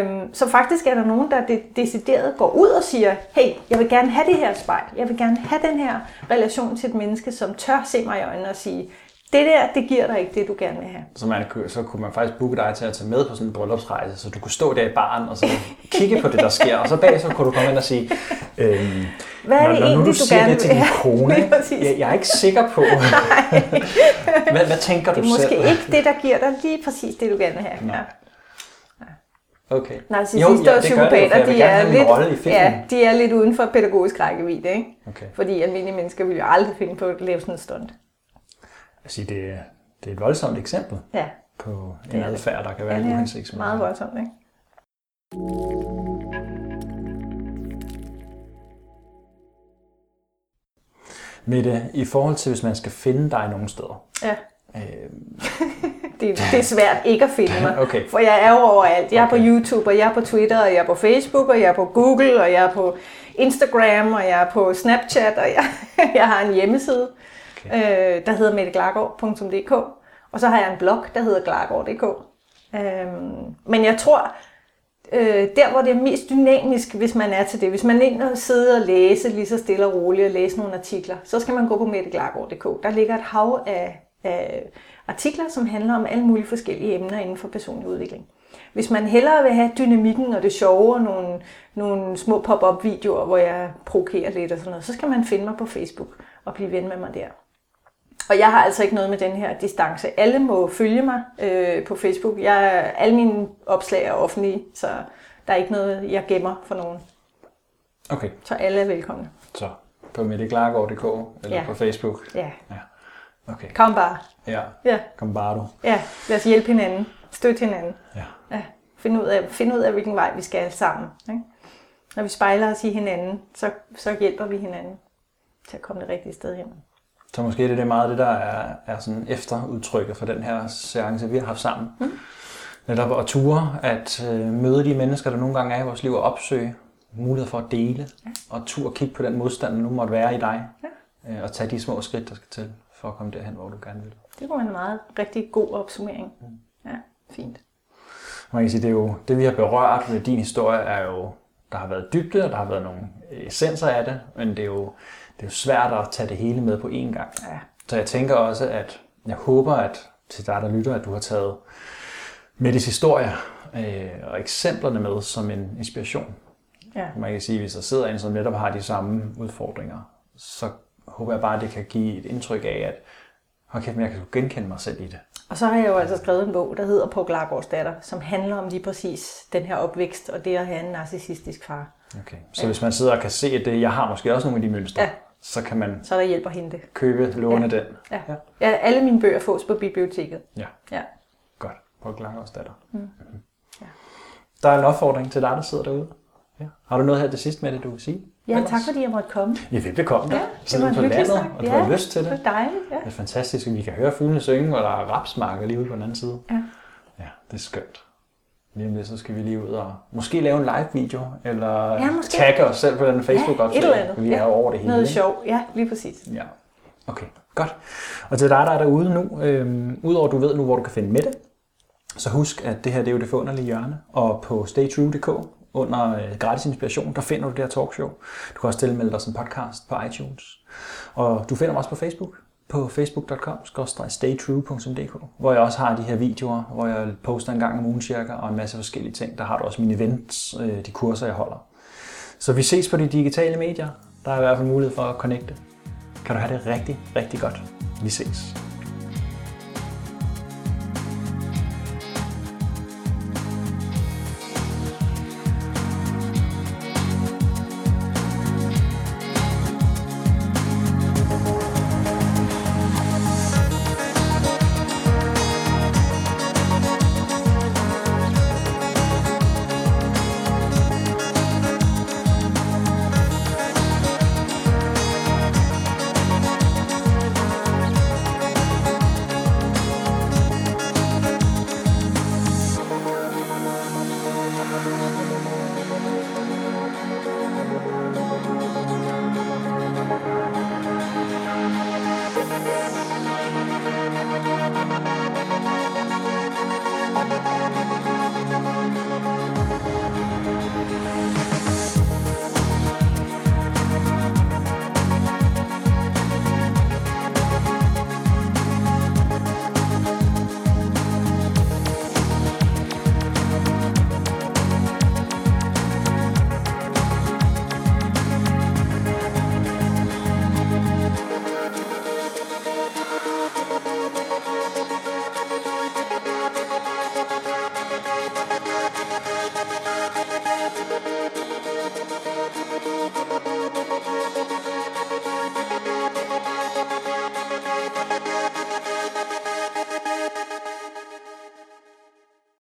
Øhm, så faktisk er der nogen, der de- decideret går ud og siger, hey, jeg vil gerne have det her spejl, jeg vil gerne have den her relation til et menneske, som tør se mig i øjnene og sige, det der, det giver dig ikke det, du gerne vil have.
Så, man, så kunne man faktisk booke dig til at tage med på sådan en bryllupsrejse, så du kunne stå der i baren og så kigge på det, der sker, og så bag så kunne du komme ind og sige, øhm,
hvad er det når, egentlig,
når
du, du gerne
det til din kone, jeg, jeg er ikke sikker på, hvad, hvad tænker du
selv? Det er
måske
selv? ikke det, der giver dig lige præcis det, du gerne vil have. Ja.
Okay.
Narcissister og psykopater, de er, lidt, ja, de er lidt uden for pædagogisk rækkevidde, ikke? Okay. Fordi almindelige mennesker vil jo aldrig finde på at lave sådan en stunt.
Altså, det, er, det er et voldsomt eksempel
ja.
på en adfærd, der kan være ja, uhensigtsmæssig.
meget voldsomt, ikke?
Mette, i forhold til, hvis man skal finde dig nogle steder.
Ja. Øh, det, det er svært ikke at finde mig.
Okay.
For jeg er overalt. Jeg er okay. på YouTube, og jeg er på Twitter, og jeg er på Facebook, og jeg er på Google, og jeg er på Instagram, og jeg er på Snapchat, og jeg, jeg har en hjemmeside, okay. øh, der hedder metteglargaard.dk. Og så har jeg en blog, der hedder glargaard.dk. Øhm, men jeg tror, øh, der hvor det er mest dynamisk, hvis man er til det, hvis man ind og sidder og læse lige så stille og roligt og læse nogle artikler, så skal man gå på metteglargaard.dk. Der ligger et hav af, af artikler, som handler om alle mulige forskellige emner inden for personlig udvikling. Hvis man hellere vil have dynamikken og det sjove og nogle, nogle små pop-up videoer, hvor jeg provokerer lidt og sådan noget, så skal man finde mig på Facebook og blive ven med mig der. Og jeg har altså ikke noget med den her distance. Alle må følge mig øh, på Facebook. Jeg, alle mine opslag er offentlige, så der er ikke noget, jeg gemmer for nogen.
Okay.
Så alle er velkomne.
Så på metteklargaard.dk eller ja. på Facebook?
Ja.
ja. Okay.
Kom bare.
Ja.
ja.
Kom bare du.
Ja, lad os hjælpe hinanden. Støtte hinanden.
Ja.
ja. Find, ud af, find ud af, hvilken vej vi skal sammen. Ikke? Når vi spejler os i hinanden, så, så hjælper vi hinanden til at komme det rigtige sted hen.
Så måske det er meget det, der er, er sådan efterudtrykket for den her seance, vi har haft sammen. Mm. Netop at ture, at øh, møde de mennesker, der nogle gange er i vores liv, og opsøge mulighed for at dele, ja. og tur og kigge på den modstand, der nu måtte være i dig, ja. øh, og tage de små skridt, der skal til, for at komme derhen, hvor du gerne vil.
Det var en meget rigtig god opsummering. Mm. Ja, fint.
Man kan sige, det, er jo, det vi har berørt med din historie, er jo, der har været dybde, og der har været nogle essenser af det, men det er jo, det er jo svært at tage det hele med på én gang. Ja. Så jeg tænker også, at jeg håber, at til dig, der lytter, at du har taget Mettes historie øh, og eksemplerne med som en inspiration. Ja. Man kan sige, at hvis der sidder en, som netop har de samme udfordringer, så håber jeg bare, at det kan give et indtryk af, at okay, jeg kan genkende mig selv i det.
Og så har jeg jo altså skrevet en bog, der hedder På Glargårds datter, som handler om lige præcis den her opvækst og det at have en narcissistisk far.
Okay. Så ja. hvis man sidder og kan se, at det, jeg har måske også nogle af de mønstre, ja. så kan man
så der hjælper hente.
købe, låne
ja.
den.
Ja. ja. ja. alle mine bøger fås på biblioteket.
Ja. ja. Godt. På Glargårds datter. Mm. Mm-hmm. Ja. Der er en opfordring til dig, der sidder derude. Ja. Har du noget her til sidst med det, du vil sige?
Ja, Ellers? tak fordi jeg måtte komme.
Ja, velbekomme.
Ja, det var en hyggelig snak.
Og du ja, har lyst til det.
Det var dejligt, ja.
Det er fantastisk, at vi kan høre fuglene synge, og der er rapsmarker lige ude på den anden side. Ja. Ja, det er skønt. Lige om lidt, så skal vi lige ud og måske lave en live-video, eller ja, måske. tagge os selv på den facebook
opslag ja.
Vi er ja. over det hele.
Noget sjov, ja, lige præcis.
Ja, okay, godt. Og til dig, der er derude nu, øhm, udover at du ved nu, hvor du kan finde med det, så husk, at det her det er jo det forunderlige hjørne, og på staytrue.dk under øh, gratis inspiration, der finder du det her talkshow. Du kan også tilmelde dig som podcast på iTunes. Og du finder mig også på Facebook, på facebook.com-staytrue.dk, hvor jeg også har de her videoer, hvor jeg poster en gang om ugen cirka, og en masse forskellige ting. Der har du også mine events, øh, de kurser, jeg holder. Så vi ses på de digitale medier. Der er i hvert fald mulighed for at connecte. Kan du have det rigtig, rigtig godt. Vi ses.